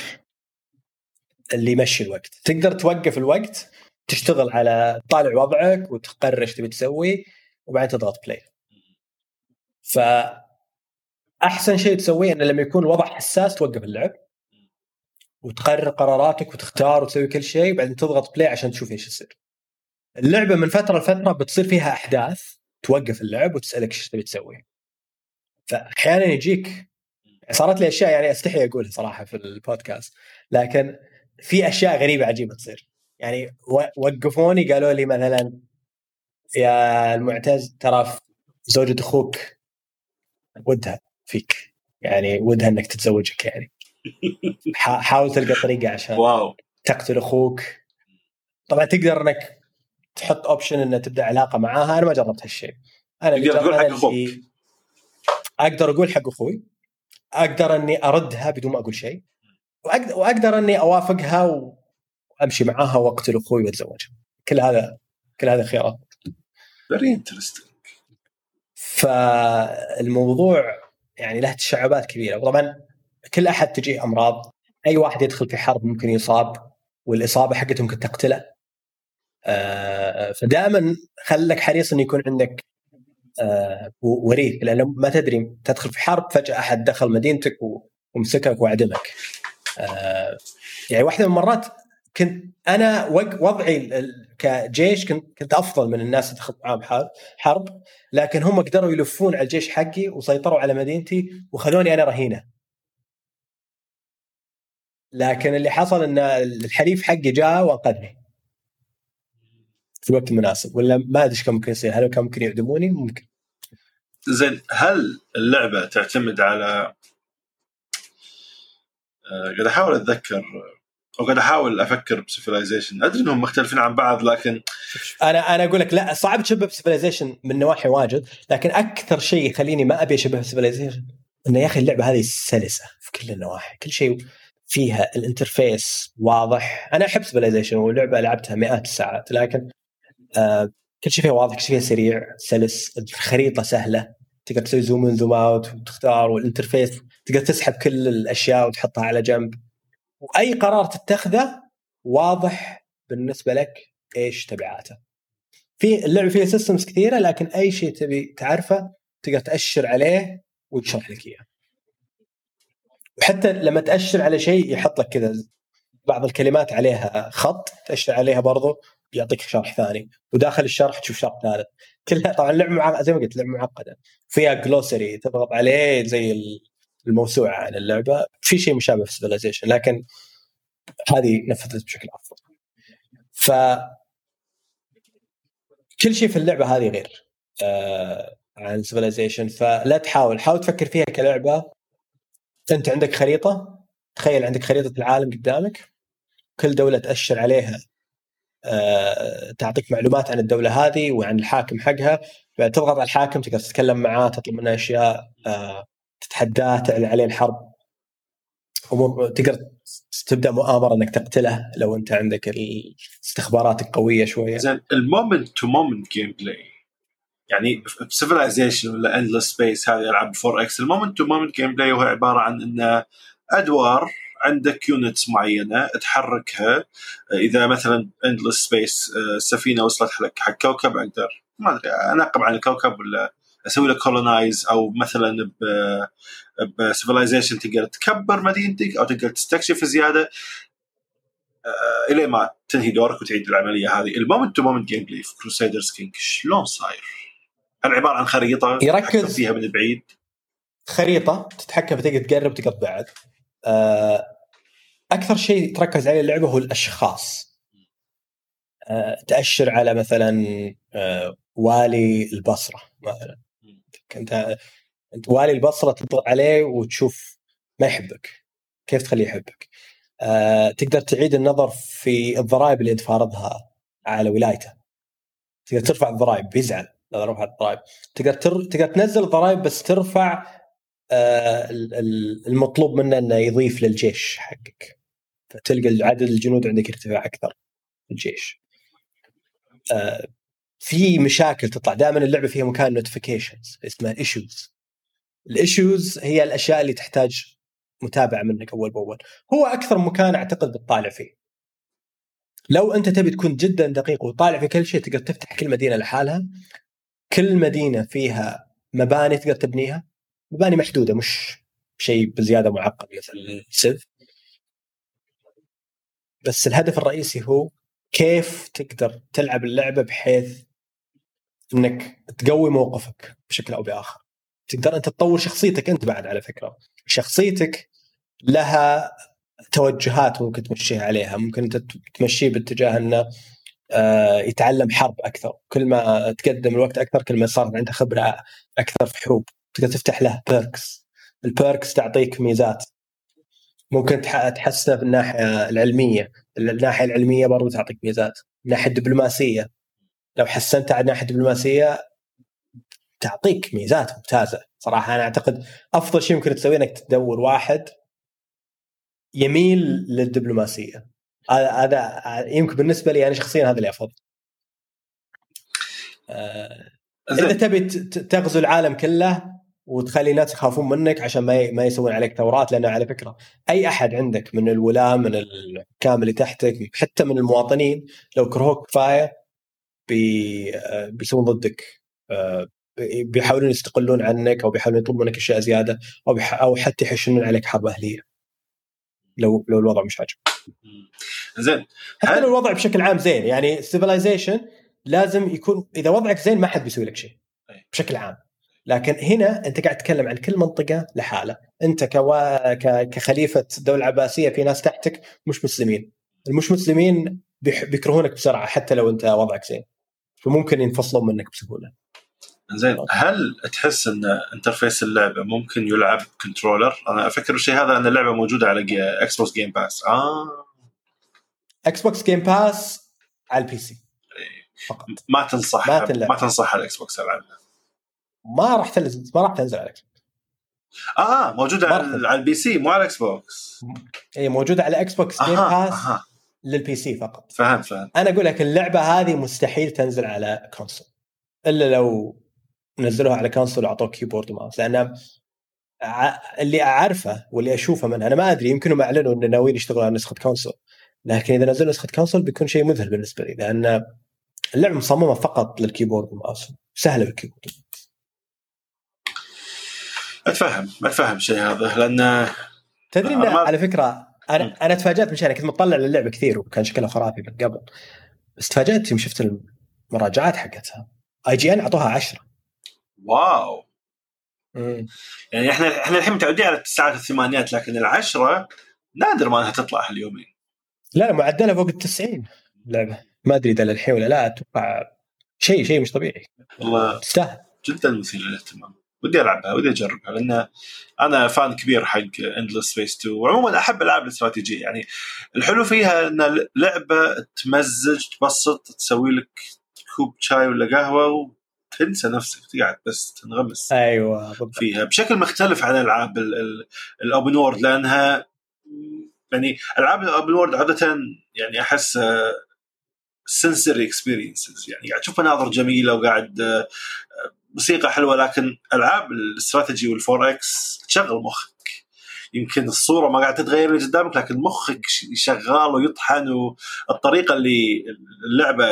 اللي يمشي الوقت. تقدر توقف الوقت تشتغل على طالع وضعك وتقرر إيش تبي تسوي وبعدين تضغط play ف أحسن شيء تسويه إنه لما يكون الوضع حساس توقف اللعب. وتقرر قراراتك وتختار وتسوي كل شيء وبعدين تضغط بلاي عشان تشوف إيش يصير. اللعبة من فترة لفترة بتصير فيها أحداث توقف اللعب وتسألك إيش تبي تسوي. فاحيانا يجيك صارت لي أشياء يعني أستحي أقولها صراحة في البودكاست لكن في أشياء غريبة عجيبة تصير يعني وقفوني قالوا لي مثلا يا المعتز ترى زوجة أخوك ودها فيك يعني ودها إنك تتزوجك يعني حاول تلقى طريقة عشان
واو.
تقتل أخوك. طبعا تقدر إنك تحط option إنه تبدأ علاقة معاها. أنا ما جربت هالشيء.
أنا تقدر تقول حق أخوك.
أقدر أقول حق أخوي. أقدر إني أردها بدون ما أقول شيء. واقدر, وأقدر إني أوافقها وأمشي معاها وأقتل أخوي واتزوجها كل هذا كل هذا خيارات.
Very interesting
فالموضوع يعني له تشعبات كبيرة. وطبعا كل أحد تجيه أمراض. أي واحد يدخل في حرب ممكن يصاب والإصابة حقته ممكن تقتله. آه فدائما خلك حريص إنه يكون عندك آه وريث لأنه ما تدري تدخل في حرب فجأة أحد دخل مدينتك ومسكك وعدمك. آه يعني واحدة من المرات كنت أنا وضعي كجيش كنت أفضل من الناس اللي دخلت معاهم حرب لكن هم قدروا يلفون على الجيش حقي وسيطروا على مدينتي وخلوني أنا رهينة. لكن اللي حصل إن الحليف حقي جاء وانقذني في الوقت المناسب ولا ما أدري إيش كان ممكن يصير هل كان ممكن يعدموني ممكن.
زين هل اللعبة تعتمد على آه، قاعد أحاول أتذكر وقاعد أحاول أفكر ب Civilization أدري إنهم مختلفين عن بعض لكن
أنا أنا أقول لك لا صعب تشبه ب Civilization من نواحي واجد لكن أكثر شيء يخليني ما أبي أشبه ب Civilization إنه يا أخي اللعبة هذه سلسة في كل النواحي كل شيء فيها ال interface واضح أنا أحب Civilization ولعبه لعبتها مئات الساعات لكن آه كل شيء فيها واضح كل شيء فيها سريع سلس الخريطة سهلة تقدر تسوي zoom in zoom out وتختار وال interface تقدر تسحب كل الأشياء وتحطها على جنب وأي قرار تتخذه واضح بالنسبة لك إيش تبعاته. في اللعبة فيها systems كثيرة لكن أي شيء تبي تعرفه تقدر تأشر عليه ويشرح لك إياه. وحتى لما تأشر على شيء يحط لك كذا بعض الكلمات عليها خط تأشر عليها برضو يعطيك شرح ثاني. وداخل الشرح تشوف شرح ثالث. كلها طبعا لعبة معقده زي ما قلت لعبة معقدة. فيها glossary تضغط عليه زي الموسوعة عن اللعبة. في شيء مشابه في Civilization لكن هذه نفذت بشكل أفضل. ف كل شيء في اللعبة هذه غير آه عن Civilization فلا تحاول. حاول تفكر فيها كلعبة أنت عندك خريطة؟ تخيل عندك خريطة العالم قدامك كل دولة تأشر عليها آه، تعطيك معلومات عن الدولة هذه وعن الحاكم حقها تضغط على الحاكم تقدر تتكلم معاه تطلب منه أشياء آه، تتحداه تعلن عليه الحرب. تقدر تبدأ مؤامرة إنك تقتله لو أنت عندك الاستخبارات القويه شوية.
زين ال moment to moment gameplay يعني Civilization ولا Endless Space هذه العاب 4X. ال moment to moment gameplay هو عبارة عن انه أدوار عندك units معينة تحركها. إذا مثلا Endless Space السفينه وصلت لك حق كوكب أقدر ما أدري انقب عن الكوكب ولا أسوي له colonize أو مثلا ب Civilization تقدر تكبر مدينتك أو تقدر تستكشف زيادة. آه، إلى ما تنهي دورك وتعيد العملية هذه. ال moment to moment gameplay في Crusaders King شلون صاير؟ هل عبارة عن خريطة
يركز.
فيها من بعيد؟
خريطة تتحكم تقدر تقرب تقدر تبعد آه، أكثر شيء تركز عليه اللعبة هو الأشخاص. آه، تأشر على مثلا والي البصرة مثلا. انت أنت والي البصرة تضغط عليه وتشوف ما يحبك. كيف تخليه يحبك؟ أه تقدر تعيد النظر في الضرائب اللي انت فارضها على ولايته. تقدر ترفع الضرائب بيزعل اذا رفعت الضرائب تقدر تر... تقدر تنزل الضرائب بس ترفع أه المطلوب منه إنه يضيف للجيش حقك. فتلقى عدد الجنود عندك يرتفع أكثر الجيش. أه في مشاكل تطلع. دائما اللعبة فيها مكان notifications اسمها issues ال issues هي الأشياء اللي تحتاج متابعة منك أول بأول. هو أكثر مكان أعتقد بتطالع فيه. لو أنت تبي تكون جدا دقيق وطالع في كل شيء تقدر تفتح كل مدينة لحالها. كل مدينة فيها مباني تقدر تبنيها؟ مباني محدودة مش شيء بزيادة معقد مثل السيف بس الهدف الرئيسي هو كيف تقدر تلعب اللعبة بحيث إنك تقوي موقفك بشكل أو بآخر. تقدر أنت تطور شخصيتك أنت بعد على فكرة. شخصيتك لها توجهات ممكن تمشيها عليها ممكن أنت تمشيه باتجاه انه يتعلم حرب أكثر. كل ما تقدم الوقت أكثر كل ما صارت عنده خبرة أكثر في حروب. تقدر تفتح له perks ال perks تعطيك ميزات. ممكن تحسنه في الناحية العلمية. الناحية العلمية برضو تعطيك ميزات. الناحية الدبلوماسية. لو حسنتها على الناحية الدبلوماسية تعطيك ميزات ممتازة. صراحة أنا أعتقد أفضل شيء ممكن تسويه إنك تدور واحد يميل للدبلوماسية. هذا هذا يمكن بالنسبة لي أنا شخصيا هذا اللي أفضل. آه إذا تبي تغزو العالم كله وتخلي الناس يخافون منك عشان ما ما يسوون عليك ثورات لأنه على فكرة أي أحد عندك من الولاة من الحكام اللي تحتك حتى من المواطنين لو كرهوك كفاية بي بيسوون ضدك. آه، بيحاولون يستقلون عنك أو بيحاولون يطلبون منك أشياء زيادة أو أو حتى يشنون عليك حرب أهلية. لو لو الوضع مش عاجبك.
زين.
حتى لو الوضع بشكل عام زين يعني Civilization لازم يكون إذا وضعك زين ما حد بيسوي لك شيء بشكل عام. لكن هنا أنت قاعد تتكلم عن كل منطقة لحالها. أنت كوا... ك... كخليفة الدولة العباسيه في ناس تحتك مش مسلمين. المش مسلمين بيكرهونك بسرعة حتى لو أنت وضعك زين. فممكن ينفصلون منك بسهولة.
زين هل تحس إن interface اللعبة ممكن يلعب controller؟ أنا أفكر الشيء هذا إن اللعبة موجودة على Xbox Game Pass
آه. Xbox Game Pass على ال PC فقط
ما تنصح
ما
ما, تنصح على ال Xbox العبها
ما راح تنزل ما راح تنزل على ال
X آه موجودة
على.
على ال PC مو على ال Xbox
اي موجودة على
Xbox
Game
Pass
لل PC فقط.
فهمت فهمت.
أنا أقول لك اللعبة هذه مستحيل تنزل على console إلا لو نزلوها على console واعطوك keyboard و mouse. لأن اللي أعرفه واللي أشوفه منها أنا ما أدري يمكن هم أعلنوا انه ناويين يشتغلوا على نسخة console. لكن إذا نزلوا نسخة console بيكون شيء مذهل بالنسبة لي لأن اللعبة مصممة فقط لل keyboard وال mouse.
سهلة بال keyboard أتفهم أتفهم الشيء هذا لأن
تدري
ما-
على فكرة أنا أنا تفاجأت من شيء أنا كنت متطلع للعبة كثير وكان شكلها خرافي من قبل. بس تفاجأت يوم شفت المراجعات حقتها. IGN أعطوها 10
wow. يعني إحنا إحنا الحين متعودين على التسعات والثمانينات لكن العشرة نادر ما أنها تطلع هاليومين.
لا لا معدلها فوق ال 90 اللعبه ما أدري إذا للحين ولا لا أتوقع شيء شيء مش طبيعي.
والله
تستاهل.
جدا مثير للاهتمام. ودي ألعبها ودي أجربها لأن أنا fan كبير حق Endless Space 2 وعموما أحب ألعاب الاستراتيجية. يعني الحلو فيها إن لعبة تمزج تبسط تسوي لك كوب شاي ولا قهوة وتنسى نفسك تقعد بس تنغمس
أيوه بالضبط.
فيها. بشكل مختلف عن ألعاب ال open world لأنها يعني ألعاب ال open world عادة يعني أحس sensory experiences يعني قاعد تشوف مناظر جميلة وقاعد آه، موسيقى حلوة لكن ألعاب الاستراتيجي وال 4X تشغل مخك. يمكن الصورة ما قاعد تتغير اللي قدامك لكن مخك شغال ويطحن والطريقة اللي اللعبة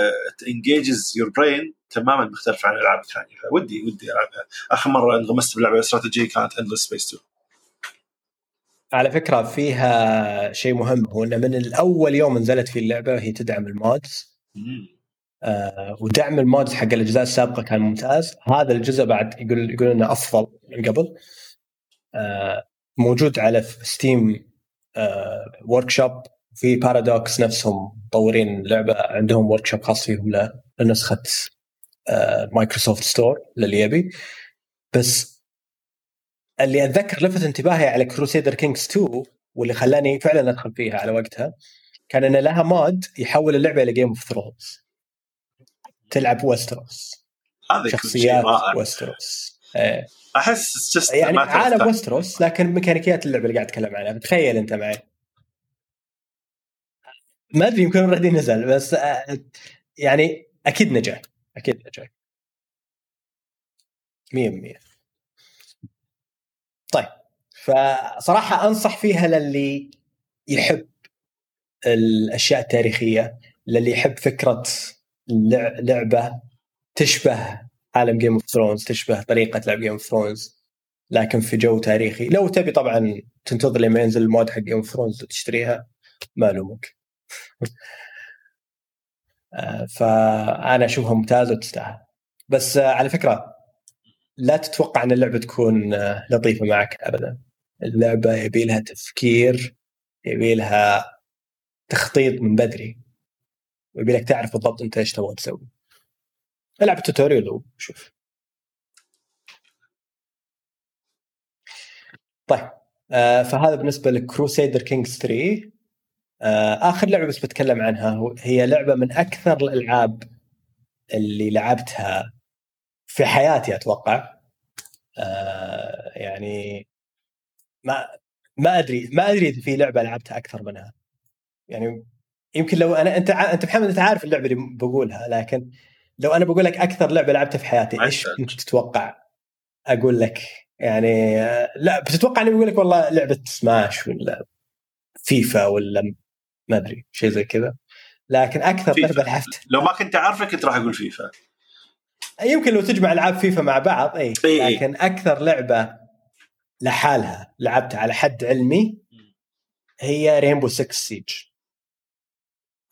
engages your brain تماما مختلفة عن الالعاب الثانية ودي ودي ألعبها. آخر مرة انغمست بلعبة استراتيجية كانت Endless Space 2
على فكرة فيها شيء مهم هو إنه من الأول يوم نزلت فيه اللعبة هي تدعم ال
mods.
آه ودعم ال mods حق الأجزاء السابقة كان ممتاز. هذا الجزء بعد يقول يقول إنه أفضل من قبل. آه موجود على Steam آه Workshop في Paradox نفسهم مطورين اللعبه عندهم workshop خاص فيهم لنسخة آه Microsoft Store للي يبي. بس اللي أتذكر لفت انتباهي على كروسيدر كينجز 2 واللي خلاني فعلا أدخل فيها على وقتها كان إن لها مود يحول اللعبة إلى جيم اوف ثرونز تلعب
شيء
شخصيات
رائع.
ويستروس
أحس just
يعني عالم
time.
ويستروس لكن ميكانيكيات اللعبة اللي قاعد أتكلم عنها. تخيل أنت معي. ما أدري يمكن اوريدي نزل بس آه، يعني أكيد نجح. أكيد نجح. 100% طيب فصراحة أنصح فيها للي يحب الأشياء التاريخية للي يحب فكرة لع- لعبة تشبه عالم Game of Thrones تشبه طريقة لعب Game of Thrones لكن في جو تاريخي لو تبي طبعا تنتظر لما ينزل ال mod حق Game of Thrones وتشتريها ما ألومك. آه، فأنا أشوفها ممتازة وتستاهل. بس آه، على فكرة لا تتوقع إن اللعبة تكون آه، لطيفة معك ابدا. اللعبة يبي لها تفكير يبي لها تخطيط من بدري ويبي لك تعرف بالضبط أنت إيش تبغى تسوي. العب توتوريال وشوف طيب آه فهذا بالنسبة لكروسيدر كينجز 3 آه آخر لعبة بس بتكلم عنها هي لعبة من أكثر الألعاب اللي لعبتها في حياتي أتوقع. آه يعني ما ما أدري ما أدري إذا في لعبة لعبتها أكثر منها. يعني يمكن لو أنا أنت أنت محمد أنت عارف اللعبة اللي بقولها لكن لو أنا بقول لك أكثر لعبة لعبتها في حياتي
إيش.
انت تتوقع أقول لك يعني لا بتتوقع إني بقول لك والله لعبة سماش ولا فيفا ولا ما أدري شيء زي كذا لكن أكثر
فيفا.
لعبة لعبتها
لو ما كنت عارفه كنت راح أقول فيفا
يمكن لو تجمع ألعاب فيفا مع بعض
أي.
لكن أكثر لعبة لحالها لعبتها على حد علمي هي Rainbow 6 Siege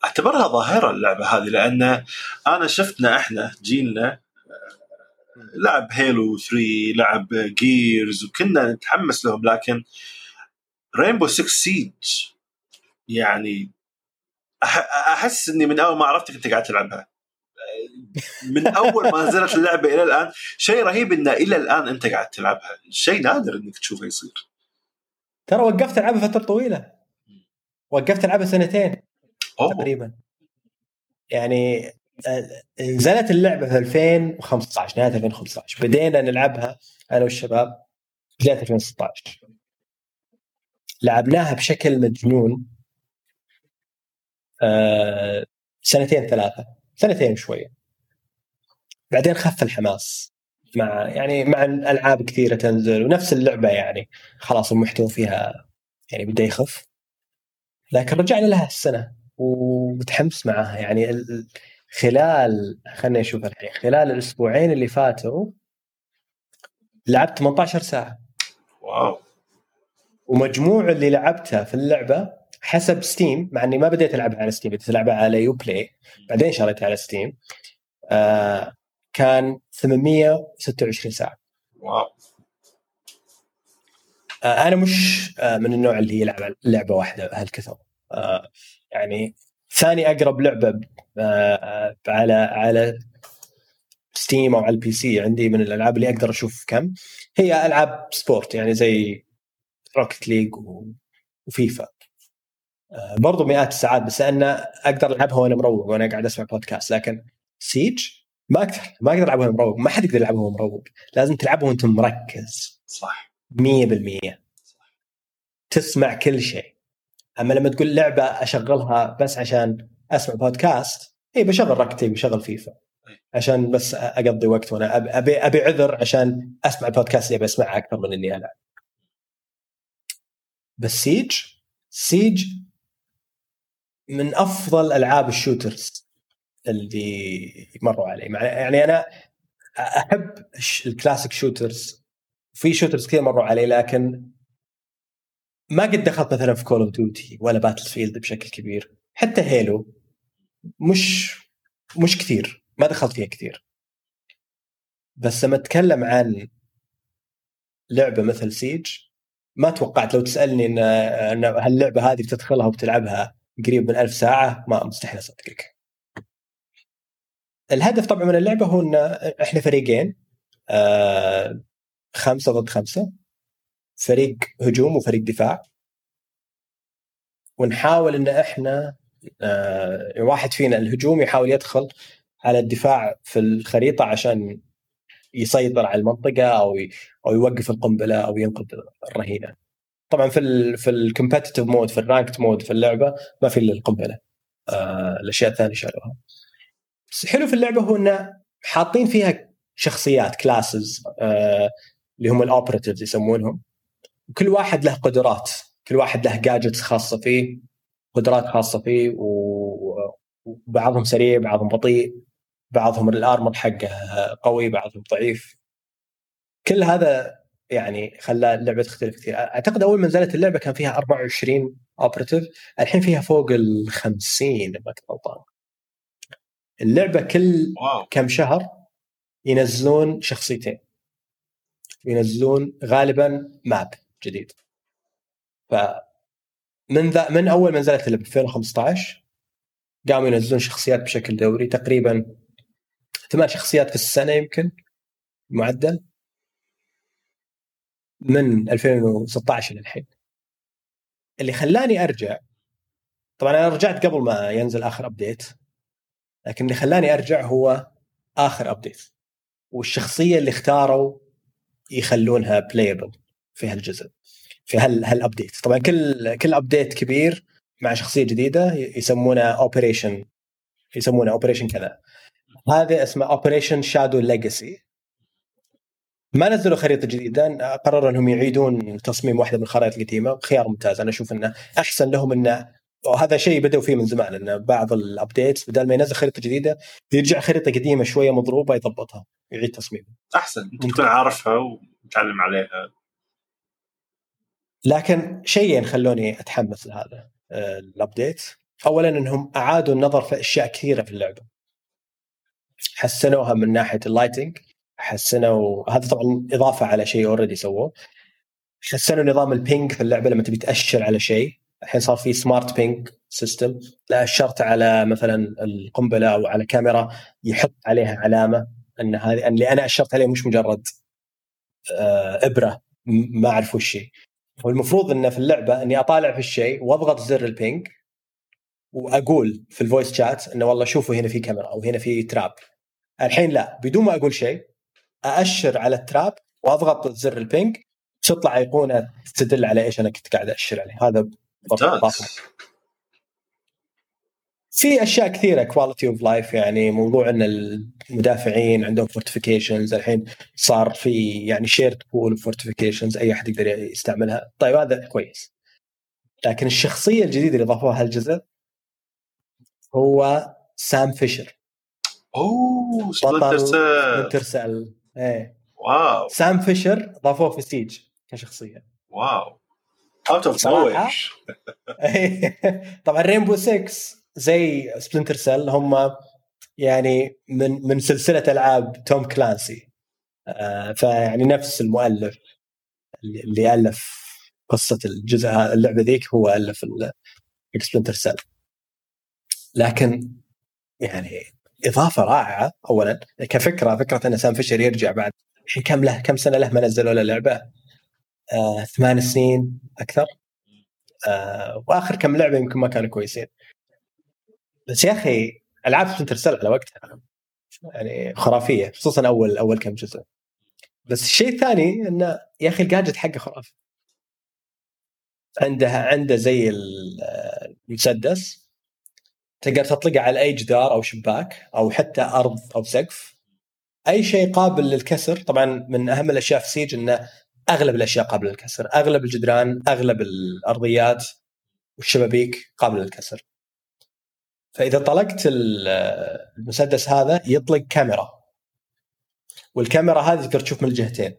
أعتبرها ظاهرة اللعبة هذه لأن أنا شفتنا إحنا جيلنا لعب Halo 3 لعب Gears وكنا نتحمس لهم لكن Rainbow 6 Siege يعني أحس إني من أول ما عرفتك انت قاعد تلعبها. من أول ما نزلت اللعبة إلى الآن شيء رهيب انه إلى الآن أنت قاعد تلعبها. شيء نادر إنك تشوفه يصير.
ترى وقفت ألعبها فترة طويلة. وقفت ألعبها سنتين.
أوه.
تقريبا. يعني آه، نزلت اللعبة في 2015 نهاية 2015 بدينا نلعبها أنا والشباب بداية 2016 لعبناها بشكل مجنون آه سنتين ثلاثة سنتين شوية. بعدين خف الحماس مع يعني مع ألعاب كثيرة تنزل ونفس اللعبة يعني. خلاص المحتوى فيها يعني بدا يخف. لكن رجعنا لها السنة ومتحمس معها. يعني خلال خلينا نشوف الحين خلال الأسبوعين اللي فاتوا لعبت 18 ساعة.
wow.
ومجموع اللي لعبتها في اللعبة حسب Steam مع إني ما بديت ألعبها على Steam بديت ألعبها على Uplay بعدين شريتها على Steam آه كان 826 ساعة.
wow.
آه أنا مش آه من النوع اللي يلعب لعبة واحدة بهالكثر آه يعني ثاني أقرب لعبة آه على على Steam أو على ال PC عندي من الألعاب اللي أقدر أشوف كم هي ألعاب sport يعني زي Rocket League وفيفا. آه برضو مئات الساعات بس أنا أقدر ألعبها وأنا مروق وأنا قاعد أسمع بودكاست لكن Siege ما أقدر ما أقدر ألعبها مروق ما حد يقدر يلعبها وهو مروق. لازم تلعبها وأنت مركز.
صح.
100% تسمع كل شيء. أما لما تقول لعبة أشغلها بس عشان أسمع بودكاست اي بشغل Rocket بشغل فيفا. عشان بس أقضي وقت وأنا ابي أبي عذر عشان أسمع البودكاست اللي بسمعها أكثر من إني ألعب. بس سيج سيج من أفضل ألعاب ال shooters اللي مروا علي. يعني أنا أحب ال classic shooters. في shooters كثير مروا علي لكن ما قد دخلت مثلا في Call of Duty ولا Battlefield بشكل كبير. حتى Halo مش مش كثير. ما دخلت فيها كثير. بس لما أتكلم عن لعبة مثل Siege ما توقعت. لو تسألني إن إن هاللعبة هذه بتدخلها وبتلعبها قريب من ألف ساعة ما مستحيل أصدقك. الهدف طبعا من اللعبة هو إن إحنا فريقين آه خمسة ضد خمسة. فريق هجوم وفريق دفاع ونحاول إن إحنا آه واحد فينا الهجوم يحاول يدخل على الدفاع في الخريطة عشان يسيطر على المنطقة أو أو يوقف القنبلة أو ينقذ الرهينة. طبعا في ال في ال competitive mode في ال ranked mode في اللعبة ما في إلا القنبلة. آه الأشياء الثانية شالوها. بس حلو في اللعبة هو انه حاطين فيها شخصيات classes آه اللي هم ال operatives يسمونهم وكل واحد له قدرات كل واحد له gadgets خاصة فيه قدرات خاصة فيه وبعضهم سريع بعضهم بطيء بعضهم ال armor حقه قوي بعضهم ضعيف. كل هذا يعني خلى اللعبة تختلف كثير. أعتقد أول ما نزلت اللعبة كان فيها 24 operative الحين فيها فوق ال 50 ما كنت غلطان اللعبة كل
wow.
كم شهر ينزلون شخصيتين. ينزلون غالبا map جديد. ف من ذا من أول ما نزلت اللعبه 2015 قاموا ينزلون شخصيات بشكل دوري تقريبا ثمان شخصيات في السنة يمكن معدل. من 2016 للحين. اللي خلاني أرجع طبعا أنا رجعت قبل ما ينزل آخر update لكن اللي خلاني أرجع هو آخر update والشخصية اللي اختاروا يخلونها playable في هالجزء في هال هال update طبعا كل كل update كبير مع شخصية جديدة يسمونه operation يسمونه operation كذا. هذا اسمه Operation Shadow Legacy ما نزلوا خريطة جديدة قرروا إنهم يعيدون تصميم واحدة من الخرائط القديمة خيار ممتاز. أنا أشوف إنه أحسن لهم إنه وهذا شيء بدأوا فيه من زمان ان بعض ال updates بدل ما ينزل خريطة جديدة يرجع خريطة قديمة شوية مضروبة يضبطها يعيد تصميمها
أحسن. تكون عارفها ومتعلم عليها.
لكن شيئين خلوني أتحمس لهذا آه، ال update اولا إنهم أعادوا النظر في أشياء كثيرة في اللعبة. حسنوها من ناحية ال lighting حسنوا هذا طبعا إضافة على شيء already سووه. حسنوا نظام ال ping في اللعبة لما تبي تأشر على شيء. الحين صار في smart ping system لا أشرت على مثلا القنبلة أو على كاميرا يحط عليها علامة إن هذه اللي أنا أشرت عليه مش مجرد آه، إبرة ما أعرف وش والمفروض انه في اللعبة إني أطالع في الشيء وأضغط زر ال ping وأقول في ال voice chat إنه والله شوفوا هنا في كاميرا أو هنا في trap الحين لا بدون ما أقول شيء أأشر على ال trap وأضغط زر ال ping تطلع ايقونه تدل على إيش أنا كنت قاعد اشر عليه. هذا
ممتاز.
في أشياء كثيرة quality of life يعني موضوع إن المدافعين عندهم fortifications الحين صار في يعني shared pool fortifications أي أحد يقدر يستعملها. طيب هذا كويس. لكن الشخصية الجديدة اللي ضافوها هالجزء هو سام فيشر.
أوه سبلنتر
سبلنتر سيل إيه.
واو.
سام فيشر ضافوه في سيج كشخصية.
واو. out of
طبعا رينبو 6 زي سبلنتر سيل هم يعني من من سلسلة ألعاب توم كلانسي. آه فيعني نفس المؤلف اللي ألف قصة الجزء اللعبة ذيك هو ألف سبلنتر سيل لكن يعني إضافة رائعة اولا كفكرة فكرة إن سام فيشر يرجع بعد الحين كم له كم سنة له ما نزلوا له لعبة؟ آه ثمان سنين أكثر. آه وآخر كم لعبة يمكن ما كانوا كويسين. بس يا أخي ألعاب سبلنتر سيل على وقتها يعني خرافية خصوصا أول أول كم جزء. بس الشيء الثاني إنه يا أخي الجاجت حقه خرافي. عنده عنده زي المسدس تقدر تطلقه على أي جدار أو شباك أو حتى أرض أو سقف. أي شيء قابل للكسر طبعا من أهم الأشياء في سيج إنه أغلب الأشياء قابلة للكسر. أغلب الجدران أغلب الأرضيات والشبابيك قابلة للكسر. فإذا طلقت المسدس هذا يطلق كاميرا. والكاميرا هذه تقدر تشوف من الجهتين.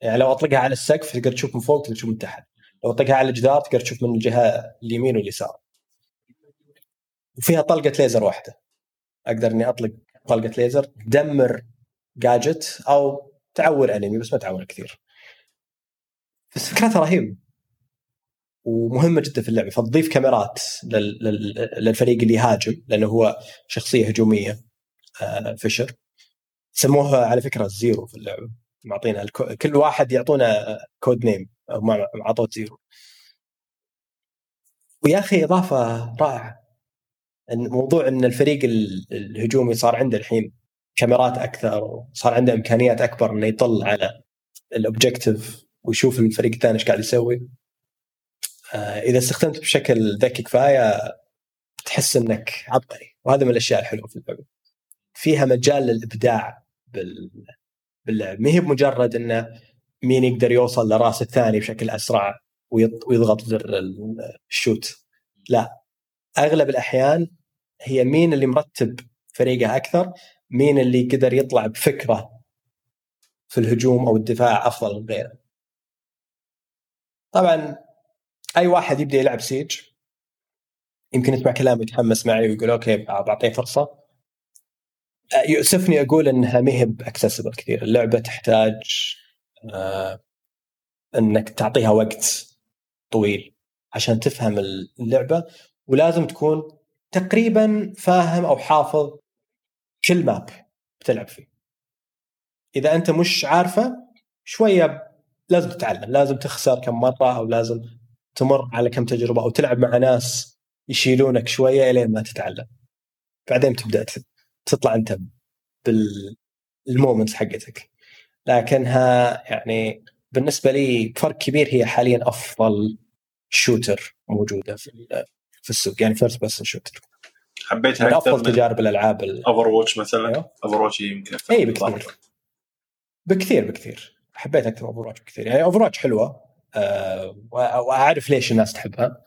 يعني لو أطلقها على السقف تقدر تشوف من فوق تقدر تشوف من تحت. لو أطلقها على الجدار تقدر تشوف من الجهة اليمين واليسار. وفيها طلقة ليزر واحدة. أقدر إني أطلق طلقة ليزر تدمر جاجت أو تعور enemy بس ما تعور كثير. بس فكرتها رهيبة. ومهمة جدا في اللعبة فتضيف كاميرات للفريق اللي يهاجم لأنه هو شخصية هجومية آه، فيشر. سموها على فكرة زيرو في اللعبة. معطينا كل واحد يعطونا code name أو ما اعطوه زيرو. ويا أخي إضافة رائعة موضوع إن الفريق الهجومي صار عنده الحين كاميرات أكثر وصار عنده إمكانيات أكبر إنه يطل على الاوبجيكتيف ويشوف الفريق الثاني إيش قاعد يسوي. إذا استخدمت بشكل ذكي كفاية تحس إنك عبقري. وهذا من الأشياء الحلوة في اللعبة. فيها مجال للإبداع بال... باللعب. ما هي بمجرد انه مين يقدر يوصل لرأس الثاني بشكل أسرع ويضغط زر ال shoot لا. أغلب الأحيان هي مين اللي مرتب فريقه أكثر مين اللي قدر يطلع بفكرة في الهجوم أو الدفاع أفضل من غيره. طبعا أي واحد يبدأ يلعب سيج يمكن يسمع كلامي يتحمس معي ويقول okay بعطيه فرصة. يؤسفني أقول إنها ما هي ب accessible كثير. اللعبة تحتاج آه إنك تعطيها وقت طويل عشان تفهم اللعبة ولازم تكون تقريبا فاهم أو حافظ كل ماب بتلعب فيه. إذا أنت مش عارفه شوية لازم تتعلم لازم تخسر كم مرة أو لازم تمر على كم تجربة أو تلعب مع ناس يشيلونك شوية إلين ما تتعلم. بعدين تبدأ تطلع أنت بال moments حقتك. لكنها يعني بالنسبة لي فرق كبير هي حاليا أفضل shooter موجودة في في السوق يعني first person shooter
حبيتها
من أفضل تجارب الألعاب
اوفر واتش مثلا؟ أيوه؟ اوفر واتش يمكن
اي بكثير. بكثير بكثير. حبيت أكثر اوفر واتش بكثير. يعني اوفر واتش حلوة وأعرف ليش الناس تحبها.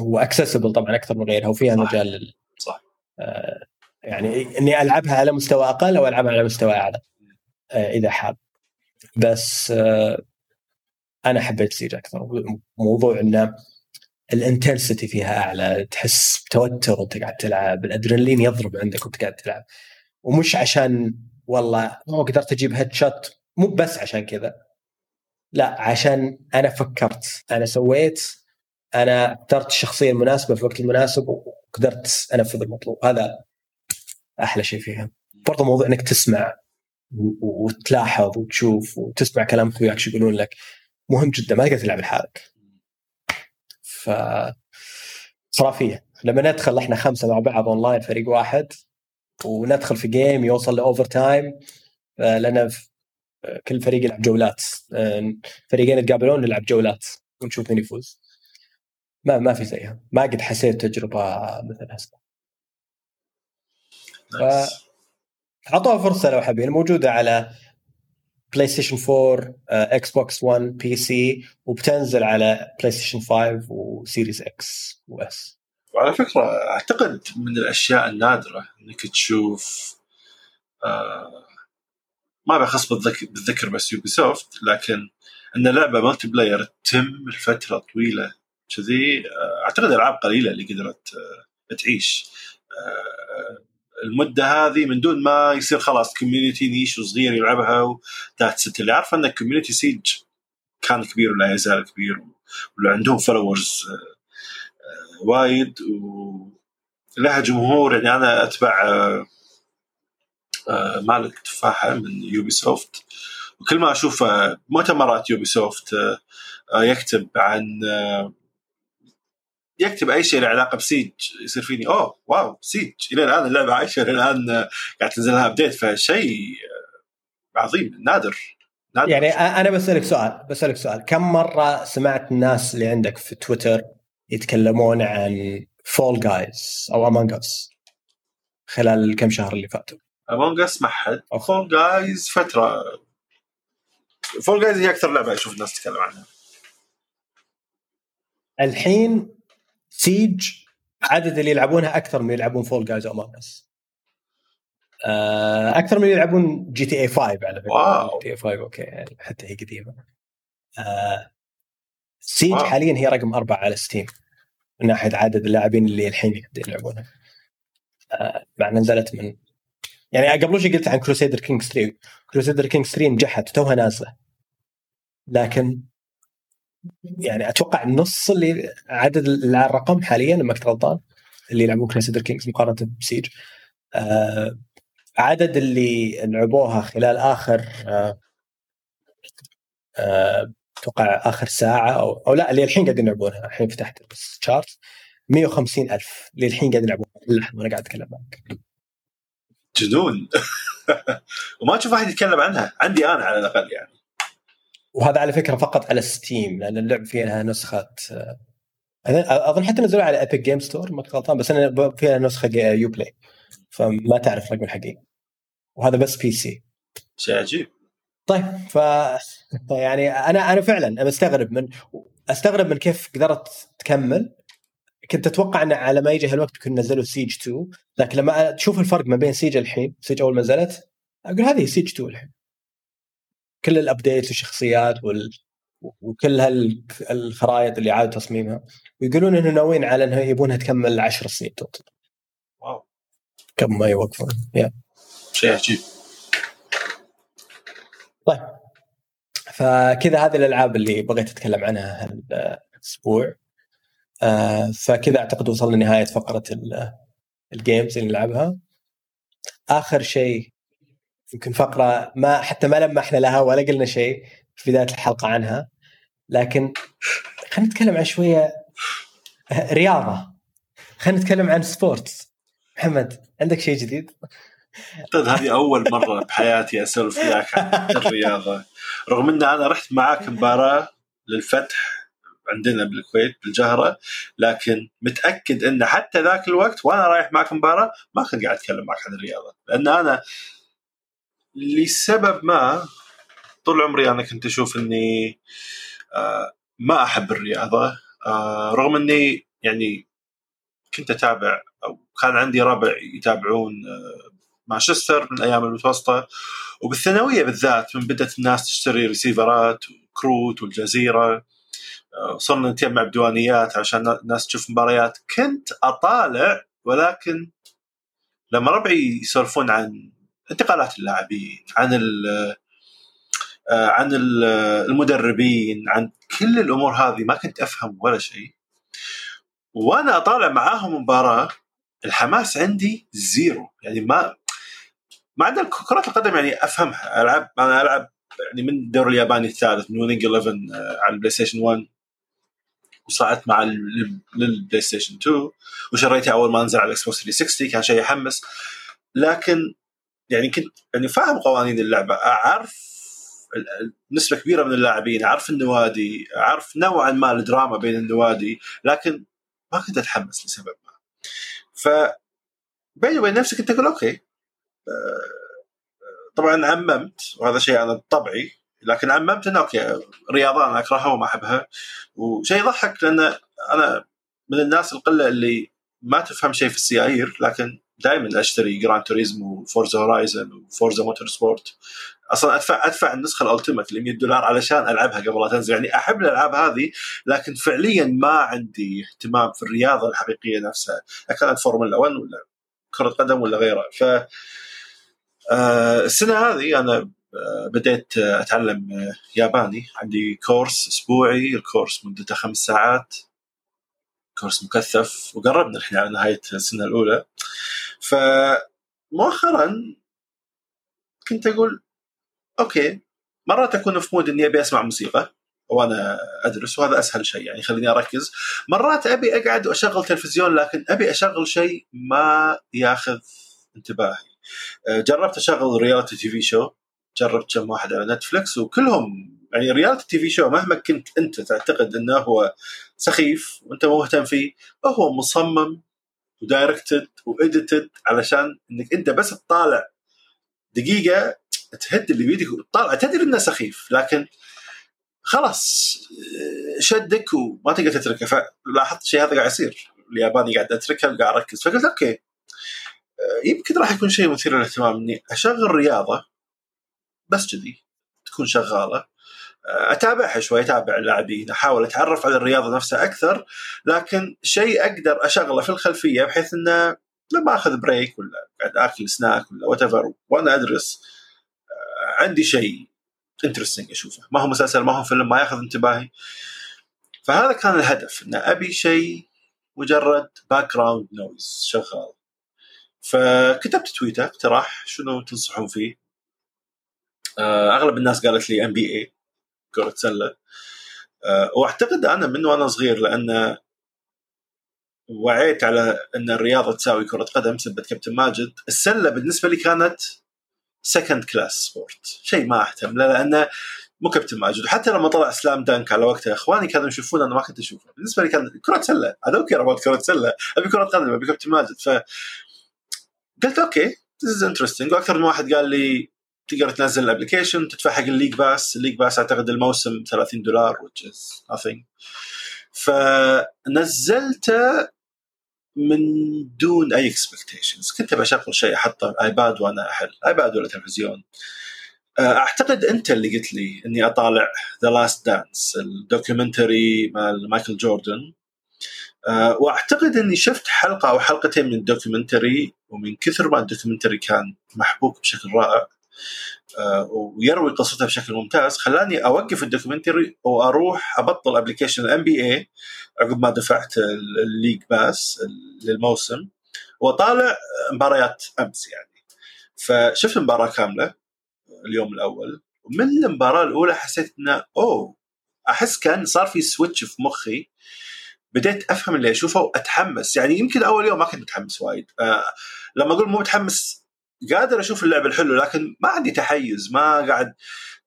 و accessible طبعا أكثر من غيرها وفيها صح. مجال.
صح.
أه يعني إني ألعبها على مستوى أقل أو ألعبها على مستوى أعلى أه إذا حاب. بس أنا حبيت سيج أكثر. موضوع إنه ال intensity فيها أعلى تحس بتوتر وأنت قاعد تلعب الأدرينالين يضرب عندك وأنت قاعد تلعب. ومش عشان والله مو قدرت أجيب headshot مو بس عشان كذا. لا عشان أنا فكرت أنا سويت أنا اخترت الشخصية المناسبة في الوقت المناسب وقدرت أنفذ المطلوب. هذا أحلى شيء فيها. برضه موضوع إنك تسمع وتلاحظ وتشوف وتسمع كلام اخوياك شو يقولون لك مهم جدا ما تقدر تلعب لحالك. ف خرافيه لما ندخل إحنا خمسة مع بعض اونلاين فريق واحد وندخل في game يوصل ل overtime لأن كل فريق يلعب جولات. فريقين يتقابلون نلعب جولات ونشوف مين يفوز. ما ما في زيها. ما قد حسيت تجربة مثل هالسا. أعطوها فرصة لو حابين موجودة على بلاي ستيشن 4 إكس بوكس 1 بي سي وبتنزل على بلاي ستيشن 5 وسيريز إكس واس
وعلى فكرة أعتقد من الأشياء النادرة إنك تشوف آه ما بخص بالذكر, بالذكر بس يوبي سوفت لكن إن لعبة multiplayer تتم لفترة طويلة كذي آه، أعتقد ألعاب قليلة اللي قدرت آه، تعيش. آه، المدة هذه من دون ما يصير خلاص community niche وصغير يلعبها و that's it اللي عارفه إن community سيج كان كبير ولا يزال كبير وعندهم followers وايد ولها جمهور. يعني أنا أتبع مالك تفاحة من يوبي سوفت وكل ما أشوف مؤتمرات يوبي سوفت يكتب عن يكتب أي شيء له علاقة بسيج يصير فيني أوه واو سيج إلى الآن اللعبة عايشة إلى الآن قاعد تنزل لها update فشيء عظيم نادر
نادر. يعني أنا بسألك سؤال بسألك سؤال. كم مرة سمعت الناس اللي عندك في تويتر يتكلمون عن فول جايز أو امونج اس خلال الكم شهر اللي فاتوا؟
امونج اس ما حد. فول جايز فترة. فول جايز هي أكثر لعبة أشوف الناس تتكلم عنها.
الحين سيج عدد اللي يلعبونها أكثر من يلعبون فول جايز أو اس أكثر من يلعبون جي تي اي 5 على فكرة.
واو.
جي تي اي 5 okay حتى هي قديمة. آه Siege wow. حاليا هي رقم أربعة على Steam من ناحية عدد اللاعبين اللي الحين يلعبونها. آه مع نزلت من يعني قبل شيء قلت عن Crusader Kings 3 Crusader Kings 3 نجحت توها نازلة. لكن يعني أتوقع نص اللي عدد الرقم حاليا ما كنت غلطان اللي يلعبون Crusader Kings مقارنة ب Siege آه عدد اللي لعبوها خلال آخر آه آه أتوقع آخر ساعة أو أو لا اللي الحين قاعدين يلعبونها. الحين فتحت ال chart 150 ألف اللي الحين قاعدين يلعبونها لحظه وأنا قاعد أتكلم معك.
جنون وما تشوف احد يتكلم عنها. عندي أنا على الأقل يعني.
وهذا على فكرة فقط على Steam لأن اللعب فيها نسخة أظن حتى نزلوا على Epic Games Store ما غلطان بس أنا فيها نسخة Uplay فما تعرف الرقم الحقيقي. وهذا بس PC
شيء عجيب
طيب ف يعني أنا أنا فعلا مستغرب من أستغرب من كيف قدرت تكمل. كنت أتوقع إن على ما يجي هالوقت بيكون نزلوا Siege 2 لكن لما تشوف الفرق ما بين سيج الحين سيج أول ما نزلت أقول هذه Siege 2 الحين. كل ال update والشخصيات وال... وكل هالخرائط اللي عاد تصميمها ويقولون إنه ناويين على انها يبونها تكمل 10 سنين total
wow.
كم ما يوقفون.
يا شيء عجيب.
طيب. فكذا هذه الألعاب اللي بغيت أتكلم عنها هالأسبوع. آه فكذا أعتقد وصلنا لنهاية فقرة ال games اللي نلعبها. آخر شيء يمكن فقرة ما حتى ما لمحنا لها ولا قلنا شيء في بداية الحلقة عنها. لكن خلينا نتكلم عن شوية رياضة. خلينا نتكلم عن سبورت محمد عندك شيء جديد؟
طيب هذه أول مرة بحياتي أسولف وياك عن الرياضة. رغم إن أنا رحت معاك مباراة للفتح عندنا بالكويت بالجهرة لكن متأكد إن حتى ذاك الوقت وأنا رايح معك مباراة ما كنت قاعد أتكلم معك عن الرياضة. لأن أنا لسبب ما طول عمري أنا كنت أشوف إني آه، ما أحب الرياضة آه، رغم إني يعني كنت أتابع أو كان عندي ربع يتابعون آه، مانشستر من الأيام المتوسطة وبالثانوية بالذات من بدأت الناس تشتري ريسيفرات وكروت والجزيرة. وصرنا نتجمع بديوانيات عشان الناس تشوف مباريات. كنت أطالع ولكن لما ربعي يسولفون عن انتقالات اللاعبين عن آه، عن المدربين عن كل الأمور هذه ما كنت أفهم ولا شيء. وأنا أطالع معاهم مباراة الحماس عندي zero. يعني ما ما عدا كرة القدم يعني أفهمها. ألعب أنا ألعب يعني من الدوري الياباني الثالث من Winning 11 على ال PlayStation 1 وصعدت مع لل PlayStation 2 وشريتها أول ما نزل على ال Xbox 360 كان شيء يحمس. لكن يعني كنت يعني فاهم قوانين اللعبة أعرف نسبة كبيرة من اللاعبين أعرف النوادي أعرف نوعا ما الدراما بين النوادي لكن ما كنت أتحمس لسبب ما. ف بيني وبين نفسي كنت أقول okay طبعا عممت وهذا شيء أنا طبعي لكن عممت انه okay رياضة أنا أكرهها وما أحبها. وشيء يضحك لأن أنا من الناس القلة اللي ما تفهم شيء في السيايير لكن دائما أشتري Gran Turismo و Forza Horizon و Forza Motorsport. أصلا ادفع أدفع النسخة ال ultimate اللي 100 دولار علشان ألعبها قبل لا تنزل. يعني أحب الألعاب هذه لكن فعليا ما عندي اهتمام في الرياضة الحقيقية نفسها. كانت فورمولا 1 ولا كرة قدم ولا غيره ف آه، السنة هذه أنا بديت أتعلم آه، ياباني. عندي كورس أسبوعي. الكورس مدته خمس ساعات. كورس مكثف. وقربنا الحين على نهاية السنة الأولى. فمؤخرا كنت أقول okay مرات أكون في mood إني أبي أسمع موسيقى وأنا أدرس وهذا أسهل شيء يعني خليني أركز. مرات أبي أقعد وأشغل تلفزيون لكن أبي أشغل شيء ما ياخذ انتباهي. آه، جربت أشغل reality TV show. جربت كم واحد على Netflix وكلهم يعني reality TV show مهما كنت أنت تعتقد إنه هو سخيف وأنت مو مهتم فيه هو مصمم و directed و edited علشان إنك أنت بس تطالع دقيقة تهد اللي بيدك وتطالع. تدري إنه سخيف لكن خلاص شدك وما تقدر تتركه. فلاحظت الشيء هذا قاعد يصير. الياباني قاعد أتركه وقاعد أركز. فقلت okay يمكن راح يكون شيء مثير للاهتمام إني أشغل رياضة بس كذي تكون شغالة. أتابعها شوي أتابع اللاعبين أحاول أتعرف على الرياضة نفسها أكثر لكن شيء أقدر أشغله في الخلفية بحيث إنه لما أخذ break ولا قاعد آكل سناك ولا what وأنا أدرس عندي شيء interesting أشوفه. ما هو مسلسل ما هو فيلم ما ياخذ انتباهي. فهذا كان الهدف ان أبي شيء مجرد background noise شغال. فكتبت تويتر اقتراح شنو تنصحون فيه؟ آه، أغلب الناس قالت لي NBA كرة سلة. آه، وأعتقد أنا من وأنا صغير لأن وعيت على إن الرياضة تساوي كرة قدم سبه كابتن ماجد. السلة بالنسبة لي كانت second class sport شيء ما اهتم له لأنه مو كابتن ماجد. وحتى لما طلع Slam Dunk على وقتها إخواني كانوا يشوفون أنا ما كنت أشوفه. بالنسبة لي كان كرة سلة. I don't care كرة سلة. أبي كرة قدم أبي كابتن ماجد. ف قلت okay this is interesting وأكثر من واحد قال لي تقدر تنزل ال application تدفع حق ال League Pass. ال League Pass أعتقد الموسم 30 دولار which is nothing. فنزلته من دون أي expectations كنت بشغل شيء أحطه iPad وأنا أحل. iPad ولا تلفزيون. آه، أعتقد أنت اللي قلت لي إني أطالع The Last Dance ال documentary مال مايكل جوردن. أه وأعتقد إني شفت حلقة أو حلقتين من الدوكيومنتري ومن كثر ما ال documentary كان محبوك بشكل رائع. ويروي قصته بشكل ممتاز. خلاني أوقف ال documentary وأروح أبطل application ال NBA عقب ما دفعت ال League Pass للموسم وأطالع مباريات أمس يعني. فشفت المباراة كاملة اليوم الأول ومن المباراة الأولى حسيت إنه أوه أحس كان صار في switch في مخي. بديت أفهم اللي أشوفه وأتحمس. يعني يمكن أول يوم ما كنت متحمس وايد. آه لما أقول مو متحمس قادر أشوف اللعب الحلو لكن ما عندي تحيز ما قاعد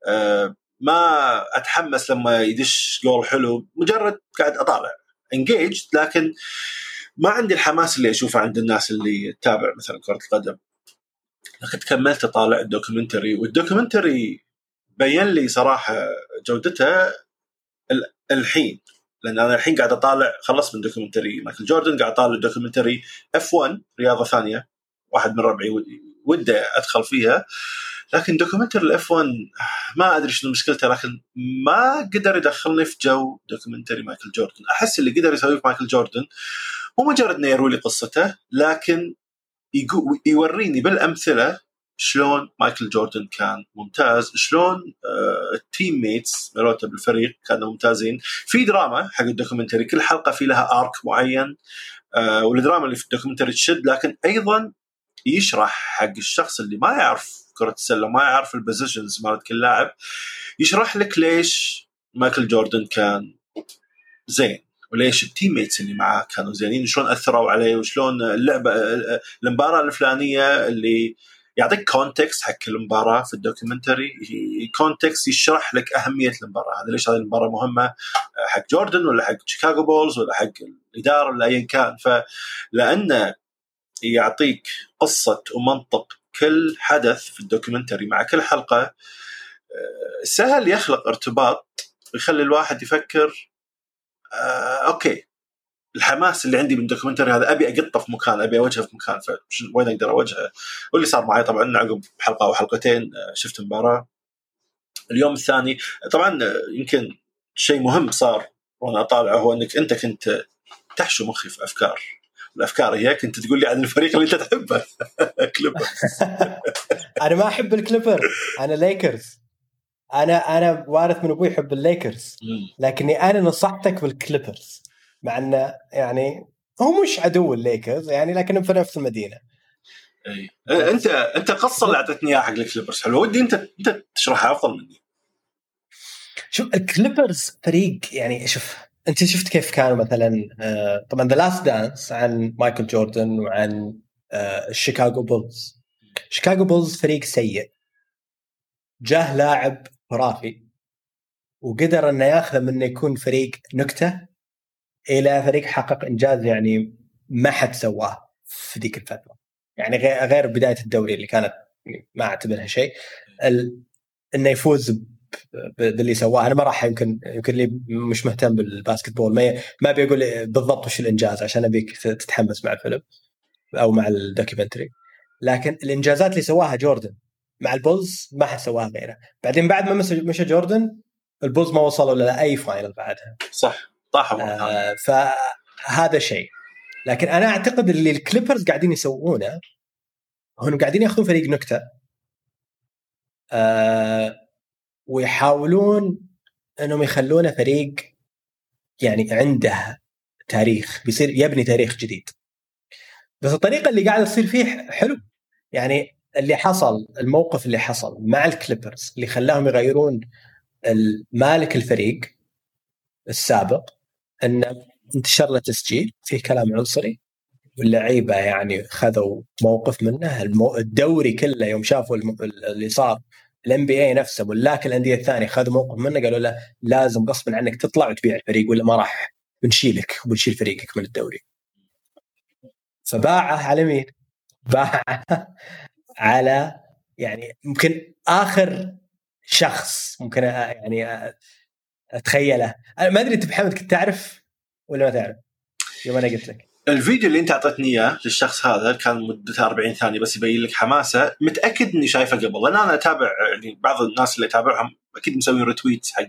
آه ما أتحمس لما يدش جول حلو مجرد قاعد أطالع انجيج لكن ما عندي الحماس اللي أشوفه عند الناس اللي تتابع مثلا كرة القدم. لكن كملت أطالع ال documentary وال documentary بين لي صراحة جودته الحين لأن أنا الحين قاعد أطالع خلصت من documentary مايكل جوردن قاعد أطالع documentary F1 رياضة ثانية واحد من ربعي ودي أدخل فيها. لكن documentary ال F1 ما أدري شنو مشكلته لكن ما قدر يدخلني في جو documentary مايكل جوردن. أحس اللي قدر يسويه في مايكل جوردن مو مجرد إنه يروي لي قصته لكن يوريني بالأمثلة شلون مايكل جوردن كان ممتاز شلون ال teammates مالوته بالفريق كانوا ممتازين. في دراما حق ال documentary كل حلقة في لها arc معين آه، والدراما اللي في ال documentary تشد لكن أيضا يشرح حق الشخص اللي ما يعرف كرة السلة ما يعرف ال positions مالت كل لاعب يشرح لك ليش مايكل جوردن كان زين وليش ال teammates اللي معاه كانوا زينين شلون أثروا عليه وشلون اللعبة المباراة الفلانية اللي يعطيك context حق المباراة في ال documentary context يشرح لك أهمية المباراة هذا ليش هذه المباراة مهمة حق جوردن ولا حق شيكاغو بولز ولا حق الإدارة ولا ايا كان. فلأنه يعطيك قصة ومنطق كل حدث في ال documentary مع كل حلقة. آه، سهل يخلق ارتباط ويخلي الواحد يفكر آه okay الحماس اللي عندي من ال documentary هذا أبي أقطه في مكان أبي أوجهه في مكان وين أقدر أوجهه؟ واللي صار معي طبعا عقب حلقة أو حلقتين آه، شفت مباراة. اليوم الثاني طبعا آه، يمكن شيء مهم صار وأنا أطالعه هو إنك أنت كنت تحشو مخي في أفكار. الأفكار هي كنت تقول لي عن الفريق اللي أنت تحبه. كليبرز.
أنا ما أحب الكليبر. أنا ليكرز. أنا أنا وارث من أبوي يحب الليكرز. لكني أنا نصحتك بالكليبرز. مع انه يعني هو مش عدو الليكرز يعني لكنهم في نفس المدينة.
إي. أنت أنت القصة اللي اعطيتني إياها حق الكليبرز. حلو. ودي أنت أنت تشرحها أفضل مني.
شوف الكليبرز فريق يعني شوف أنت شفت كيف كانوا مثلا آه، طبعا The Last Dance عن مايكل جوردن وعن الشيكاغو بولز. شيكاغو بولز فريق سيء. جاه لاعب خرافي. وقدر أنه ياخذه من يكون فريق نكتة إلى فريق حقق إنجاز يعني ما حد سواه في ذيك الفترة. يعني غير بداية الدوري اللي كانت ما أعتبرها شيء. إنه يفوز باللي سواه. أنا ما راح يمكن يمكن لي مش مهتم بال basketball ما ما ابي أقول بالضبط وش الإنجاز عشان أبيك تتحمس مع الفيلم أو مع ال documentary. لكن الإنجازات اللي سواها جوردن مع البولز ما حد سواها غيره. بعدين بعد ما مشى جوردن البولز ما وصلوا لاي final بعدها.
صح. طاحوا آه
فهذا شيء. لكن أنا أعتقد اللي الكليبرز قاعدين يسوونه هم قاعدين ياخذون فريق نكتة. آه ويحاولون إنهم يخلونه فريق يعني عنده تاريخ بيصير يبني تاريخ جديد. بس الطريقة اللي قاعد تصير فيه حلو. يعني اللي حصل الموقف اللي حصل مع الكليبرز اللي خلاهم يغيرون مالك الفريق السابق انه انتشر له تسجيل فيه كلام عنصري واللعيبة يعني خذوا موقف منه. الدوري كله يوم شافوا اللي صار ال NBA نفسه ملاك الأندية الثانية خذوا موقف منه قالوا له لازم غصبا عنك تطلع وتبيع الفريق ولا ما راح بنشيلك وبنشيل فريقك من الدوري. فباعه على مين؟ باعه على يعني ممكن آخر شخص ممكن يعني أتخيله. ما أدري أنت محمد كنت تعرف ولا ما تعرف؟ يوم أنا قلت لك.
الفيديو اللي انت اعطيتني اياه للشخص هذا كان مدته 40 ثانية بس يبين لك حماسه. متأكد إني شايفه قبل لأن أنا أتابع يعني بعض الناس اللي أتابعهم أكيد مسوي ريتويت حق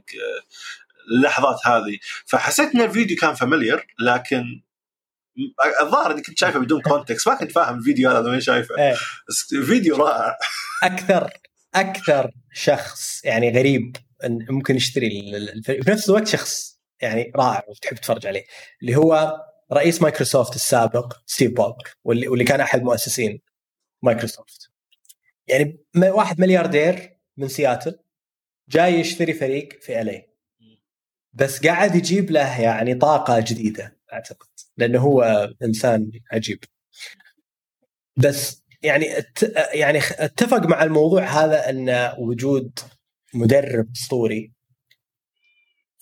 اللحظات هذه. فحسيت إن الفيديو كان familiar لكن الظاهر إني كنت شايفه بدون context ما كنت فاهم الفيديو هذا وين شايفه. إيه. بس فيديو رائع.
أكثر أكثر شخص يعني غريب ممكن يشتري في نفس الوقت شخص يعني رائع وتحب تتفرج عليه اللي هو رئيس مايكروسوفت السابق ستيف بولمر واللي, واللي كان أحد مؤسسين مايكروسوفت. يعني واحد ملياردير من سياتل جاي يشتري فريق في ال LA بس قاعد يجيب له يعني طاقة جديدة أعتقد لأنه هو إنسان عجيب. بس يعني يعني اتفق مع الموضوع هذا إن وجود مدرب أسطوري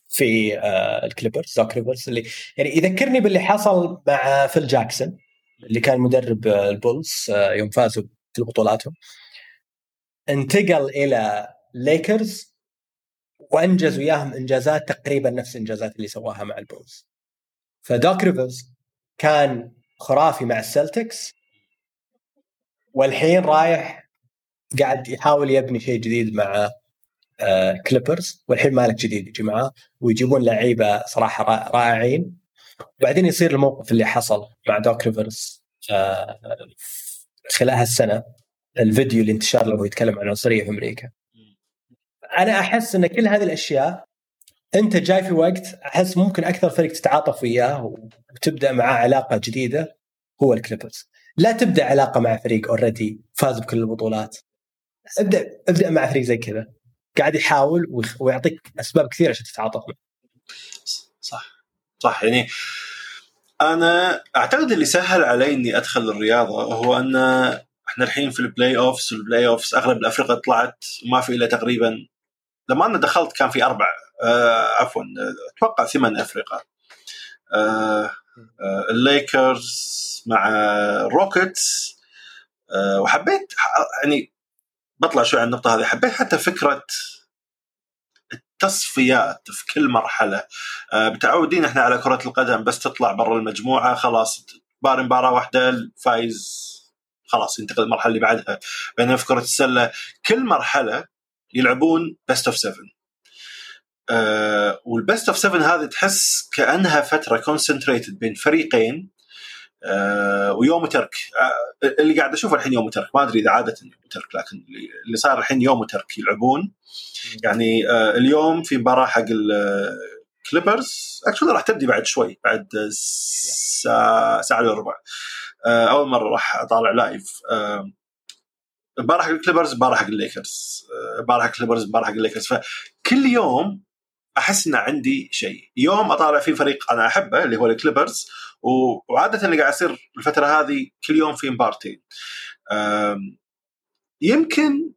في آه، الكليبرز دوك ريفرز اللي يعني يذكرني باللي حصل مع فيل جاكسون اللي كان مدرب آه، البولز آه، يوم فازوا في بطولاتهم. انتقل إلى ليكرز وأنجز وياهم إنجازات تقريبا نفس الإنجازات اللي سواها مع البولز. فدوك ريفرز كان خرافي مع السلتكس والحين رايح قاعد يحاول يبني شيء جديد مع كليبرز والحين مالك جديد يجي معاه ويجيبون لعيبة صراحة رائعين. وبعدين يصير الموقف اللي حصل مع دوك ريفرز آه، خلال هالسنة الفيديو اللي انتشر له يتكلم عن العنصريه في أمريكا. أنا أحس إن كل هذه الأشياء أنت جاي في وقت أحس ممكن أكثر فريق تتعاطف وياه وتبدأ معاه علاقة جديدة هو الكليبرز لا تبدأ علاقة مع فريق already فاز بكل البطولات. ابدأ ابدأ مع فريق زي كذا. قاعد يحاول ويعطيك أسباب كثيرة عشان تتعاطف.
صح. صح يعني أنا أعتقد اللي سهل علي إني أدخل الرياضة هو أن إحنا الحين في ال playoffs وال playoffs أغلب الافرقه طلعت ما في إلا تقريبا لما أنا دخلت كان في أربع آه عفوا أتوقع ثمان افرقه آه آه الليكرز مع روكيتس آه وحبيت يعني بطلع شوي عن النقطة هذه. حبيت حتى فكرة التصفيات في كل مرحلة. آه متعودين إحنا على كرة القدم بس تطلع برا المجموعة خلاص بار مباراة واحدة الفايز خلاص ينتقل للمرحله اللي بعدها. بينما في كرة السلة كل مرحلة يلعبون best of 7 آه وال best of 7 هذه تحس كأنها فترة concentrated بين فريقين ويوم ترك. آه اللي قاعد أشوفه الحين يوم ترك. ما أدري إذا عادة يوم ترك لكن اللي صار الحين يوم ترك يلعبون. يعني آه اليوم في مباراة حق الكليبرز actually راح تبدي بعد شوي بعد ساعه ساعة الا ربع. آه أول مرة راح أطالع live آه مباراة حق الكليبرز مباراة حق الليكرز مباراة حق الكليبرز مباراة حق الليكرز فكل يوم أحس إن عندي شيء. يوم أطالع فيه فريق أنا أحبه اللي هو الكليبرز وعادة اللي قاعد يصير الفترة هذه كل يوم في مبارتين. يمكن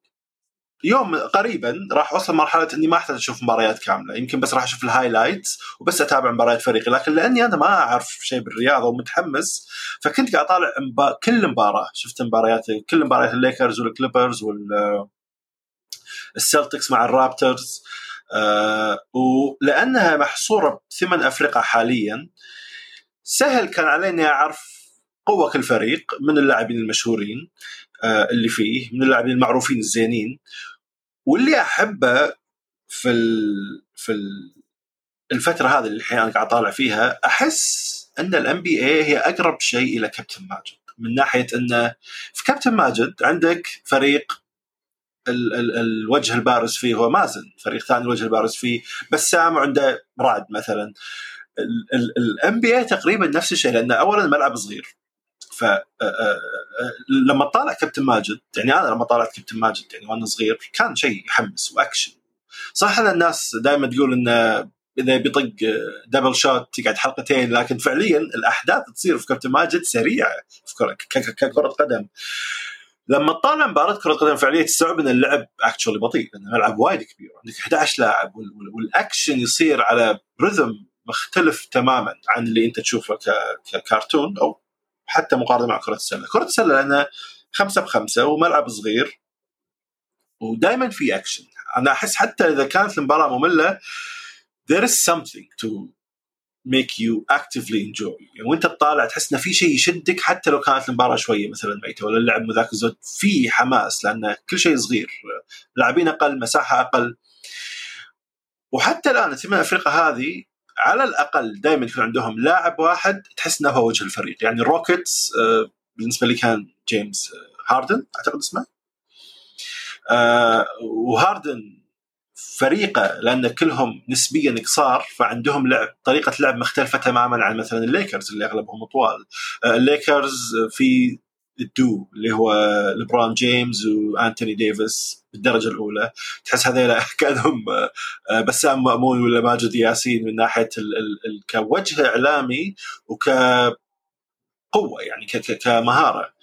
يوم قريبا راح أوصل مرحلة إني ما أحتاج أشوف مباريات كاملة. يمكن بس راح أشوف ال highlights وبس أتابع مباريات فريقي لكن لأني أنا ما أعرف شيء بالرياضة ومتحمس فكنت قاعد أطالع مبا... كل مباراة. شفت مباريات كل مباريات الليكرز والكليبرز وال السلتكس مع الرابترز. أه ولانها محصورة بثمان افرقه حاليا. سهل كان علي اني اعرف قوة كل فريق من اللاعبين المشهورين أه اللي فيه من اللاعبين المعروفين الزينين. واللي أحبه في ال في ال الفترة هذه اللي الحين قاعد أطالع فيها أحس أن ال NBA هي أقرب شيء إلى كابتن ماجد. من ناحية أنه في كابتن ماجد عندك فريق ال ال الوجه البارز فيه هو مازن فريق ثاني الوجه البارز فيه. بسام عنده رعد مثلا. ال NBA تقريبا نفس الشيء لأن اولا الملعب صغير. ف لما طالع كابتن ماجد يعني أنا لما طالعت كابتن ماجد يعني وأنا صغير كان شيء يحمس وأكشن. صح إن الناس دائما تقول إنه إذا بيطق double shoot تقعد حلقتين لكن فعليا الأحداث تصير في كابتن ماجد سريعة في كرة قدم. لما تطالع مباراة كرة قدم فعلية تستوعب إن اللعب actually بطيء لأن الملعب وايد كبير عندك 11 لاعب والاكشن يصير على rhythm مختلف تماما عن اللي أنت تشوفه ككرتون أو حتى مقارنة مع كرة السلة، كرة السلة لانها خمسة بخمسة وملعب صغير ودائما في اكشن، أنا أحس حتى إذا كانت المباراة مملة there is something to make you actively enjoy. يعني وانت تطالع تحس إنه في شيء يشدك حتى لو كانت المباراة شوية مثلا ميته ولا اللعب ذاك الزود. في حماس لأن كل شيء صغير. لاعبين أقل مساحة أقل. وحتى الآن الثمان افرقه هذه على الأقل دائما يكون عندهم لاعب واحد تحس إنه هو وجه الفريق. يعني الروكيتس بالنسبة لي كان جيمس هاردن أعتقد اسمه. وهاردن فريقه لأن كلهم نسبيا قصار فعندهم لعب طريقة لعب مختلفة تماما عن مثلا الليكرز اللي أغلبهم طوال. الليكرز في الدو اللي هو لبرون جيمس وأنتوني ديفيس بالدرجة الأولى. تحس هذيلا كأنهم بسام مأمون ولا ماجد ياسين من ناحية ال ال كوجه إعلامي وكقوة يعني كمهارة.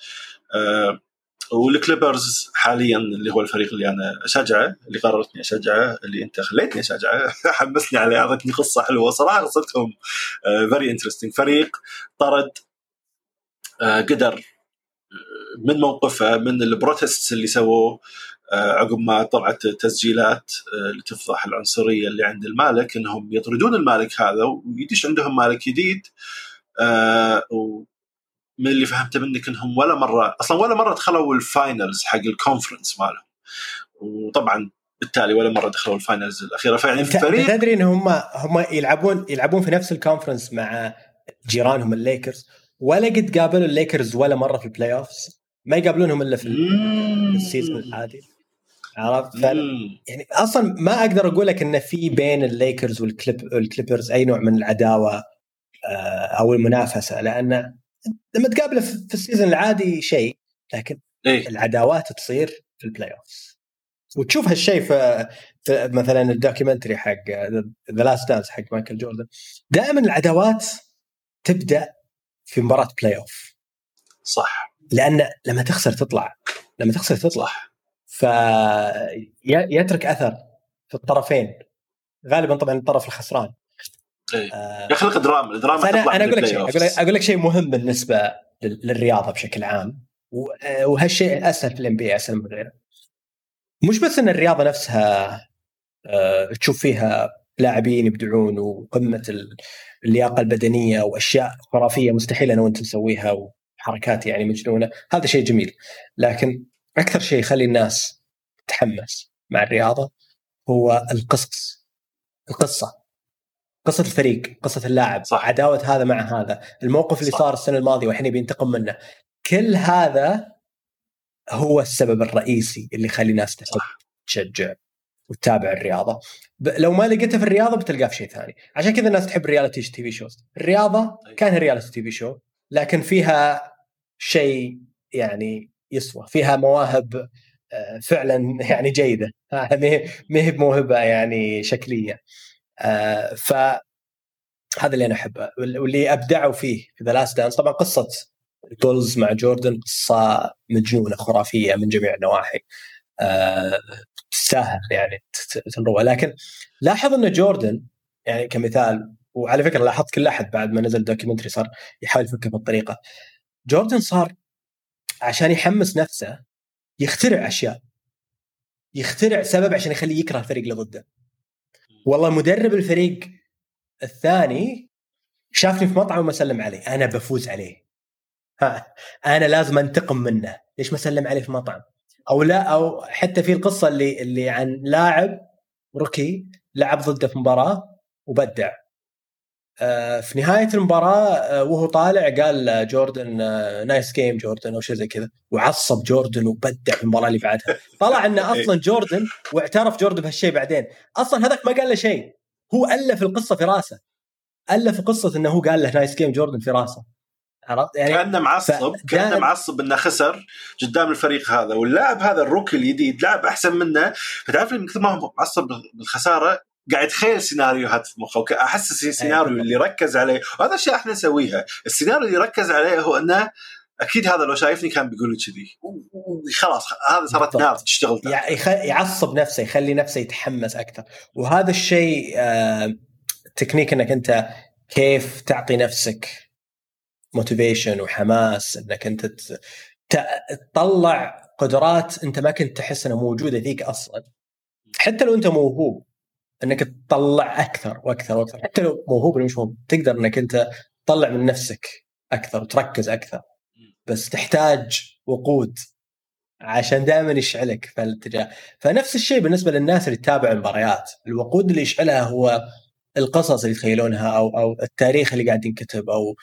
والكليبرز حاليا اللي هو الفريق اللي أنا أشجعه اللي قررتني أشجعه اللي أنت خليتني أشجعه حمسني عليه أعطتني قصة حلوة. صراحة قصتهم very interesting فريق طرد قدر من موقفه من ال protest اللي سووه عقب ما طلعت تسجيلات اللي تفضح العنصرية اللي عند المالك إنهم يطردون المالك هذا ويدش عندهم مالك جديد من اللي فهمته منك إنهم ولا مرة أصلا ولا مرة دخلوا ال finals حق ال conference مالهم. وطبعا بالتالي ولا مرة دخلوا ال finals الأخيرة. فيعني
الفريق تدري إن هم هم يلعبون يلعبون في نفس ال conference مع جيرانهم الليكرز. ولا قد قابلوا الليكرز ولا مرة في ال playoffs ما يقابلونهم إلا في ال season العادي. عرفت؟ يعني أصلا ما أقدر أقول لك إن في بين الليكرز والكليب والكليبرز أي نوع من العداوة أو المنافسة. لأن لما تقابله في ال season العادي شيء لكن
إيه؟
العداوات تصير في ال playoff وتشوف هالشيء في, في مثلا ال documentary حق The Last Dance حق مايكل جوردن. دائما العداوات تبدأ في مباراة playoff
صح.
لأن لما تخسر تطلع. لما تخسر تطلع. فيترك أثر في الطرفين. غالبا طبعا الطرف الخسران.
إيه. آه يخلق دراما الدراما
أنا أنا أقول لك شيء أقول لك أقول لك شيء مهم بالنسبة للرياضة بشكل عام وهالشيء أسهل في الام بي أسهل من غيره. مش بس إن الرياضة نفسها آه تشوف فيها لاعبين يبدعون وقمة اللياقة البدنية وأشياء خرافية مستحيل أنا وأنت نسويها وحركات يعني مجنونة هذا شيء جميل. لكن أكثر شيء يخلي الناس تتحمس مع الرياضة هو القصص. القصة. قصة الفريق قصة اللاعب صح. عداوة هذا مع هذا الموقف اللي صح. صار السنة الماضية والحين بينتقم منه. كل هذا هو السبب الرئيسي اللي يخلي الناس تحب تشجع وتتابع الرياضة. لو ما لقيتها في الرياضة بتلقاها في شيء ثاني. عشان كذا الناس تحب ال reality TV shows الرياضة كان reality TV show لكن فيها شيء يعني يسوى فيها مواهب آه، فعلا يعني جيدة. ما هي بموهبة يعني شكلية. ف هذا اللي أنا أحبه واللي ابدعوا فيه في The Last Dance طبعا قصة جولز مع جوردن قصة مجنونة خرافية من جميع النواحي أه تستاهل يعني تنروى لكن لاحظ إن جوردن يعني كمثال وعلى فكرة لاحظت كل أحد بعد ما نزل documentary صار يحاول يفكر بالطريقة. جوردن صار عشان يحمس نفسه يخترع أشياء يخترع سبب عشان يخليه يكره الفريق اللي ضده. والله مدرب الفريق الثاني شافني في مطعم وما سلم علي أنا بفوز عليه. ها أنا لازم أنتقم منه. ليش ما سلم عليه في مطعم؟ أو لا أو حتى في القصة اللي اللي عن لاعب rookie لعب ضده في مباراة وبدع. في نهاية المباراة آه، وهو طالع قال جوردن nice game جوردن أو شيء زي كذا وعصب جوردن وبدع في المباراة اللي بعدها. طلع إنه أصلا جوردن واعترف جوردن بهالشيء بعدين. أصلا هذاك ما قال له شيء هو الف القصة في راسه. الف قصة إنه هو قال له nice game جوردن في راسه.
عرفت؟ يعني كأنه معصب كأنه معصب إنه خسر قدام الفريق هذا. واللاعب هذا ال rookie الجديد لعب أحسن منه. فتعرف لي مثل ما هو معصب بالخسارة قاعد يتخيل سيناريوهات في مخه أحس السيناريو أيوة. اللي ركز عليه. وهذا الشيء إحنا نسويها. السيناريو اللي ركز عليه هو إنه أكيد هذا لو شايفني كان بيقول لي كذي. خلاص هذا صارت نار تشتغل.
يعصب نفسه يخلي نفسه يتحمس أكثر. وهذا الشيء تكنيك إنك أنت كيف تعطي نفسك motivation وحماس إنك أنت تطلع قدرات أنت ما كنت تحس إنها موجودة فيك أصلا. حتى لو أنت موهوب إنك تطلع أكثر وأكثر وأكثر. حتى لو موهوب ولا مش موهوب تقدر إنك أنت تطلع من نفسك أكثر وتركز أكثر. بس تحتاج وقود عشان دائما يشعلك في الاتجاه. فنفس الشيء بالنسبة للناس اللي تتابع المباريات. الوقود اللي يشعلها هو القصص اللي يتخيلونها أو أو التاريخ اللي قاعد ينكتب أو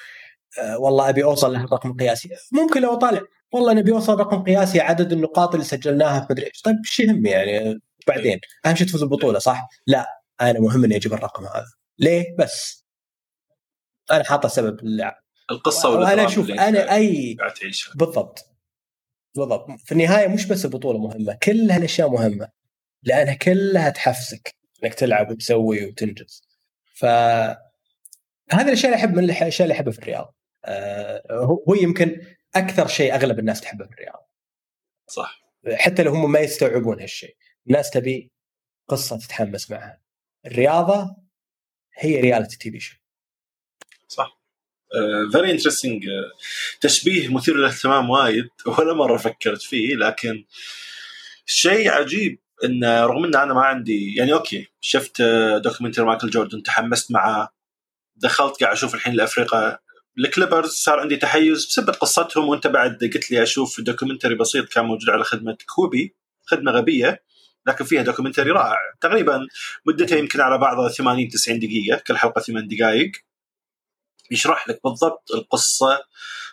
آه والله أبي أوصل لهالرقم القياسي ممكن لو طالع والله نبي أوصل رقم قياسي عدد النقاط اللي سجلناها في مدري إيش. طيب إيش يهمني يعني. بعدين أهم شيء تفوز البطولة صح؟ لا أنا مهم إني أجيب الرقم هذا. ليه؟ بس. أنا حاطه سبب اللعب
القصة
وأنا أشوف أنا أي بالضبط. بالضبط. في النهاية مش بس البطولة مهمة كل هالأشياء مهمة لأنها كلها تحفزك إنك تلعب وتسوي وتنجز. ف هذه الأشياء اللي أحب من الأشياء اللي أحبها في الرياض. آه هو يمكن أكثر شيء أغلب الناس تحبه في الرياض.
صح.
حتى لو هم ما يستوعبون هالشيء. الناس تبي قصة تتحمس معها. الرياضة هي reality TV show
صح. very uh, interesting uh, تشبيه مثير للاهتمام وايد. ولا مرة فكرت فيه لكن شيء عجيب إن رغم إن أنا ما عندي يعني okay شفت documentary مايكل جوردن تحمست معاه دخلت قاعد أشوف الحين الافريقيا الكليبرز صار عندي تحيز بسبب قصتهم وأنت بعد قلت لي أشوف documentary بسيط كان موجود على خدمة Quibi خدمة غبية. لكن فيها documentary رائع. تقريبا مدته يمكن على بعضها 80 90 دقيقة كل حلقة 8 دقائق يشرح لك بالضبط القصة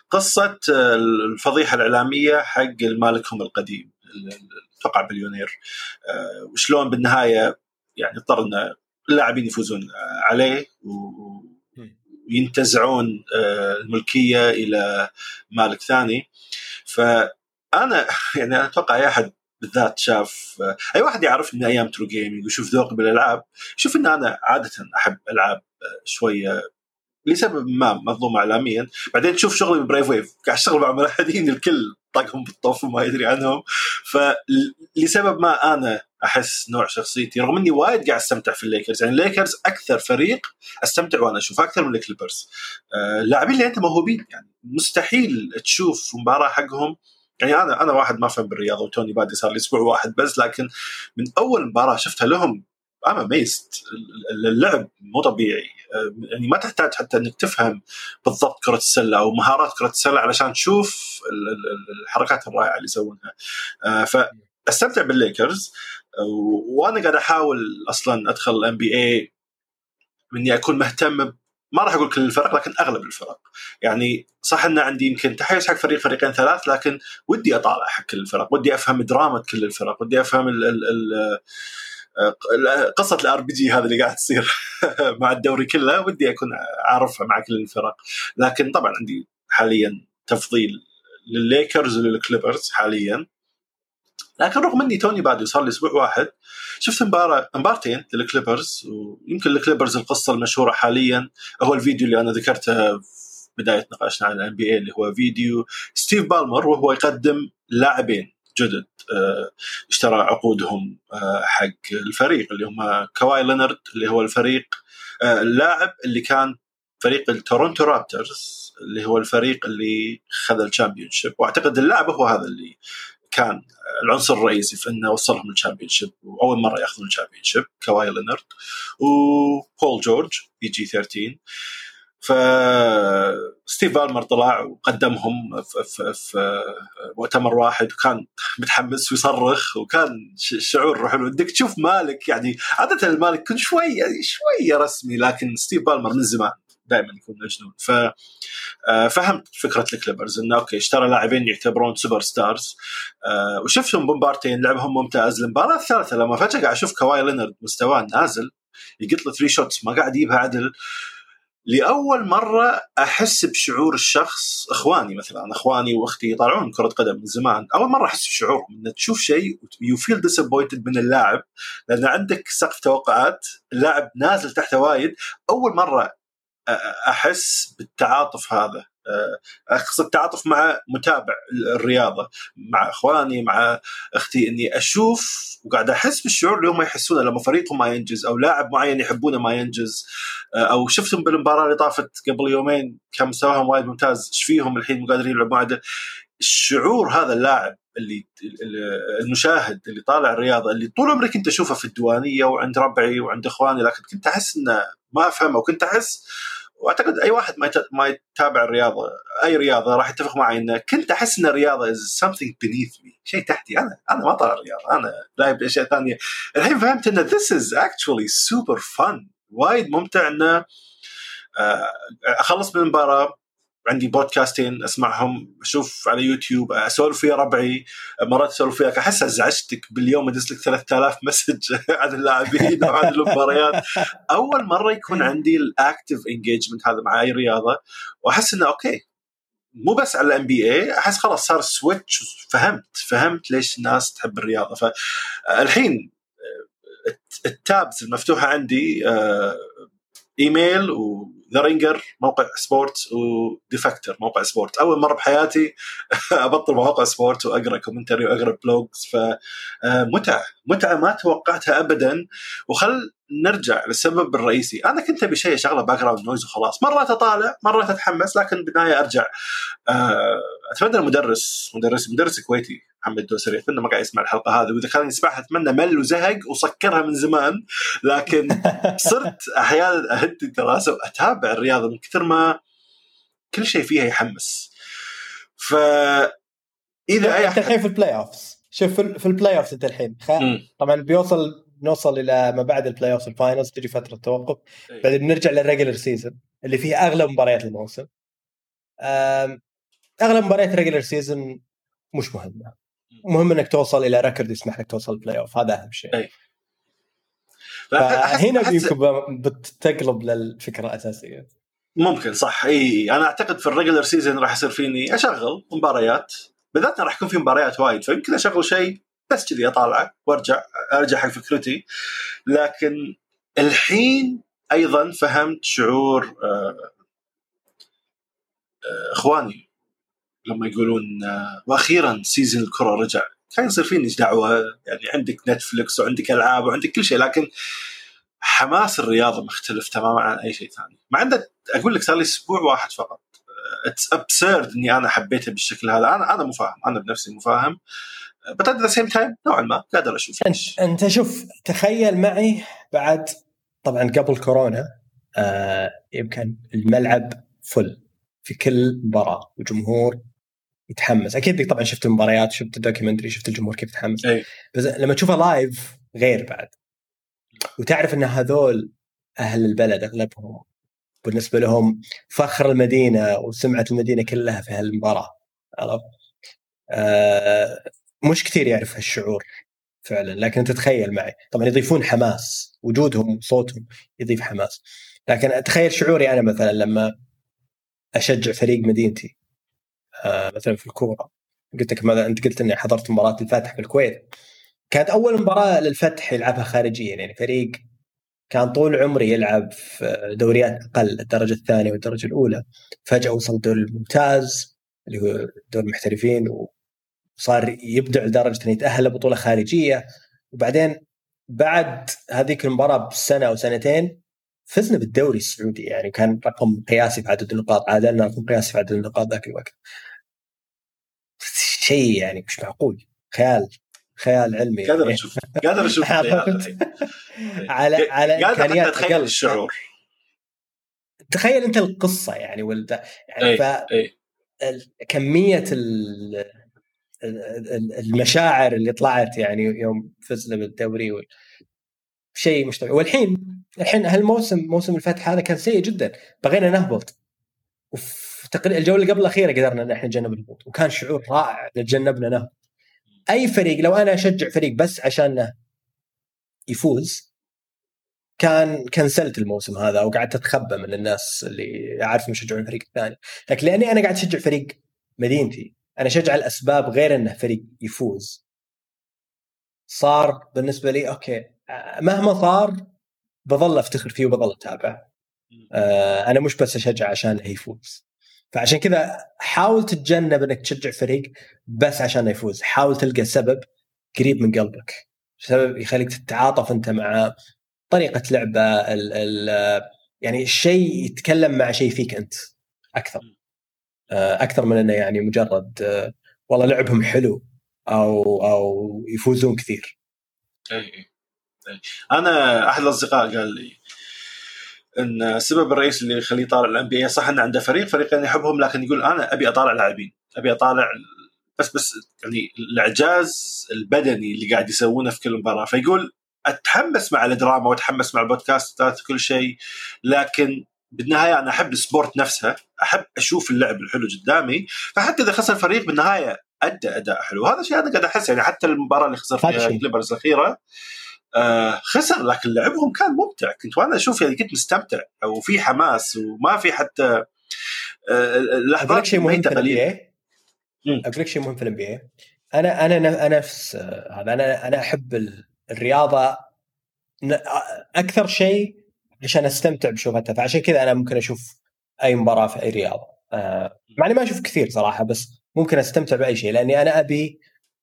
قصة الفضيحة الإعلامية حق مالكهم القديم أتوقع بليونير. آه، وشلون بالنهاية يعني اضطر اللاعبين يفوزون عليه وينتزعون آه، الملكية إلى مالك ثاني. فأنا يعني أتوقع أي أحد بالذات شاف آه، أي واحد يعرفني من أيام True Gaming ويشوف ذوقي بالألعاب يشوف إن أنا عادة أحب ألعاب آه، شوية لسبب ما مظلوم اعلاميا. بعدين تشوف شغلي ب Brave Wave قاعد أشتغل مع ملحنين الكل طاقهم بالطوفة وما يدري عنهم. فلسبب ما أنا أحس نوع شخصيتي رغم إني وايد قاعد أستمتع في الليكرز يعني الليكرز أكثر فريق أستمتع وأنا أشوف أكثر من الكليبرز آه، اللاعبين اللي أنت موهوبين يعني مستحيل تشوف مباراة حقهم يعني أنا أنا واحد ما فهم بالرياضة وتوني بادي صار لي أسبوع واحد بس لكن من أول مباراة شفتها لهم أنا ميست اللعب مو طبيعي. يعني ما تحتاج حتى إنك تفهم بالضبط كرة السلة أو مهارات كرة السلة علشان تشوف الحركات الرائعة اللي يسوونها. آه، فأستمتع بالليكرز وأنا قاعد أحاول أصلا أدخل ال NBA إني أكون مهتم ما راح أقول كل الفرق لكن أغلب الفرق. يعني صح إن عندي يمكن تحيز حق فريق فريقين ثلاث لكن ودي أطالع حق كل الفرق ودي أفهم دراما كل الفرق ودي أفهم ال ال ال قصة ال RPG هذا اللي قاعد تصير مع الدوري كله ودي أكون عارفها مع كل الفرق. لكن طبعا عندي حاليا تفضيل للليكرز وللكليبرز حاليا. لكن رغم أني توني بعد صار لي أسبوع واحد شفت مباراه مبارتين لل Clippers ويمكن ال Clippers القصة المشهورة حاليا هو الفيديو اللي أنا ذكرته في بداية نقاشنا عن ال NBA اللي هو فيديو ستيف بالمر وهو يقدم لاعبين جدد آه، اشترى عقودهم آه، حق الفريق اللي هم كواي لينارد اللي هو الفريق آه، اللاعب اللي كان فريق ال Toronto Raptors اللي هو الفريق اللي خذ ال champion وأعتقد اللاعب هو هذا اللي كان العنصر الرئيسي في إنه وصلهم لل championship وأول مرة ياخذون ال championship كواي لينارد وبول جورج PG 13 فستيف بالمر طلع وقدمهم في, في, في مؤتمر واحد وكان متحمس ويصرخ وكان شعور حلو. إنك تشوف مالك يعني عادة المالك يكون شوي شوية رسمي لكن ستيف بالمر من زمان. دائما يكون مجنون. ف آه، فهمت فكرة ال Clippers إنه okay اشترى لاعبين يعتبرون superstars؟ آه، وشفتهم بمبارتين لعبهم ممتاز. المباراة الثالثة لما فجأة قاعد أشوف كواي لينرد مستواه نازل يقط له three shots ما قاعد يجيبها عدل. لأول مرة أحس بشعور الشخص إخواني مثلا إخواني وأختي يطالعون كرة قدم من زمان. أول مرة أحس بشعورهم ان تشوف شيء you feel disappointed من اللاعب لأن عندك سقف توقعات اللاعب نازل تحته وايد. أول مرة أحس بالتعاطف هذا. أقصد التعاطف مع متابع الرياضة مع إخواني مع أختي إني أشوف وقاعد أحس بالشعور اللي هم يحسونه لما فريقهم ما ينجز أو لاعب معين يحبونه ما ينجز. أو شفتهم بالمباراة اللي طافت قبل يومين كان مستواهم وايد ممتاز إيش فيهم الحين مو قادرين يلعبون؟ الشعور هذا اللاعب اللي المشاهد اللي طالع الرياضة اللي طول عمري كنت أشوفه في الديوانية وعند ربعي وعند إخواني لكن كنت أحس إنه ما أفهمه. وكنت أحس وأعتقد أي واحد ما ما يتابع الرياضة أي رياضة راح يتفق معي إنه كنت أحس إن الرياضة از something beneath me شيء تحتي. أنا أنا ما طالع الرياضة أنا لاعب باشياء ثانية. الحين فهمت ان this is actually super fun وايد ممتع إنه آه، أخلص من المباراة عندي بودكاستين أسمعهم أشوف على يوتيوب أسولف فيها ربعي مرات أسولف فيها أحس أزعجتك باليوم ادز لك 3000 message عن اللاعبين أو عن المباريات. أول مرة يكون عندي ال active engagement هذا مع اي رياضة وأحس إنه okay مو بس على ال NBA أحس خلاص صار switch فهمت فهمت ليش الناس تحب الرياضة. فالحين ال tabs المفتوحة عندي آه، إيميل و The Ringer موقع sport و Defector موقع sport أول مرة بحياتي أبطل مواقع sport وأقرأ commentary وأقرأ blogs فمتعه متعة ما توقعتها ابدا. وخل نرجع للسبب الرئيسي. أنا كنت أبي شيء شغلة background noise وخلاص. مرات أطالع مرات أتحمس لكن بالنهاية أرجع. آه، أتمنى المدرس مدرس مدرس كويتي محمد دوسري أتمنى ما قاعد يسمع الحلقة هذه وإذا كان يسمعها أتمنى مل وزهق وسكرها من زمان. لكن صرت أحيانا اهد الدراسة وأتابع الرياضة من كثر ما كل شيء فيها يحمس. ف
إذا أي أنت الحين في ال playoffs شوف في ال playoffs أنت الحين. طبعا بيوصل نوصل إلى ما بعد ال playoff ال finals تجي فترة توقف. إيه. بعدين بنرجع لل regular season اللي فيه أغلب مباريات الموسم. أغلب مباريات ال regular season مش مهمة. مهم إنك توصل إلى record يسمح لك توصل ال playoff هذا أهم شيء. أي. فهنا يمكن بتقلب للفكرة الأساسية.
ممكن صح. إي أنا أعتقد في ال regular season راح يصير فيني أشغل مباريات بالذات راح يكون في مباريات وايد فيمكن أشغل شيء بس كذي أطالعه وارجع أرجع حق فكرتي. لكن الحين أيضا فهمت شعور آه، آه، إخواني لما يقولون آه، وأخيرا season الكرة رجع. كان يصير فيني دعوة؟ يعني عندك نتفلكس وعندك ألعاب وعندك كل شيء لكن حماس الرياضة مختلف تماما عن أي شيء ثاني. مع انه أقول لك صار لي أسبوع واحد فقط. it's absurd إني أنا حبيته بالشكل هذا. أنا أنا مو فاهم أنا بنفسي مو فاهم بس the same time نوعا ما قادر أشوف
انت أنت شوف تخيل معي بعد طبعا قبل كورونا آه يمكن الملعب full في كل مباراة وجمهور يتحمس أكيد طبعا شفت المباريات شفت ال documentary شفت الجمهور كيف يتحمس. بس لما تشوفه لايف غير بعد وتعرف إن هذول أهل البلد أغلبهم بالنسبة لهم فخر المدينة وسمعة المدينة كلها في هالمباراة عرفت؟ آه مش كثير يعرف هالشعور فعلا لكن تتخيل معي. طبعا يضيفون حماس وجودهم وصوتهم يضيف حماس. لكن أتخيل شعوري أنا مثلا لما أشجع فريق مدينتي آه مثلا في الكورة. قلت لك ماذا أنت قلت إني حضرت مباراة الفتح في الكويت. كانت أول مباراة للفتح يلعبها خارجيا يعني فريق كان طول عمري يلعب في دوريات أقل الدرجة الثانية والدرجة الأولى. فجأة وصل الدور الممتاز اللي هو دور المحترفين وصار يبدع لدرجة إنه يتأهل لبطولة خارجية. وبعدين بعد هذيك المباراة بسنة أو سنتين فزنا بالدوري السعودي. يعني كان رقم قياسي في عدد النقاط عادلنا رقم قياسي في عدد النقاط ذاك الوقت. شيء يعني مش معقول. خيال خيال علمي.
قادر
يعني.
أشوف قادر أشوف
على على
إمكانيات اتخيل الشعور.
تخيل أنت القصة يعني ولد يعني ف كمية المشاعر اللي طلعت يعني يوم فزنا بالدوري شيء مش طبيعي والحين الحين هالموسم موسم الفتح هذا كان سيء جدا. بغينا نهبط. وفي تقريبا الجولة قبل الأخيرة قدرنا إن إحنا نتجنب الهبوط. وكان شعور رائع تجنبنا نهبط. أي فريق لو أنا أشجع فريق بس عشان يفوز كان كنسلت الموسم هذا وقعدت أتخبى من الناس اللي اعرفهم يشجعون الفريق الثاني. لكن لأني أنا قاعد أشجع فريق مدينتي أنا اشجع الأسباب غير إنه فريق يفوز. صار بالنسبة لي أوكي مهما صار بظل أفتخر فيه وبظل أتابعه. آه أنا مش بس أشجع عشان يفوز. فعشان كذا حاول تتجنب إنك تشجع فريق بس عشان يفوز. حاول تلقى سبب قريب من قلبك. سبب يخليك تتعاطف أنت مع طريقة لعبه ال ال يعني الشيء يتكلم مع شيء فيك أنت أكثر. أكثر من إنه يعني مجرد آه، والله لعبهم حلو أو أو يفوزون كثير.
إي أنا أحد الأصدقاء قال لي إن السبب الرئيسي اللي يخليه يطالع ال NBA صح إنه عنده فريق فريقين يحبهم لكن يقول أنا أبي أطالع لاعبين أبي أطالع بس بس يعني الإعجاز البدني اللي قاعد يسوونه في كل مباراة فيقول أتحمس مع الدراما وأتحمس مع البودكاستات وكل شيء لكن بالنهاية أنا أحب ال sport نفسها أحب أشوف اللعب الحلو قدامي فحتى إذا خسر الفريق بالنهاية أدى أداء حلو هذا شيء أنا قاعد أحس يعني حتى المباراة اللي خسر فيها كليبرز الأخيرة آه خسر لكن لعبهم كان ممتع. كنت وأنا أشوف يعني كنت مستمتع وفي حماس وما في حتى
آه لحظات شيء مهم في أقول لك شيء مهم في الان أنا أنا أنا نفس آه، هذا أنا أنا أحب الرياضة. أكثر شيء عشان أستمتع بشوفتها. فعشان كذا أنا ممكن أشوف أي مباراة في أي رياضة. آه مع إني ما أشوف كثير صراحة بس ممكن أستمتع بأي شيء لأني أنا أبي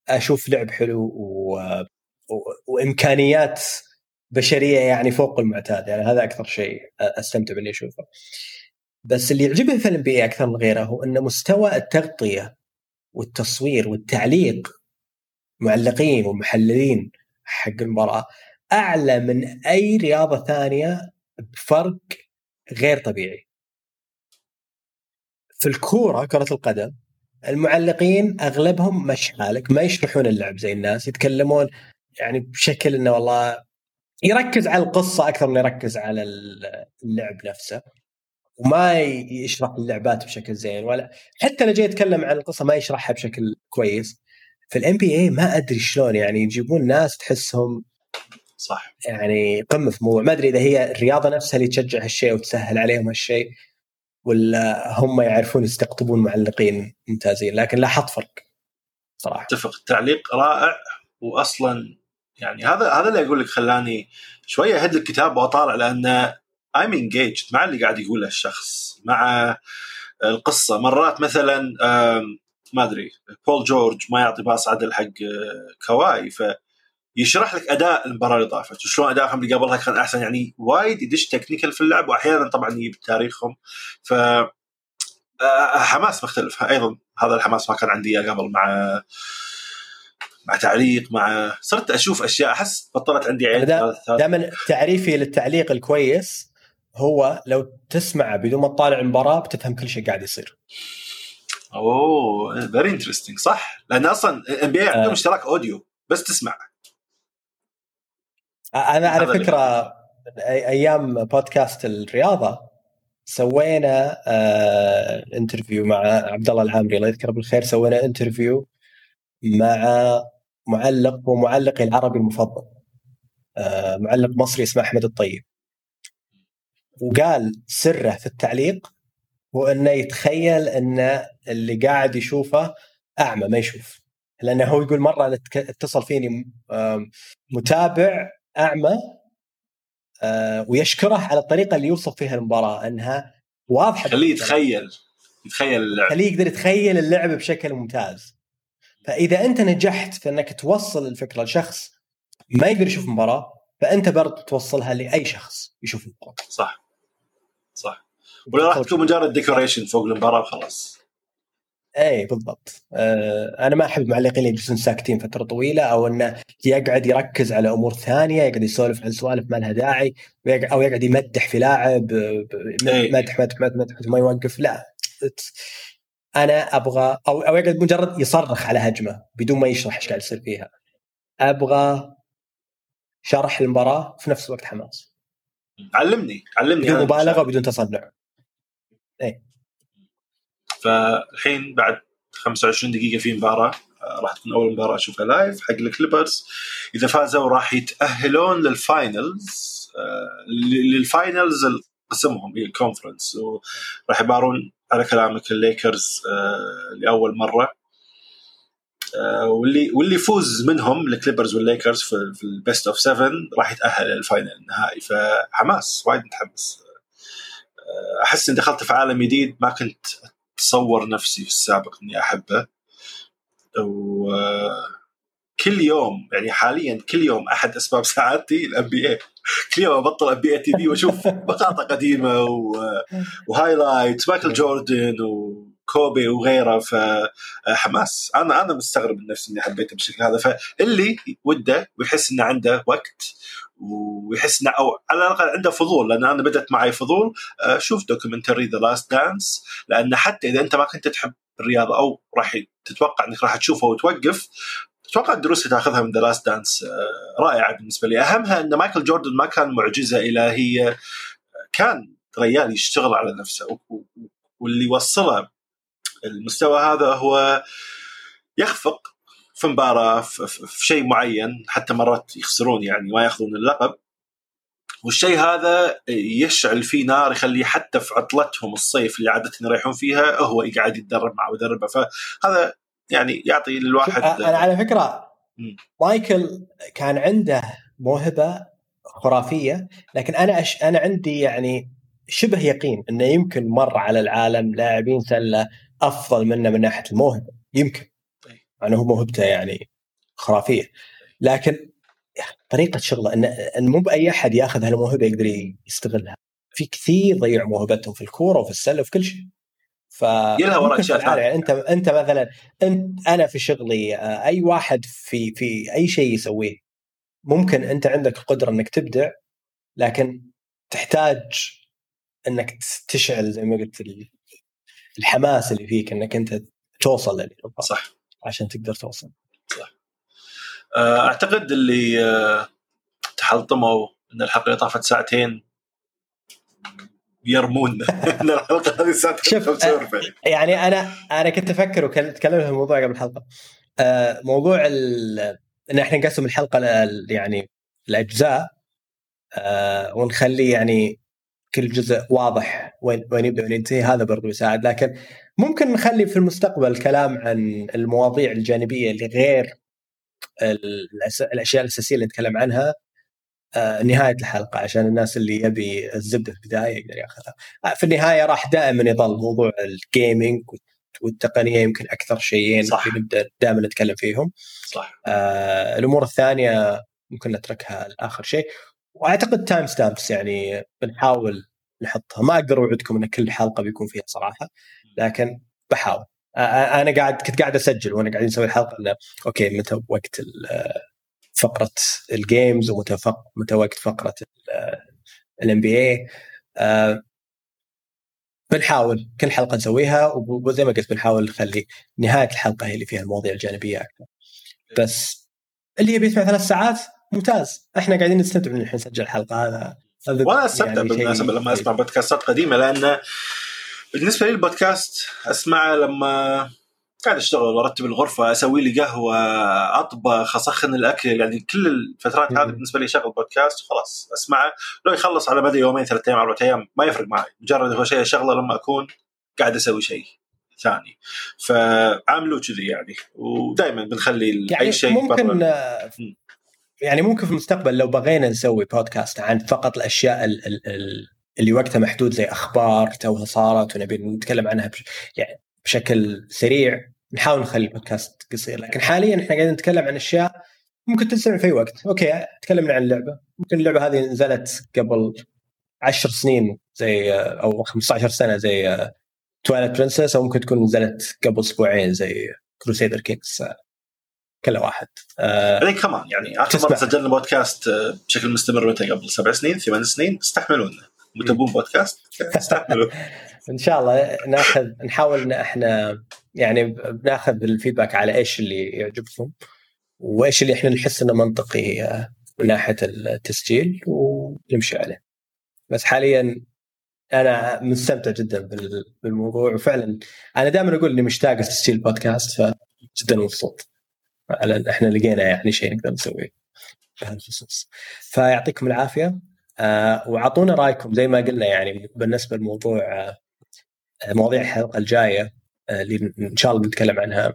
أشوف لعب حلو و... و... وإمكانيات بشرية يعني فوق المعتاد. يعني هذا أكثر شيء أستمتع بإني أشوفه. بس اللي يعجبني في الام أكثر من غيره هو إن مستوى التغطية والتصوير والتعليق معلقين ومحللين حق المباراة أعلى من أي رياضة ثانية بفرق غير طبيعي. في الكورة كرة القدم المعلقين أغلبهم مش حالك ما يشرحون اللعب زي الناس يتكلمون يعني بشكل إنه والله يركز على القصة أكثر من يركز على اللعب نفسه وما يشرح اللعبات بشكل زين ولا حتى لو جاي يتكلم عن القصة ما يشرحها بشكل كويس في الام بي اي ما أدري شلون يعني يجيبون ناس تحسهم
صح.
يعني قمة في الموضوع. ما أدري إذا هي الرياضة نفسها اللي تشجع هالشيء وتسهل عليهم هالشيء ولا هم يعرفون يستقطبون معلقين ممتازين لكن لاحظت فرق صراحة.
اتفق. التعليق رائع واصلا يعني هذا هذا اللي أقول لك خلاني شوية أهد الكتاب وأطالع لأن I'm engaged مع اللي قاعد يقوله الشخص مع القصة. مرات مثلا ما أدري بول جورج ما يعطي باص عدل حق كواي ف يشرح لك أداء المباراة اللي طافت وشلون ادائهم اللي قبلها كان أحسن يعني وايد يدش technical في اللعب وأحيانا طبعا يجيب تاريخهم. ف حماس مختلف. أيضا هذا الحماس ما كان عندي قبل مع مع تعليق مع صرت أشوف أشياء أحس بطلت عندي عين
دائما تعريفي للتعليق الكويس هو لو تسمع بدون ما تطالع المباراة بتفهم كل شيء قاعد يصير.
أوه very interesting صح؟ لأن أصلا NBA عندهم اشتراك audio بس تسمع.
أنا على فكرة أيام بودكاست الرياضة سوينا آه interview مع عبد الله العامري الله يذكره بالخير سوينا interview مع معلق ومعلقي العربي المفضل آه معلق مصري اسمه أحمد الطيب. وقال سره في التعليق هو انه يتخيل إن اللي قاعد يشوفه أعمى ما يشوف. لأنه هو يقول مرة اتصل فيني متابع أعمى آه، ويشكره على الطريقة اللي يوصف فيها المباراة أنها واضحة
خليه يتخيل يتخيل اللعب.
خليه يقدر يتخيل اللعب بشكل ممتاز. فإذا أنت نجحت في إنك توصل الفكرة لشخص ما يقدر يشوف مباراة فأنت برضه توصلها لأي شخص يشوف المباراة.
صح. صح. ولا راح تكون مجرد ديكوريشن فوق المباراة وخلاص.
اي بالضبط. آه أنا ما أحب المعلقين اللي يجلسون ساكتين فترة طويلة أو إنه يقعد يركز على أمور ثانية يقعد يسولف عن سوالف ما لها داعي أو يقعد يمدح في لاعب مدح مدح مدح مدح ما يوقف. لا أنا أبغى أو أو يقعد مجرد يصرخ على هجمة بدون ما يشرح إيش قاعد يصير فيها. أبغى شرح المباراة في نفس الوقت حماس.
علمني علمني
بدون مبالغة وبدون تصنع. إيه.
فالحين بعد 25 دقيقة في مباراة آه، راح تكون أول مباراة أشوفها live حق ال Clippers. إذا فازوا راح يتأهلون لل finals آه، لل finals قسمهم هي ال conference وراح يبارون على كلامك الليكرز آه، لأول مرة. واللي واللي يفوز منهم الكليبرز والليكرز في ال best of 7 راح يتأهل لل final النهائي. فحماس وايد متحمس. أحس إني دخلت في عالم جديد ما كنت اتصور نفسي في السابق إني أحبه. وكل يوم يعني حاليا كل يوم أحد أسباب سعادتي ال NBA كل يوم أبطل NBA TV وأشوف مقاطع قديمة و highlights مايكل جوردن وكوبي وغيره فحماس أنا أنا مستغرب من نفسي إني حبيته بالشكل هذا. فاللي وده ويحس إنه عنده وقت ويحس إنه أو على الأقل عنده فضول لأن أنا بدأت معي فضول آه، شوف documentary The Last Dance لأن حتى إذا أنت ما كنت تحب الرياضة أو راح تتوقع إنك راح تشوفه وتوقف أتوقع الدروس اللي تأخذها من The Last Dance رائعة بالنسبة لي. أهمها إن مايكل جوردن ما كان معجزة الهيه كان ريال يشتغل على نفسه واللي وصله المستوى هذا هو يخفق في مباراة في, شيء معين حتى مرات يخسرون يعني ما يأخذون اللقب. والشيء هذا يشعل فيه نار يخليه حتى في عطلتهم الصيف اللي عادة يريحون فيها هو قاعد يتدرب مع مدربه. فهذا يعني يعطي للواحد
أنا على فكرة مايكل كان عنده موهبة خرافية لكن أنا أش... أنا عندي يعني شبه يقين إنه يمكن مر على العالم لاعبين سلة أفضل منه من ناحية الموهبة يمكن. إنه هو موهبته يعني خرافية. لكن طريقة شغله إن إن مو بأي أحد يأخذ هالموهبة يقدر يستغلها. في كثير ضيعوا موهبتهم في الكورة وفي السلة وفي كل شيء. ف يعني أنت أنت مثلا أنت أنا في شغلي أي واحد في في أي شيء يسويه ممكن أنت عندك القدرة إنك تبدع لكن تحتاج إنك تشعل زي ما قلت الحماس اللي فيك إنك أنت توصل للي
صح.
عشان تقدر توصل.
صح. آه، أعتقد اللي آه، تحلطموا إن الحلقة اللي طافت ساعتين يرمون إن الحلقة هذه ساعتين
شوف آه، يعني أنا أنا كنت أفكر وتكلمنا في الموضوع قبل الحلقة. موضوع إن إحنا نقسم الحلقة يعني الأجزاء ونخلي يعني كل جزء واضح وين وين يبدأ وين ينتهي هذا برضو يساعد لكن ممكن نخلي في المستقبل كلام عن المواضيع الجانبية اللي غير الأشياء الأساسية اللي نتكلم عنها آه، نهاية الحلقة عشان الناس اللي يبي الزبدة في البداية يقدر يأخذها. آه، في النهاية راح دائما يظل موضوع ال gaming والتقنية يمكن أكثر شيئين صح. نبدأ دائما نتكلم فيهم.
صح.
آه الأمور الثانية ممكن نتركها لآخر شيء وأعتقد time stamps يعني بنحاول نحطها. ما أقدر أوعدكم إن كل حلقة بيكون فيها صراحة لكن بحاول. أنا قاعد كنت قاعد أسجل وأنا قاعدين نسوي الحلقة إنه okay متى وقت فقرة ال games ومتى متى وقت فقرة الام بي اي بنحاول كل حلقة نسويها وزي ما قلت بنحاول نخلي نهاية الحلقة هي اللي فيها المواضيع الجانبية أكثر. بس اللي يبي يسمع ثلاث ساعات ممتاز. إحنا قاعدين نستمتع من الحين نسجل الحلقة هذا
وأنا أستمتع يعني بالمناسبة لما أسمع بودكاستات قديمة لأن بالنسبة لي البودكاست أسمعه لما قاعد أشتغل وأرتب الغرفة أسوي لي قهوة أطبخ أسخن الأكل يعني كل الفترات هذه بالنسبة لي شغل بودكاست خلاص أسمعه. لو يخلص على مدى يومين ثلاث أيام أربع أيام ما يفرق معي. مجرد هو شيء شغلة لما أكون قاعد أسوي شيء ثاني. فعاملوا كذي يعني. ودائما بنخلي
يعني أي شيء ممكن. يعني ممكن في المستقبل لو بغينا نسوي بودكاست عن فقط الأشياء ال ال اللي وقتها محدود زي أخبار توها صارت ونبي نتكلم عنها بش يعني بشكل سريع نحاول نخلي البودكاست قصير. لكن حاليا إحنا قاعدين نتكلم عن أشياء ممكن تنسمع في أي وقت. okay تكلمنا عن اللعبة. ممكن اللعبة هذه نزلت قبل عشر سنين زي أو 15 سنة زي Twilight Princess أو ممكن تكون نزلت قبل أسبوعين زي Crusader Kings كل واحد.
بعدين آه كمان يعني آخر مرة سجلنا بودكاست آه، بشكل مستمر متى قبل سبع سنين ثمان سنين استحملونا. متابون بودكاست؟ استحملوا.
إن شاء الله ناخذ نحاول إن إحنا يعني بناخذ الفيدباك على إيش اللي يعجبكم وإيش اللي إحنا نحس إنه منطقي آه، من ناحية التسجيل ونمشي عليه. بس حاليا أنا مستمتع جدا بالموضوع وفعلا أنا دائما أقول إني مشتاق لتسجيل البودكاست فجدا مبسوط. على إحنا لقينا يعني شيء نقدر نسويه بهالخصوص. فيعطيكم العافية. آه واعطونا رأيكم زي ما قلنا يعني بالنسبة لموضوع آه مواضيع الحلقة الجاية آه اللي إن شاء الله بنتكلم عنها.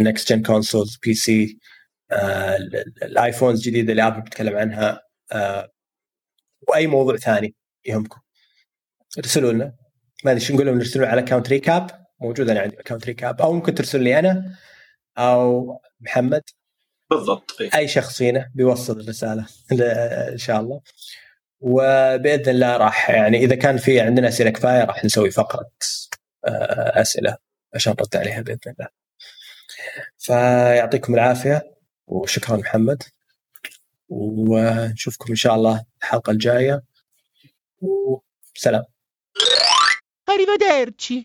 next gen consoles PC ال iPhones الجديدة اللي Apple بتكلم عنها. آه وأي موضوع ثاني يهمكم. ارسلوا لنا. ما أدري شو نقول لهم نرسلوا على account Recap موجود أنا عندي account Recap أو ممكن ترسلوا لي أنا. أو محمد
بالضبط
أي شخص فينا بيوصل الرسالة إن شاء الله وبإذن الله راح يعني إذا كان في عندنا أسئلة كفاية راح نسوي فقرة آه، أسئلة عشان نرد عليها بإذن الله. فيعطيكم العافية وشكرا محمد ونشوفكم إن شاء الله الحلقة الجاية وسلام. Arrivederci.